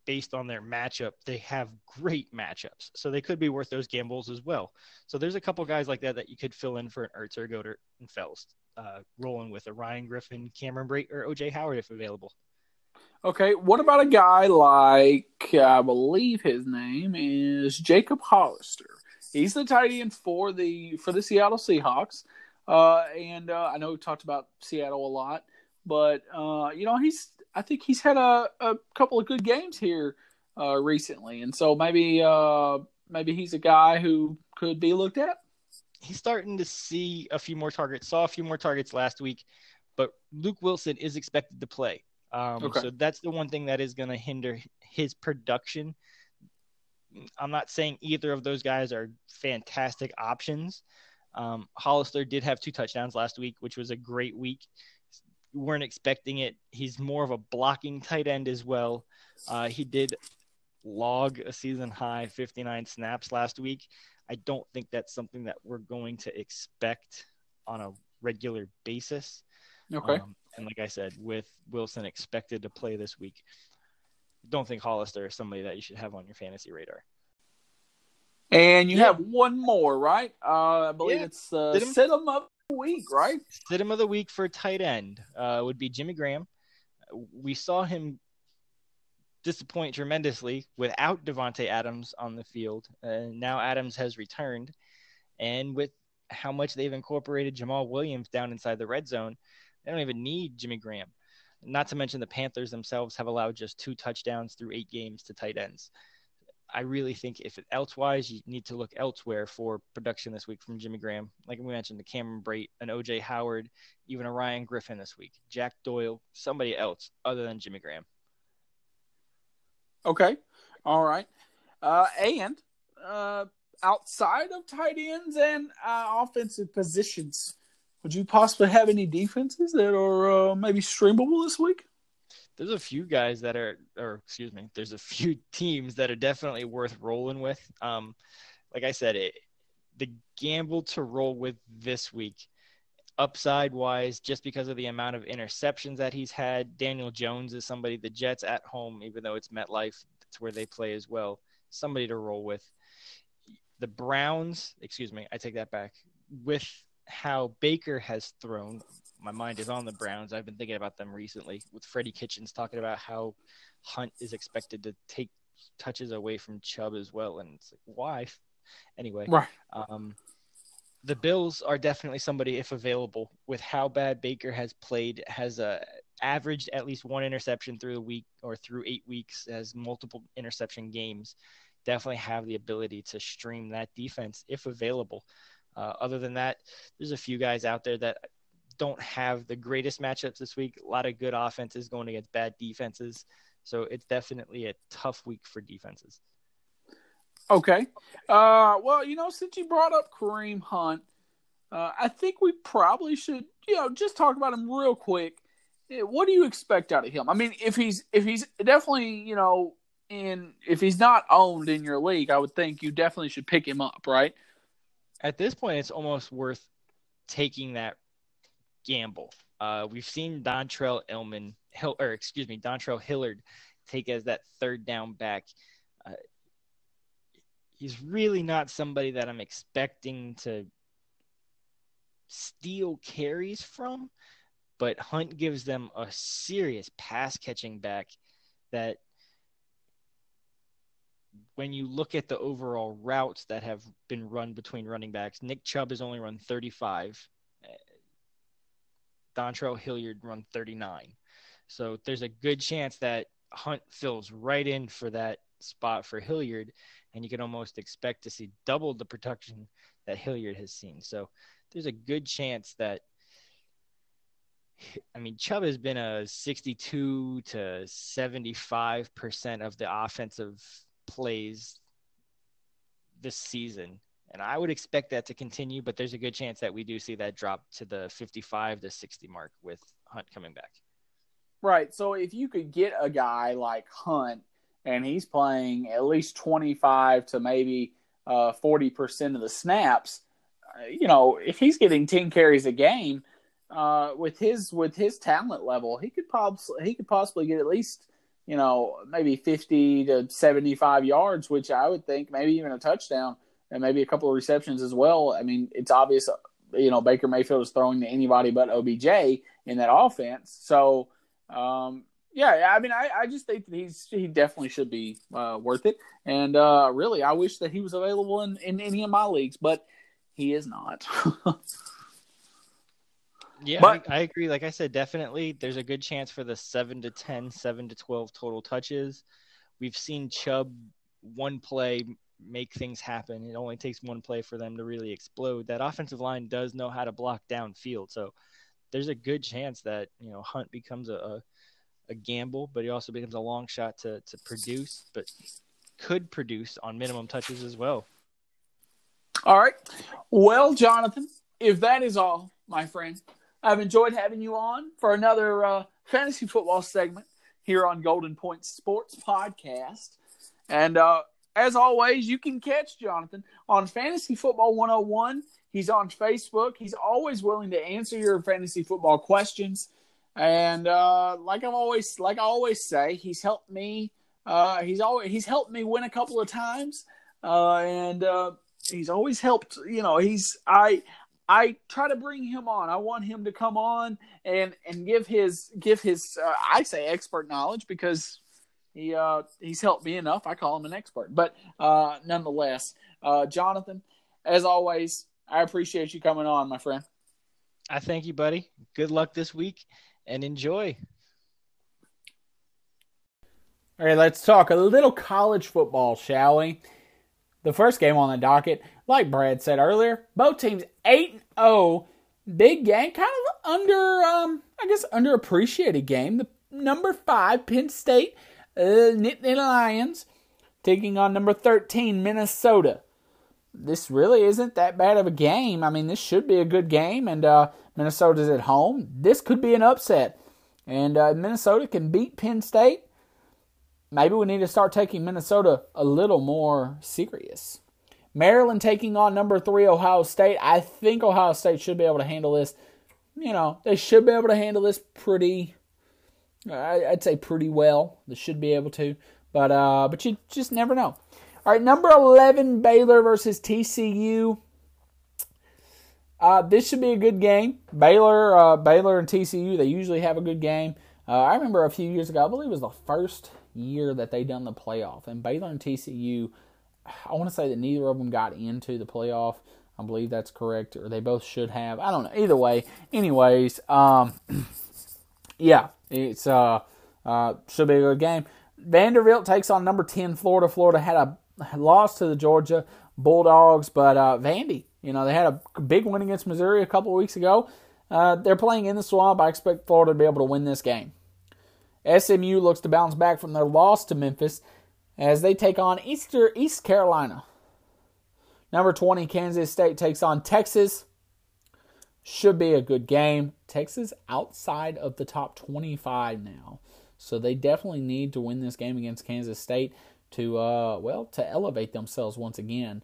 S3: based on their matchup, they have great matchups. So they could be worth those gambles as well. So there's a couple guys like that that you could fill in for an Ertz or Goedert and Fells, uh, rolling with a Ryan Griffin, Cameron Brate, or OJ Howard if available.
S1: Okay, what about a guy like I believe his name is Jacob Hollister? He's the tight end for the for the Seattle Seahawks, uh, and uh, I know we talked about Seattle a lot, but uh, you know he's I think he's had a, a couple of good games here uh, recently, and so maybe uh, maybe he's a guy who could be looked at.
S3: He's starting to see a few more targets. Saw a few more targets last week, but Luke Wilson is expected to play. Um, okay. So that's the one thing that is going to hinder his production. I'm not saying either of those guys are fantastic options. Um, Hollister did have two touchdowns last week, which was a great week. We weren't expecting it. He's more of a blocking tight end as well. Uh, he did log a season high 59 snaps last week. I don't think that's something that we're going to expect on a regular basis.
S1: Okay. Um,
S3: and like I said, with Wilson expected to play this week, don't think Hollister is somebody that you should have on your fantasy radar.
S1: And you yeah. have one more, right? Uh, I believe yeah. it's uh, sit, him, of the week, right?
S3: Sit him of the week for tight end uh, would be Jimmy Graham. We saw him disappoint tremendously without Davante Adams on the field. and now Adams has returned, and with how much they've incorporated Jamaal Williams down inside the red zone, they don't even need Jimmy Graham. Not to mention the Panthers themselves have allowed just two touchdowns through eight games to tight ends. I really think if it elsewise, you need to look elsewhere for production this week from Jimmy Graham. Like we mentioned, the Cameron Brate, an OJ Howard, even a Ryan Griffin this week, Jack Doyle, somebody else other than Jimmy Graham.
S1: Okay, all right, uh, and uh, outside of tight ends and uh, offensive positions, would you possibly have any defenses that are uh, maybe streamable this week?
S3: There's a few guys that are, or excuse me, there's a few *laughs* teams that are definitely worth rolling with. Um, like I said, it, the gamble to roll with this week, upside wise, just because of the amount of interceptions that he's had. Daniel Jones is somebody the Jets at home, even though it's MetLife, that's where they play as well. Somebody to roll with. The Browns, excuse me, I take that back. With how Baker has thrown. My mind is on the Browns. I've been thinking about them recently with Freddie Kitchens talking about how Hunt is expected to take touches away from Chubb as well. And it's like, why? Anyway,
S1: right.
S3: um, the Bills are definitely somebody, if available, with how bad Baker has played, has uh, averaged at least one interception through the week or through eight weeks, has multiple interception games. Definitely have the ability to stream that defense if available. Uh, other than that, there's a few guys out there that don't have the greatest matchups this week. A lot of good offenses going against bad defenses. So it's definitely a tough week for defenses.
S1: Okay. Uh, well, you know, since you brought up Kareem Hunt, uh, I think we probably should, you know, just talk about him real quick. What do you expect out of him? I mean, if he's if he's definitely, you know, in if he's not owned in your league, I would think you definitely should pick him up, right?
S3: at this point, it's almost worth taking that gamble. Uh, we've seen Dontrelle Illman, Hill, or excuse me, Dontrell Hilliard take as that third down back. Uh, he's really not somebody that I'm expecting to steal carries from, but Hunt gives them a serious pass catching back that when you look at the overall routes that have been run between running backs, Nick Chubb has only run 35. Dontrell Hilliard run 39. So there's a good chance that Hunt fills right in for that spot for Hilliard, and you can almost expect to see double the production that Hilliard has seen. So there's a good chance that I mean, Chubb has been a 62 to 75% of the offensive plays this season. And I would expect that to continue, but there's a good chance that we do see that drop to the 55 to 60 mark with Hunt coming back.
S1: Right. So if you could get a guy like Hunt and he's playing at least 25 to maybe uh, 40% of the snaps, uh, you know, if he's getting 10 carries a game, uh, with his with his talent level, he could possibly he could possibly get at least you know maybe 50 to 75 yards, which I would think maybe even a touchdown and maybe a couple of receptions as well. I mean, it's obvious you know Baker Mayfield is throwing to anybody but OBJ in that offense. So um, yeah, I mean, I, I just think that he's he definitely should be uh, worth it. And uh, really, I wish that he was available in, in any of my leagues, but he is not. *laughs*
S3: yeah, but, I, I, agree. Like I said, definitely there's a good chance for the 7 to 10, 7 to 12 total touches. We've seen Chubb one play make things happen. It only takes one play for them to really explode. That offensive line does know how to block downfield. So there's a good chance that, you know, Hunt becomes a, a a gamble, but he also becomes a long shot to to produce, but could produce on minimum touches as well.
S1: All right. Well, Jonathan, if that is all, my friend, I've enjoyed having you on for another uh, fantasy football segment here on Golden Point Sports Podcast. And uh, as always, you can catch Jonathan on Fantasy Football 101. He's on Facebook. He's always willing to answer your fantasy football questions. And uh, like I've always like I always say, he's helped me. Uh, he's always he's helped me win a couple of times, uh, and uh, he's always helped. You know, he's I I try to bring him on. I want him to come on and and give his give his uh, I say expert knowledge because he uh, he's helped me enough. I call him an expert, but uh, nonetheless, uh, Jonathan, as always, I appreciate you coming on, my friend.
S3: I thank you, buddy. Good luck this week, and enjoy.
S1: All right, let's talk a little college football, shall we? The first game on the docket, like Brad said earlier, both teams 8 0. Big game, kind of under, um, I guess, underappreciated game. The number five Penn State uh, Nittany Lions taking on number 13 Minnesota. This really isn't that bad of a game. I mean, this should be a good game, and uh, Minnesota's at home. This could be an upset. And uh, Minnesota can beat Penn State. Maybe we need to start taking Minnesota a little more serious. Maryland taking on number three Ohio State. I think Ohio State should be able to handle this. You know, they should be able to handle this pretty. I'd say pretty well. They should be able to, but uh, but you just never know. All right, number eleven Baylor versus TCU. Uh, this should be a good game. Baylor, uh, Baylor and TCU, they usually have a good game. Uh, I remember a few years ago, I believe it was the first year that they done the playoff, and Baylor and TCU. I want to say that neither of them got into the playoff. I believe that's correct, or they both should have. I don't know. Either way, anyways, um, *clears throat* yeah, it's uh, uh, should be a good game. Vanderbilt takes on number ten Florida. Florida had a loss to the Georgia Bulldogs, but uh, Vandy you know, they had a big win against Missouri a couple weeks ago. Uh, they're playing in the swamp. I expect Florida to be able to win this game. SMU looks to bounce back from their loss to Memphis as they take on Easter East Carolina. Number 20, Kansas State takes on Texas. Should be a good game. Texas outside of the top 25 now. So they definitely need to win this game against Kansas State to uh, well to elevate themselves once again.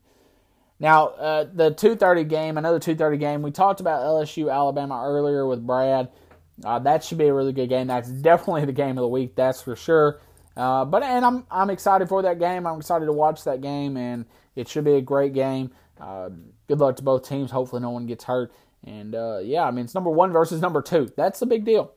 S1: Now, uh, the 2:30 game, another 2:30 game. We talked about LSU Alabama earlier with Brad. Uh, that should be a really good game. That's *laughs* definitely the game of the week. That's for sure. Uh, but and I'm I'm excited for that game. I'm excited to watch that game, and it should be a great game. Uh, good luck to both teams. Hopefully, no one gets hurt. And uh, yeah, I mean it's number one versus number two. That's the big deal.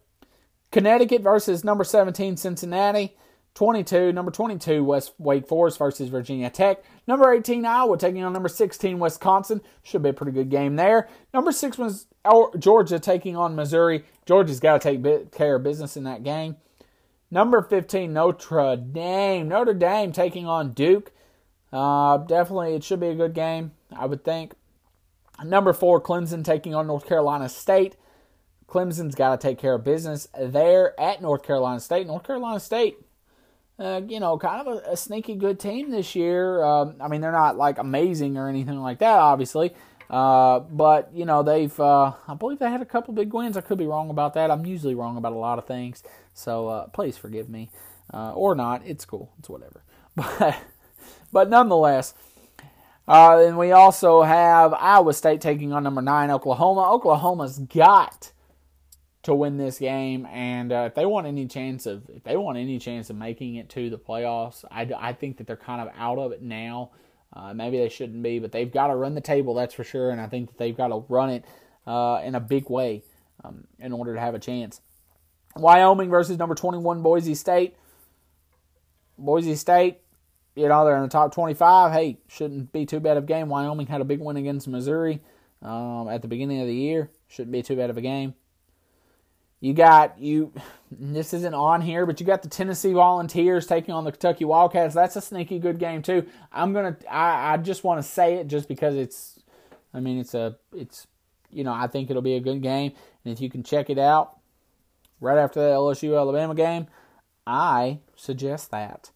S1: Connecticut versus number 17 Cincinnati. 22, number 22, West Wake Forest versus Virginia Tech. Number 18, Iowa taking on number 16, Wisconsin. Should be a pretty good game there. Number 6 was Georgia taking on Missouri. Georgia's got to take care of business in that game. Number 15, Notre Dame. Notre Dame taking on Duke. Uh, definitely, it should be a good game, I would think. Number 4, Clemson taking on North Carolina State. Clemson's got to take care of business there at North Carolina State. North Carolina State uh, you know, kind of a, a, sneaky good team this year. Um, I mean, they're not like amazing or anything like that, obviously, Uh, but you know they've, uh, I believe they had a couple big wins. I could be wrong about that. I'm usually wrong about a lot of things, so uh, please forgive me, uh, or not. It's cool. It's whatever. *laughs* But but nonetheless, uh, and we also have Iowa State taking on number nine Oklahoma. Oklahoma's got to win this game, and uh, if they want any chance of if they want any chance of making it to the playoffs, I, I think that they're kind of out of it now. Uh, maybe they shouldn't be, but they've got to run the table, that's for sure. And I think that they've got to run it uh, in a big way um, in order to have a chance. Wyoming versus number 21 Boise State. Boise State, you know, they're in the top 25. Hey, shouldn't be too bad of a game. Wyoming had a big win against Missouri um, at the beginning of the year. Shouldn't be too bad of a game. You got you. This isn't on here, but you got the Tennessee Volunteers taking on the Kentucky Wildcats. That's a sneaky good game too. I'm gonna. I, I just want to say it just because it's. I mean, it's a. It's. You know, I think it'll be a good game, and if you can check it out right after the LSU Alabama game, I suggest that.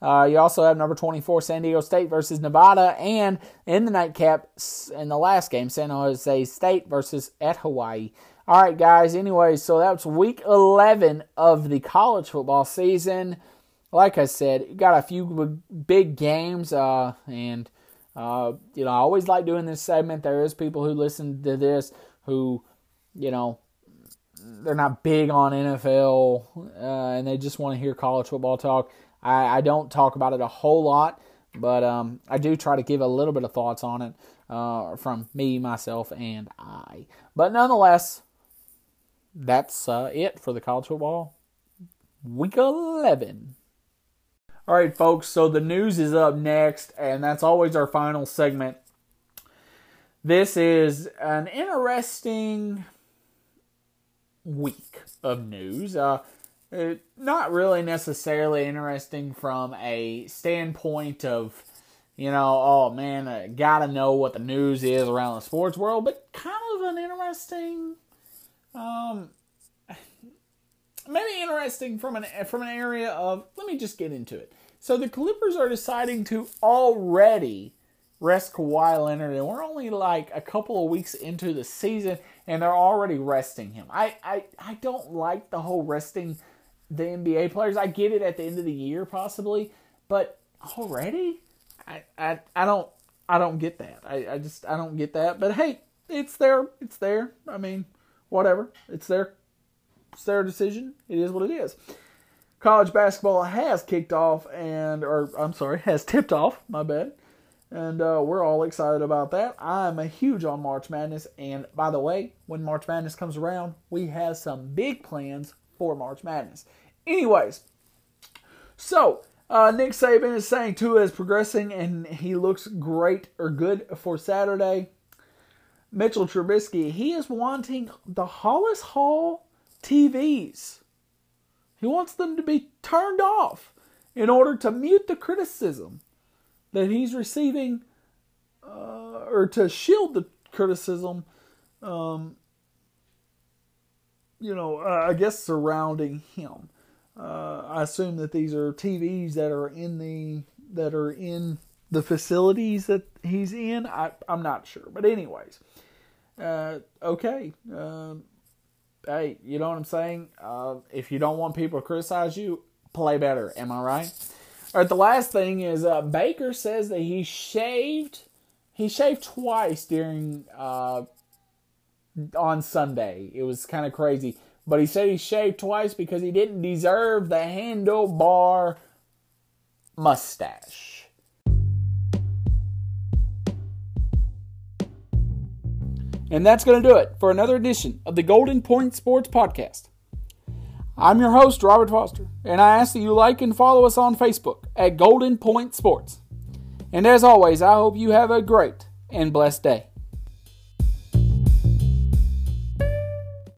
S1: Uh, you also have number 24 San Diego State versus Nevada, and in the nightcap in the last game, San Jose State versus at Hawaii. All right, guys. Anyway, so that's week 11 of the college football season. Like I said, got a few big games, uh, and uh, you know, I always like doing this segment. There is people who listen to this who, you know, they're not big on NFL uh, and they just want to hear college football talk. I, I, don't talk about it a whole lot, but um, I do try to give a little bit of thoughts on it uh, from me, myself, and I. But nonetheless, that's uh, it for the college football week 11. All right, folks, so the news is up next, and that's always our final segment. This is an interesting week of news. Uh, not really necessarily interesting from a standpoint of, you know, oh man, I gotta know what the news is around the sports world, but kind of an interesting um, *sighs* maybe interesting from an from an area of. Let me just get into it. So the Clippers are deciding to already rest Kawhi Leonard, and we're only like a couple of weeks into the season, and they're already resting him. I I, I don't like the whole resting the NBA players. I get it at the end of the year possibly, but already, I I, I don't I don't get that. I, I just I don't get that. But hey, it's there. It's there. I mean, whatever. It's their it's their decision. It is what it is. College basketball has kicked off and or I'm sorry, *laughs* has tipped off, my bad. And uh, we're all excited about that. I'm a huge on March Madness. And by the way, when March Madness comes around, we have some big plans for March Madness. Anyways, so uh, Nick Saban is saying Tua is progressing and he looks great or good for Saturday. Mitchell Trubisky, he is wanting the Halas Hall TVs. He wants them to be turned off in order to mute the criticism that he's receiving uh, or to shield the criticism, um, you know, uh, I guess surrounding him. Uh, I assume that these are TVs that are in the that are in the facilities that he's in. I, I'm not sure, but anyways, uh, okay. Uh, hey, you know what I'm saying? Uh, if you don't want people to criticize you, play better. Am I right? All right. The last thing is uh, Baker says that he shaved. He shaved twice during uh, on Sunday. It was kind of crazy, but he said he shaved twice because he didn't deserve the handlebar mustache. And that's going to do it for another edition of the Golden Point Sports Podcast. I'm your host, Robert Foster, and I ask that you like and follow us on Facebook at Golden Point Sports. And as always, I hope you have a great and blessed day.